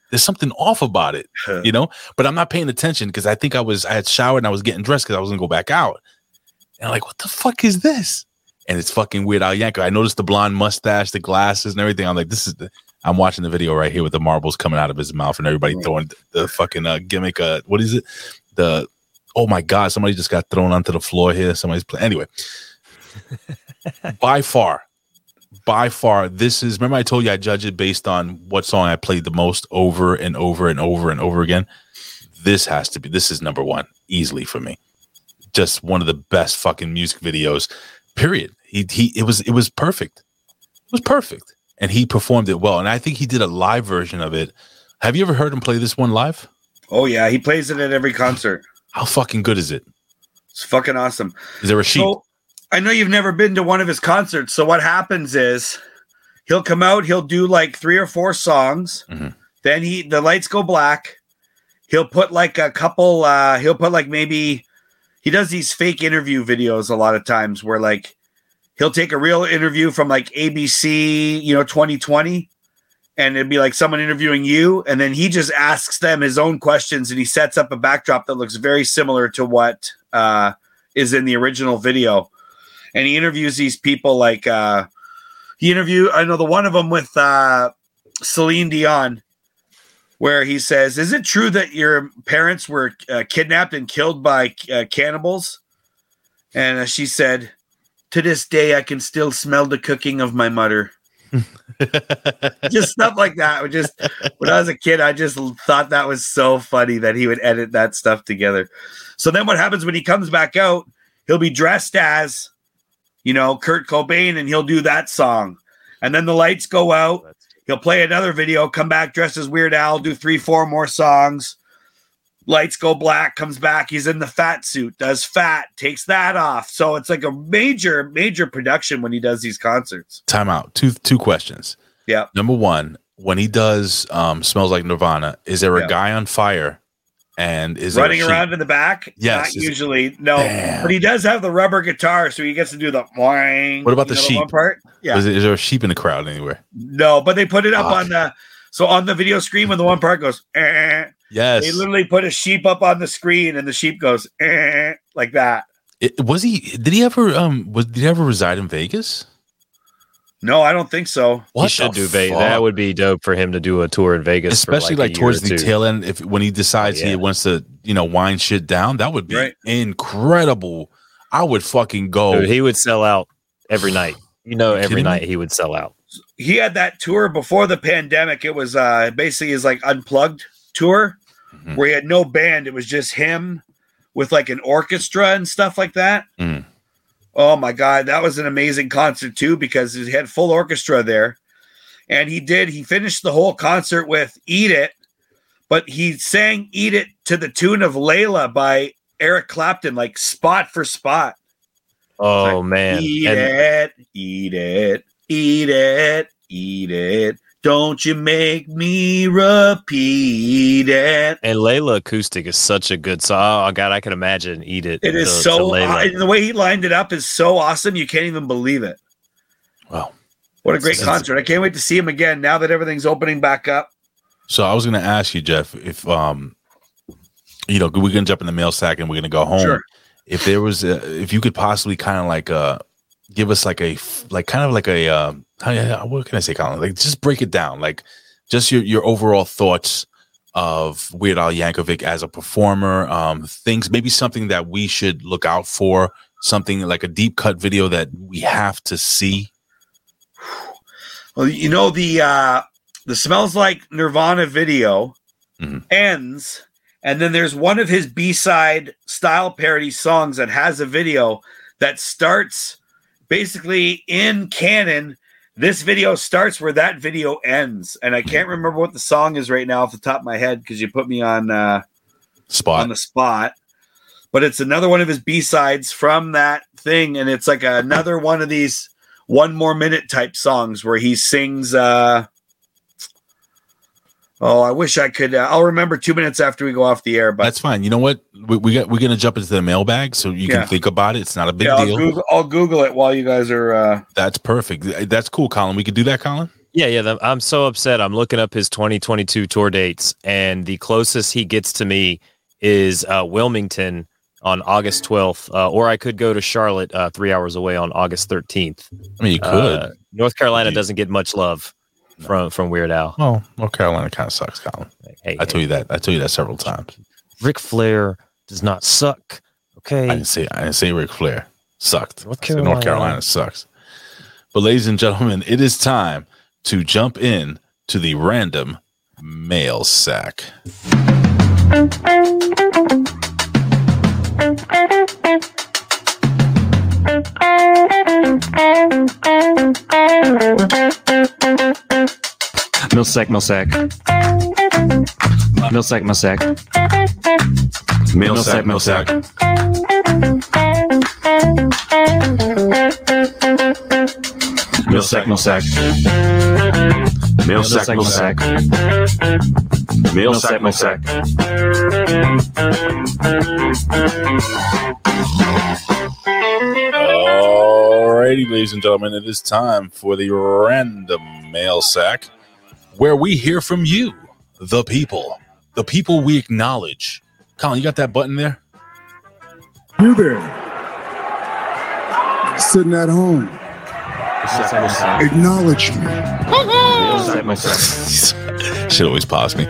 there's something off about it you know but i'm not paying attention because i think i was i had showered and i was getting dressed because i was gonna go back out and i'm like what the fuck is this and it's fucking weird al yanko i noticed the blonde mustache the glasses and everything i'm like this is the i'm watching the video right here with the marbles coming out of his mouth and everybody throwing the fucking uh, gimmick uh what is it the oh my god somebody just got thrown onto the floor here somebody's playing anyway by far, by far, this is. Remember, I told you I judge it based on what song I played the most over and over and over and over again. This has to be. This is number one easily for me. Just one of the best fucking music videos. Period. He he. It was it was perfect. It was perfect, and he performed it well. And I think he did a live version of it. Have you ever heard him play this one live? Oh yeah, he plays it at every concert. How fucking good is it? It's fucking awesome. Is there a sheet? So I know you've never been to one of his concerts. So what happens is he'll come out, he'll do like three or four songs. Mhm. Then he the lights go black. He'll put like a couple uh he'll put like maybe he does these fake interview videos a lot of times where like he'll take a real interview from like ABC, you know, 2020 and it'd be like someone interviewing you and then he just asks them his own questions and he sets up a backdrop that looks very similar to what uh is in the original video and he interviews these people like uh he interviewed I know the one of them with uh Celine Dion where he says, "Is it true that your parents were uh, kidnapped and killed by uh, cannibals?" And uh, she said, "To this day, I can still smell the cooking of my mother." just stuff like that. Just when I was a kid, I just thought that was so funny that he would edit that stuff together. So then, what happens when he comes back out? He'll be dressed as, you know, Kurt Cobain, and he'll do that song. And then the lights go out. He'll play another video, come back dressed as Weird Al, do three, four more songs. Lights go black, comes back. He's in the fat suit, does fat, takes that off. So it's like a major, major production when he does these concerts. Time out. Two two questions. Yeah. Number one, when he does um smells like Nirvana, is there a Yeah. guy on fire? And is Running around in the back? Yes. Not usually. No. But he does have the rubber guitar, so he gets to do the wang. What about the sheep? one part? Yeah. Is, it- is there a sheep in the crowd anywhere? No, but they put it up on the so on the video screen when the one part goes, eh, Yes. they literally put a sheep up on the screen and the sheep goes eh, like that. It, was he? Did he ever? Um, was did he ever reside in Vegas? No, I don't think so. he should do Vegas. That would be dope for him to do a tour in Vegas, for, especially like, like, a year towards or the two. tail end. If when he decides he wants to, you know, wind shit down, that would be incredible. I would fucking go. Dude, he would sell out every night. You know, You every kidding me? night he would sell out. He had that tour before the pandemic. It was uh basically is like unplugged tour Mm-hmm. where he had no band. It was just him with like an orchestra and stuff like that. Mm. Oh my god, that was an amazing concert too because he had full orchestra there. And he did, he finished the whole concert with Eat It, but he sang Eat It to the tune of Layla by Eric Clapton, like spot for spot. Oh man. Eat And- it, eat it, eat it, eat it. Don't you make me repeat it. And Layla acoustic is such a good song. Oh god, I can imagine eat it. It is to- to so Layla. and the way he lined it up is so awesome. You can't even believe it. Wow. What a great concert. I can't wait to see him again now that everything's opening back up. So I was going to ask you, Jeff, if um, you know, we're going to jump in the mail sack and we're going to go home. Sure. If there was, a, if you could possibly kind of like uh, give us like a like kind of like a, um, how, what can I say, Colin? Like just break it down, like just your your overall thoughts of Weird Al Yankovic as a performer, um, things maybe something that we should look out for, something like a deep cut video that we have to see. Well, you know the uh the smells like Nirvana video Mm-hmm. ends, and then there's one of his B-side style parody songs that has a video that starts basically in canon. This video starts where that video ends, and I can't remember what the song is right now off the top of my head because you put me on uh spot on the spot. But it's another one of his B-sides from that thing, and it's like another one of these one more minute type songs where he sings uh Oh, I wish I could. Uh, I'll remember two minutes after we go off the air, but That's fine. You know what? We, we got we're gonna jump into the mailbag, so you Yeah. can think about it. It's not a big yeah, I'll deal. Google, I'll Google it while you guys are. Uh, That's perfect. That's cool, Colin. We could do that, Colin. Yeah, yeah. the- I'm so upset. I'm looking up his 2022 tour dates, and the closest he gets to me is uh, Wilmington on August 12th, uh, or I could go to Charlotte, uh, three hours away on August 13th. I mean, you could. Uh, North Carolina doesn't get much love from from Weird Al. Oh, North Carolina kind of sucks, Colin. Hey, I told you that. I told you that several times. Ric Flair does not suck. Okay. I didn't say I didn't say Ric Flair sucked. North I said North Carolina. Carolina sucks. But ladies and gentlemen, it is time to jump in to the random mail sack. Millsack, Millsack. Millsack, Millsack. Millsack, Millsack. Millsack, Millsack. Millsack, Millsack. Millsack, Millsack. Alrighty, ladies and gentlemen, it is time for the random mail sack where we hear from you, the people, the people we acknowledge. Colin, you got that button there? You there. sitting at home. Acknowledge me. Should always pause me.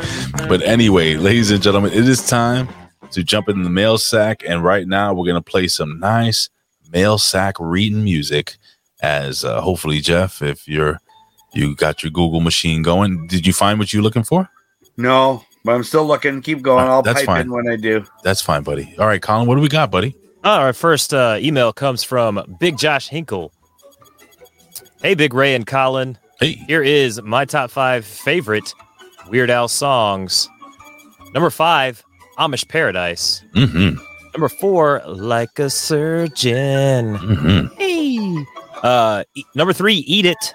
But anyway, ladies and gentlemen, it is time to jump in the mail sack. And right now, we're going to play some nice mail sack reading music. As uh, hopefully, Jeff, if you're you got your Google machine going, did you find what you're looking for? No, but I'm still looking. Keep going. I'll That's pipe fine. in when I do. That's fine, buddy. All right, Colin, what do we got, buddy? All right, first uh, email comes from Big Josh Hinkle. Hey, Big Ray and Colin. Hey. Here is my top five favorite Weird Al songs. Number five, Amish Paradise. Mm-hmm. Number four, Like a Surgeon. Mm-hmm. Hey. Uh, e- number three, Eat It.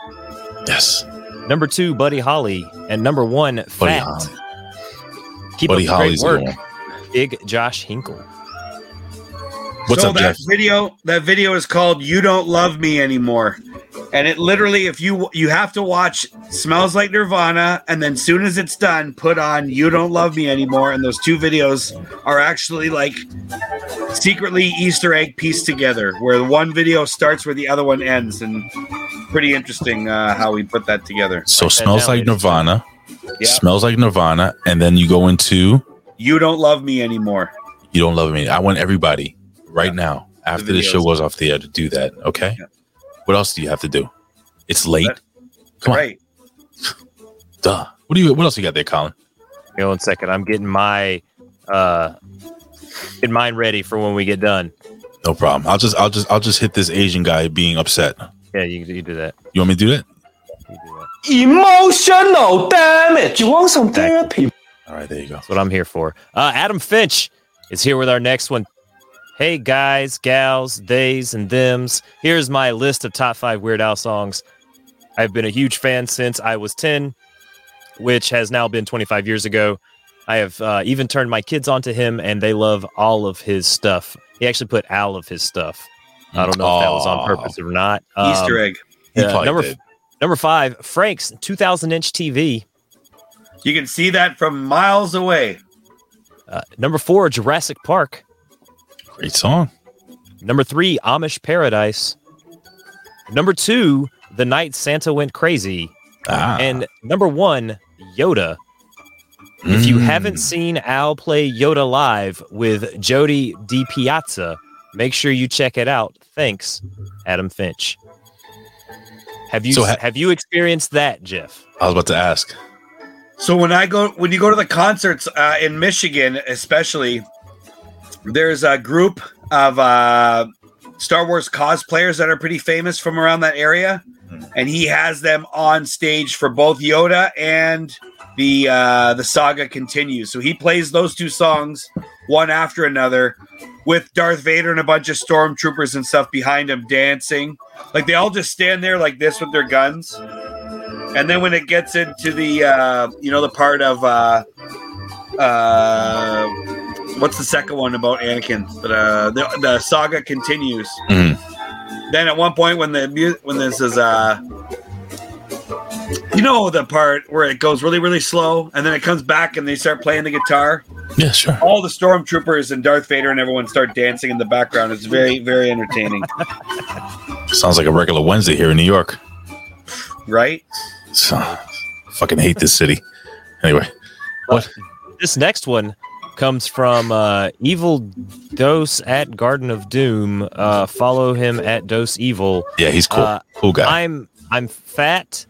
Yes. Number two, Buddy Holly. And number one, Buddy Fat. Holly. Keep Buddy up the Holly's great work. one. Big Josh Hinkle. What's so up, that Jeff? video that video is called "You Don't Love Me Anymore," and it literally, if you you have to watch "Smells Like Nirvana," and then soon as it's done, put on "You Don't Love Me Anymore," and those two videos are actually like secretly Easter egg pieced together, where the one video starts where the other one ends, and pretty interesting uh, how we put that together. So smells like Nirvana. Yeah. Smells like Nirvana, and then you go into You don't love me anymore. You Don't Love Me. I want everybody right now after the, show goes off the air to do that. Okay. What else do you have to do? It's late. Come on, Right. duh. What do you? What else you got there, Colin? Hang on one second. I'm getting my uh getting mine ready for when we get done. No problem. I'll just, I'll just, I'll just hit this Asian guy being upset. Yeah, you, you do that. You want me to do that? Emotional damage. You want some therapy? All right, there you go. That's what I'm here for. Uh, Adam Finch is here with our next one. Hey guys, gals, theys, and thems. Here's my list of top five Weird Al songs. I've been a huge fan since I was 10, which has now been 25 years ago. I have uh, even turned my kids onto him, and they love all of his stuff. He actually put all of his stuff. I don't know if that was on purpose or not. Easter Um, egg. He uh, number did. number five, Frank's 2,000 inch TV. You can see that from miles away. Uh, number four, Jurassic Park. Great song. Number three, Amish Paradise. Number two, The Night Santa Went Crazy. Ah. And number one, Yoda. If you Mm. haven't seen Al play Yoda live with Jody Di Piazza, make sure you check it out. Thanks, Adam Finch. Have you So ha- have you experienced that, Jeff? I was about to ask. So when I go, when you go to the concerts uh, in Michigan, especially, there's a group of uh, Star Wars cosplayers that are pretty famous from around that area, and he has them on stage for both Yoda and the uh, the saga continues. So he plays those two songs one after another, with Darth Vader and a bunch of stormtroopers and stuff behind him dancing. Like they all just stand there like this with their guns. And then when it gets into the uh, you know the part of uh, uh, what's the second one about Anakin? But uh, the, the saga continues. Mhm. Then at one point when the when this is uh, you know the part where it goes really really slow and then it comes back and they start playing the guitar. Yeah, sure. All the stormtroopers and Darth Vader and everyone start dancing in the background. It's very very entertaining, Sounds like a regular Wednesday here in New York. right? So, fucking hate this city. Anyway, what? This next one comes from uh, Evil Dose at Garden of Doom. Uh, follow him at Dose Evil. Yeah, he's cool. Uh, cool guy. I'm I'm fat.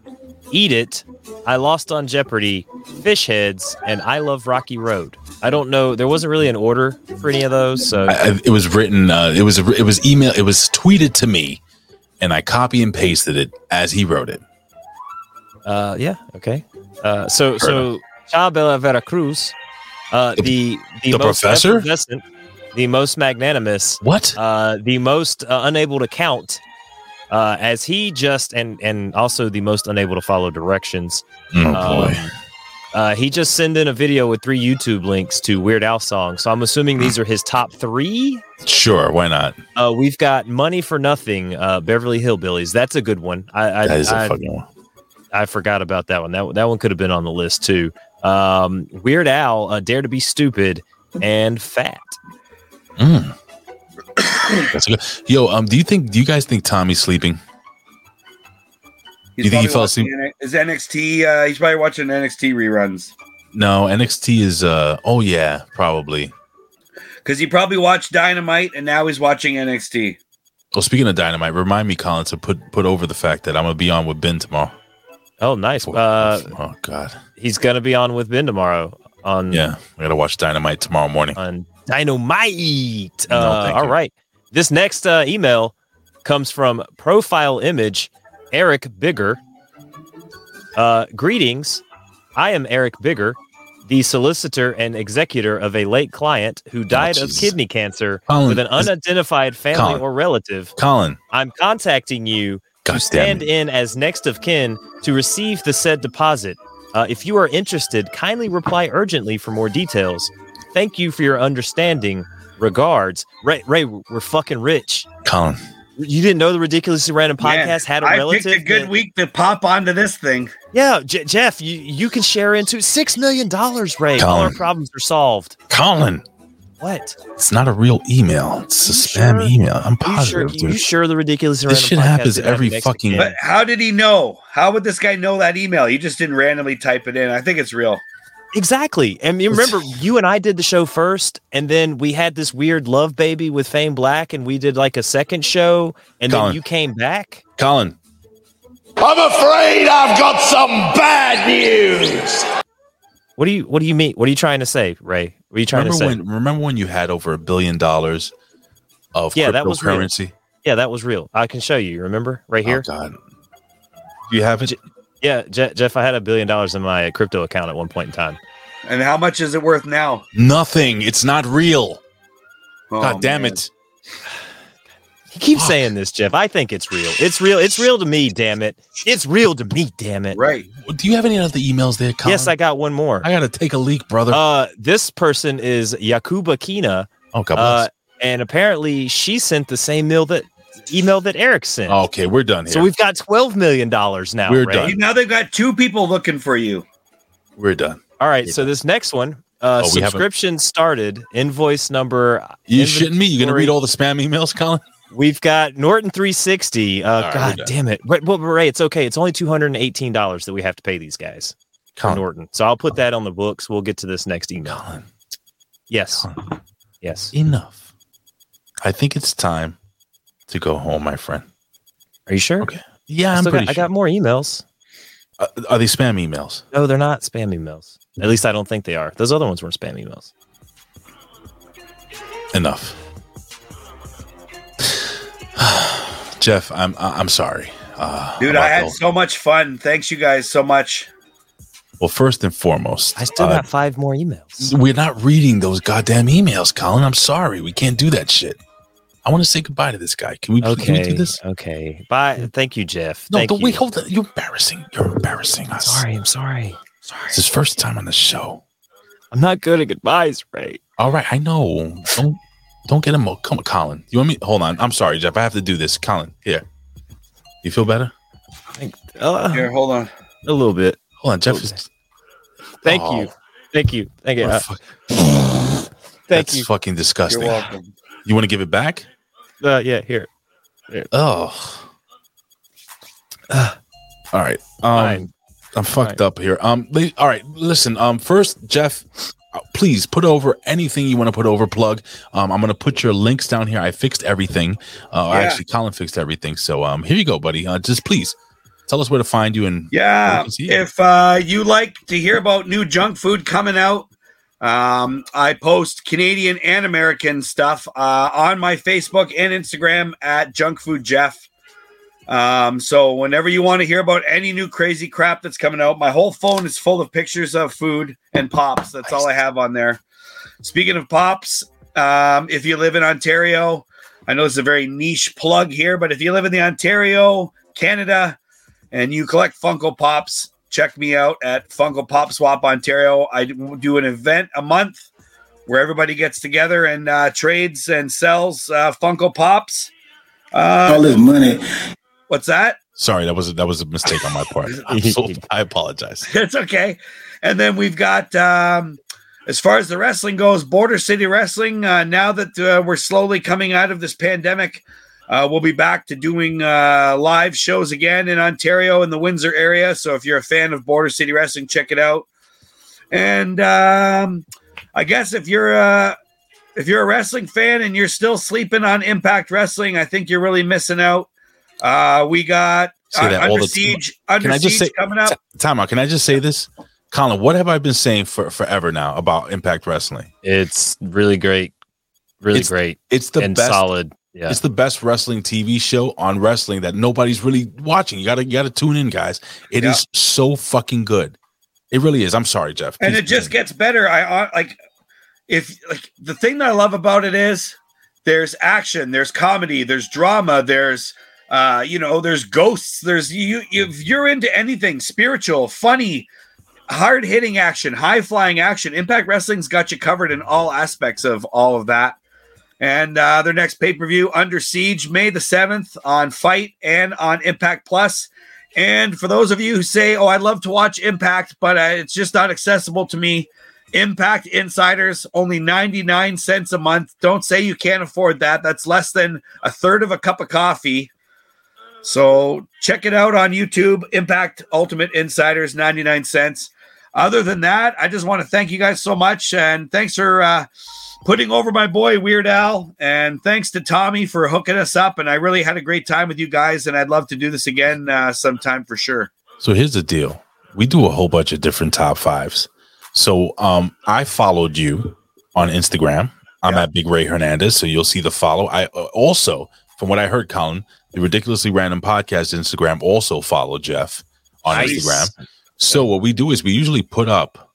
Eat it. I lost on Jeopardy. Fish heads and I love Rocky Road. I don't know. There wasn't really an order for any of those. So I, it was written. Uh, it was it was email. It was tweeted to me, and I copy and pasted it as he wrote it. Uh, yeah. Okay. Uh, so so Chabela Veracruz, uh, the the, the most professor? the most magnanimous, What? uh, the most uh, unable to count, uh, as he just and and also the most unable to follow directions. Oh Um, boy. Uh, he just sent in a video with three YouTube links to Weird Al songs. So I'm assuming these are his top three. Sure, why not? Uh, we've got Money for Nothing, uh, Beverly Hillbillies. That's a good one. I I, That is a I, fucking one. I forgot about that one. That that one could have been on the list too. Um, Weird Al, uh, Dare to Be Stupid, and Fat. Mm. That's good. Yo, um, do you think? Do you guys think Tommy's sleeping? He's you think he fell asleep? Is NXT? Uh, he's probably watching NXT reruns No, NXT is. uh Oh yeah, probably. because he probably watched Dynamite and now he's watching NXT. Well, speaking of Dynamite, remind me, Colin, to put put over the fact that I'm gonna be on with Ben tomorrow. Oh, nice. Uh, oh God. He's gonna be on with Ben tomorrow on Yeah, I gotta watch Dynamite tomorrow morning. on Dynamite. No, Uh, all right. This next uh, email comes from Profile Image Eric Bigger. Uh, greetings. I am Eric Bigger, the solicitor and executor of a late client who died of kidney cancer Colin, with an unidentified family Colin. or relative. Colin, I'm contacting you God to stand in as next of kin to receive the said deposit. Uh, if you are interested, kindly reply urgently for more details. Thank you for your understanding. Regards, Ray. Ray, we're fucking rich. Colin. You didn't know the ridiculously random Man, podcast had a I relative. I picked a good that- week to pop onto this thing. yeah, J- Jeff, you you can share into six million dollars. Ray, all our problems are solved. Colin, What? it's not a real email. It's a spam email. I'm positive. You sure? positive, You sure the ridiculous? This shit happens every fucking- But how did he know? How would this guy know that email? He just didn't randomly type it in. I think it's real. Exactly. And you remember, you and I did the show first, and then we had this weird love baby with Fame Black, and we did like a second show, and Colin. then you came back. Colin, I'm afraid I've got some bad news. What do you What do you mean? What are you trying to say, Ray? What are you trying remember to say? when? Remember when you had over a billion dollars of Yeah, that was real. cryptocurrency? yeah, that was real. I can show you. Remember, right oh, here. Oh God, you have it. Yeah, Je- Jeff, I had a billion dollars in my crypto account at one point in time. And how much is it worth now? Nothing. It's not real. Oh, God damn man. it. He keeps saying this, Jeff. I think it's real. It's real. It's real to me. Damn it. It's real to me. Damn it. Right. Do you have any other emails there, Colin? Yes, I got one more. I gotta take a leak, brother. Uh, this person is Yakuba Kina. oh God Uh, bless. and apparently she sent the same mail that email that Eric sent. okay, we're done here. so we've got twelve million dollars now. We're Ray. done. Now they've got two people looking for you. we're done. All right. So this next one, uh, Oh, subscription started. Invoice number. You shitting me? You gonna read all the spam emails, Colin? We've got Norton 360. Uh, right, God damn it. But, Ray, it's okay. It's only $218 that we have to pay these guys Colin. Norton. So I'll put that on the books. We'll get to this next email. Colin, Yes. Colin, Yes. enough. I think it's time to go home, my friend. Are you sure? Okay. Yeah, I, I'm pretty got, I got more emails. Uh, are they spam emails? No, they're not spam emails. At least I don't think they are. Those other ones weren't spam emails. Enough. Jeff, I'm I- I'm sorry. Uh, Dude, I had the- so much fun. Thanks you guys so much. well, first and foremost, I still uh, got five more emails. we're not reading those goddamn emails, Colin. I'm sorry, we can't do that shit. I want to say goodbye to this guy. Can we? Can we Okay. do this? Okay. Bye. Thank you, Jeff. No, Thank don't you. wait. Hold on. You're embarrassing. You're embarrassing us. Sorry. I'm sorry. Sorry. It's his first time on the show. I'm not good at goodbyes, right? All right, I know. Don't don't get him. Come on, Colin. You want me? Hold on. I'm sorry, Jeff. I have to do this. Colin, here. You feel better? Uh, Here, hold on. a little bit. Hold on, Jeff. Is, Thank Oh. you. Thank you. Thank you. what Uh, fuck? thank That's you. fucking disgusting. You're welcome. You want to give it back? Uh, yeah, here. Oh. all right. Um, Fine. I'm fucked Fine. up here. Um. All right. Listen. Um. First, Jeff, uh, please put over anything you want to put over. Plug. Um. I'm gonna put your links down here. I fixed everything. Uh. Yeah. Actually, Colin fixed everything. So um. Here you go, buddy. Uh. Just please tell us where to find you and Yeah. can. If uh, you like to hear about new junk food coming out, um, I post Canadian and American stuff uh, on my Facebook and Instagram at Junk Food Jeff. Um, so whenever you want to hear about any new crazy crap that's coming out, my whole phone is full of pictures of food and pops. That's all I have on there. Speaking of pops, um, if you live in Ontario, I know it's a very niche plug here, but if you live in the Ontario, Canada, and you collect Funko Pops, check me out at Funko Pop Swap Ontario. I do an event a month where everybody gets together and uh, trades and sells uh, Funko Pops. Uh, All this money. What's that? Sorry, that was a, that was a mistake on my part. So, I apologize. It's okay. And then we've got um, as far as the wrestling goes, Border City Wrestling, uh, now that uh, we're slowly coming out of this pandemic, uh, we'll be back to doing uh, live shows again in Ontario in the Windsor area. So if you're a fan of Border City Wrestling, check it out. And um, I guess if you're a if you're a wrestling fan and you're still sleeping on Impact Wrestling, I think you're really missing out. Uh, we got Say uh, that all Under the- Siege, Under Can I just Siege say coming up. T- time out. Can I just say this, Colin? What have I been saying for forever now about Impact Wrestling? It's really great, really It's- great. It's the and best. solid. Yeah, It's the best wrestling TV show on wrestling that nobody's really watching. You gotta you gotta tune in, guys. It is Yeah. so fucking good. It really is. I'm sorry, Jeff. and it just gets better. I uh, like if like the thing that I love about it is there's action, there's comedy, there's drama, there's uh you know there's ghosts, there's you if you're into anything spiritual, funny, hard hitting action, high flying action. Impact Wrestling's got you covered in all aspects of all of that. And uh, their next pay per view, Under Siege, May the 7th on FITE and on Impact Plus. And for those of you who say, oh, I'd love to watch Impact, but uh, it's just not accessible to me, Impact Insiders, only 99 cents a month. Don't say you can't afford that. That's less than a third of a cup of coffee. So check it out on YouTube. Impact Ultimate Insiders, 99 cents. Other than that, I just want to thank you guys so much. And thanks for uh, putting over my boy Weird Al. And thanks to Tommy for hooking us up. And I really had a great time with you guys. And I'd love to do this again uh, sometime for sure. So here's the deal. We do a whole bunch of different top fives. So um I followed you on Instagram. I'm at Big Ray Hernandez, so you'll see the follow. I uh, also, from what I heard, Colin, the ridiculously random podcast Instagram also follow Jeff on Nice. Instagram. So what we do is we usually put up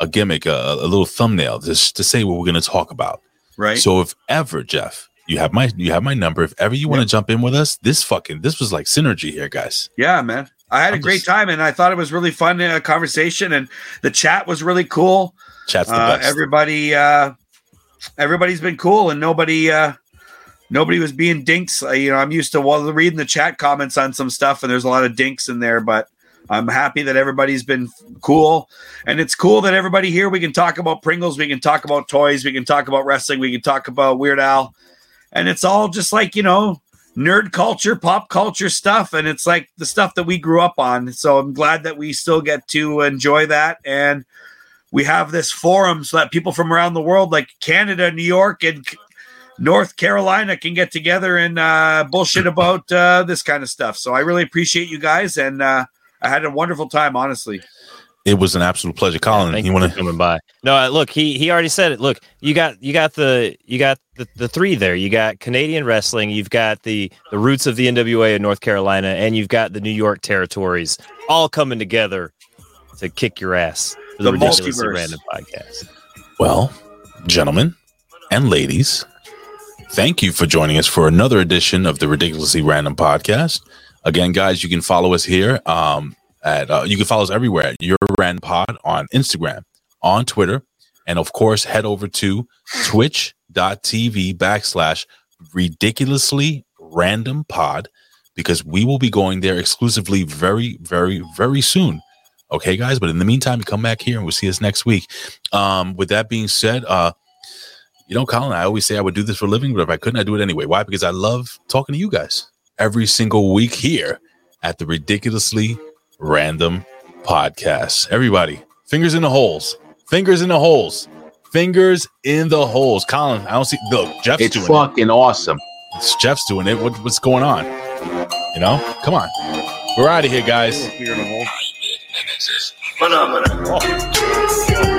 a gimmick, a, a little thumbnail, just to say what we're going to talk about. Right. So if ever, Jeff, you have my you have my number. If ever you want to jump in with us, this fucking this was like synergy here, guys. Yeah, man. I had a I'm great just- time and I thought it was really fun uh, conversation and the chat was really cool. Chat's the Uh, best. everybody uh everybody's been cool and nobody uh nobody was being dinks. You know, I'm used to well, reading the chat comments on some stuff and there's a lot of dinks in there, but I'm happy that everybody's been cool. And it's cool that everybody here we can talk about Pringles, we can talk about toys, we can talk about wrestling, we can talk about Weird Al. And it's all just like, you know, nerd culture, pop culture stuff. And it's like the stuff that we grew up on. So I'm glad that we still get to enjoy that. And we have this forum so that people from around the world, like Canada, New York, and North Carolina, can get together and uh, bullshit about uh, this kind of stuff. So I really appreciate you guys. And uh, I had a wonderful time, honestly. It was an absolute pleasure, Colin. Thank you you want for to? coming by. No, uh, look, he he already said it. Look, you got you got the you got the, the three there. You got Canadian wrestling. You've got the the roots of the NWA in North Carolina, and you've got the New York territories all coming together to kick your ass. For the, The ridiculously multiverse. random podcast. Well, gentlemen and ladies, thank you for joining us for another edition of the Ridiculously Random Podcast. Again, guys, you can follow us here. Um, at uh, you can follow us everywhere at Your Random Pod on Instagram, on Twitter, and of course, head over to twitch.tv backslash ridiculously random pod because we will be going there exclusively very, very, very soon. Okay, guys. But in the meantime, come back here and we'll see us next week. Um, with that being said, uh, you know, Colin, I always say I would do this for a living, but if I couldn't, I'd do it anyway. Why? Because I love talking to you guys every single week here at the Ridiculously Random Podcast. Everybody, fingers in the holes, fingers in the holes, fingers in the holes. Colin, I don't see. Look, Jeff's It's doing fucking awesome. It's Jeff's doing it. What, what's going on? You know, come on. We're out of here, guys. Phenomenal. Oh.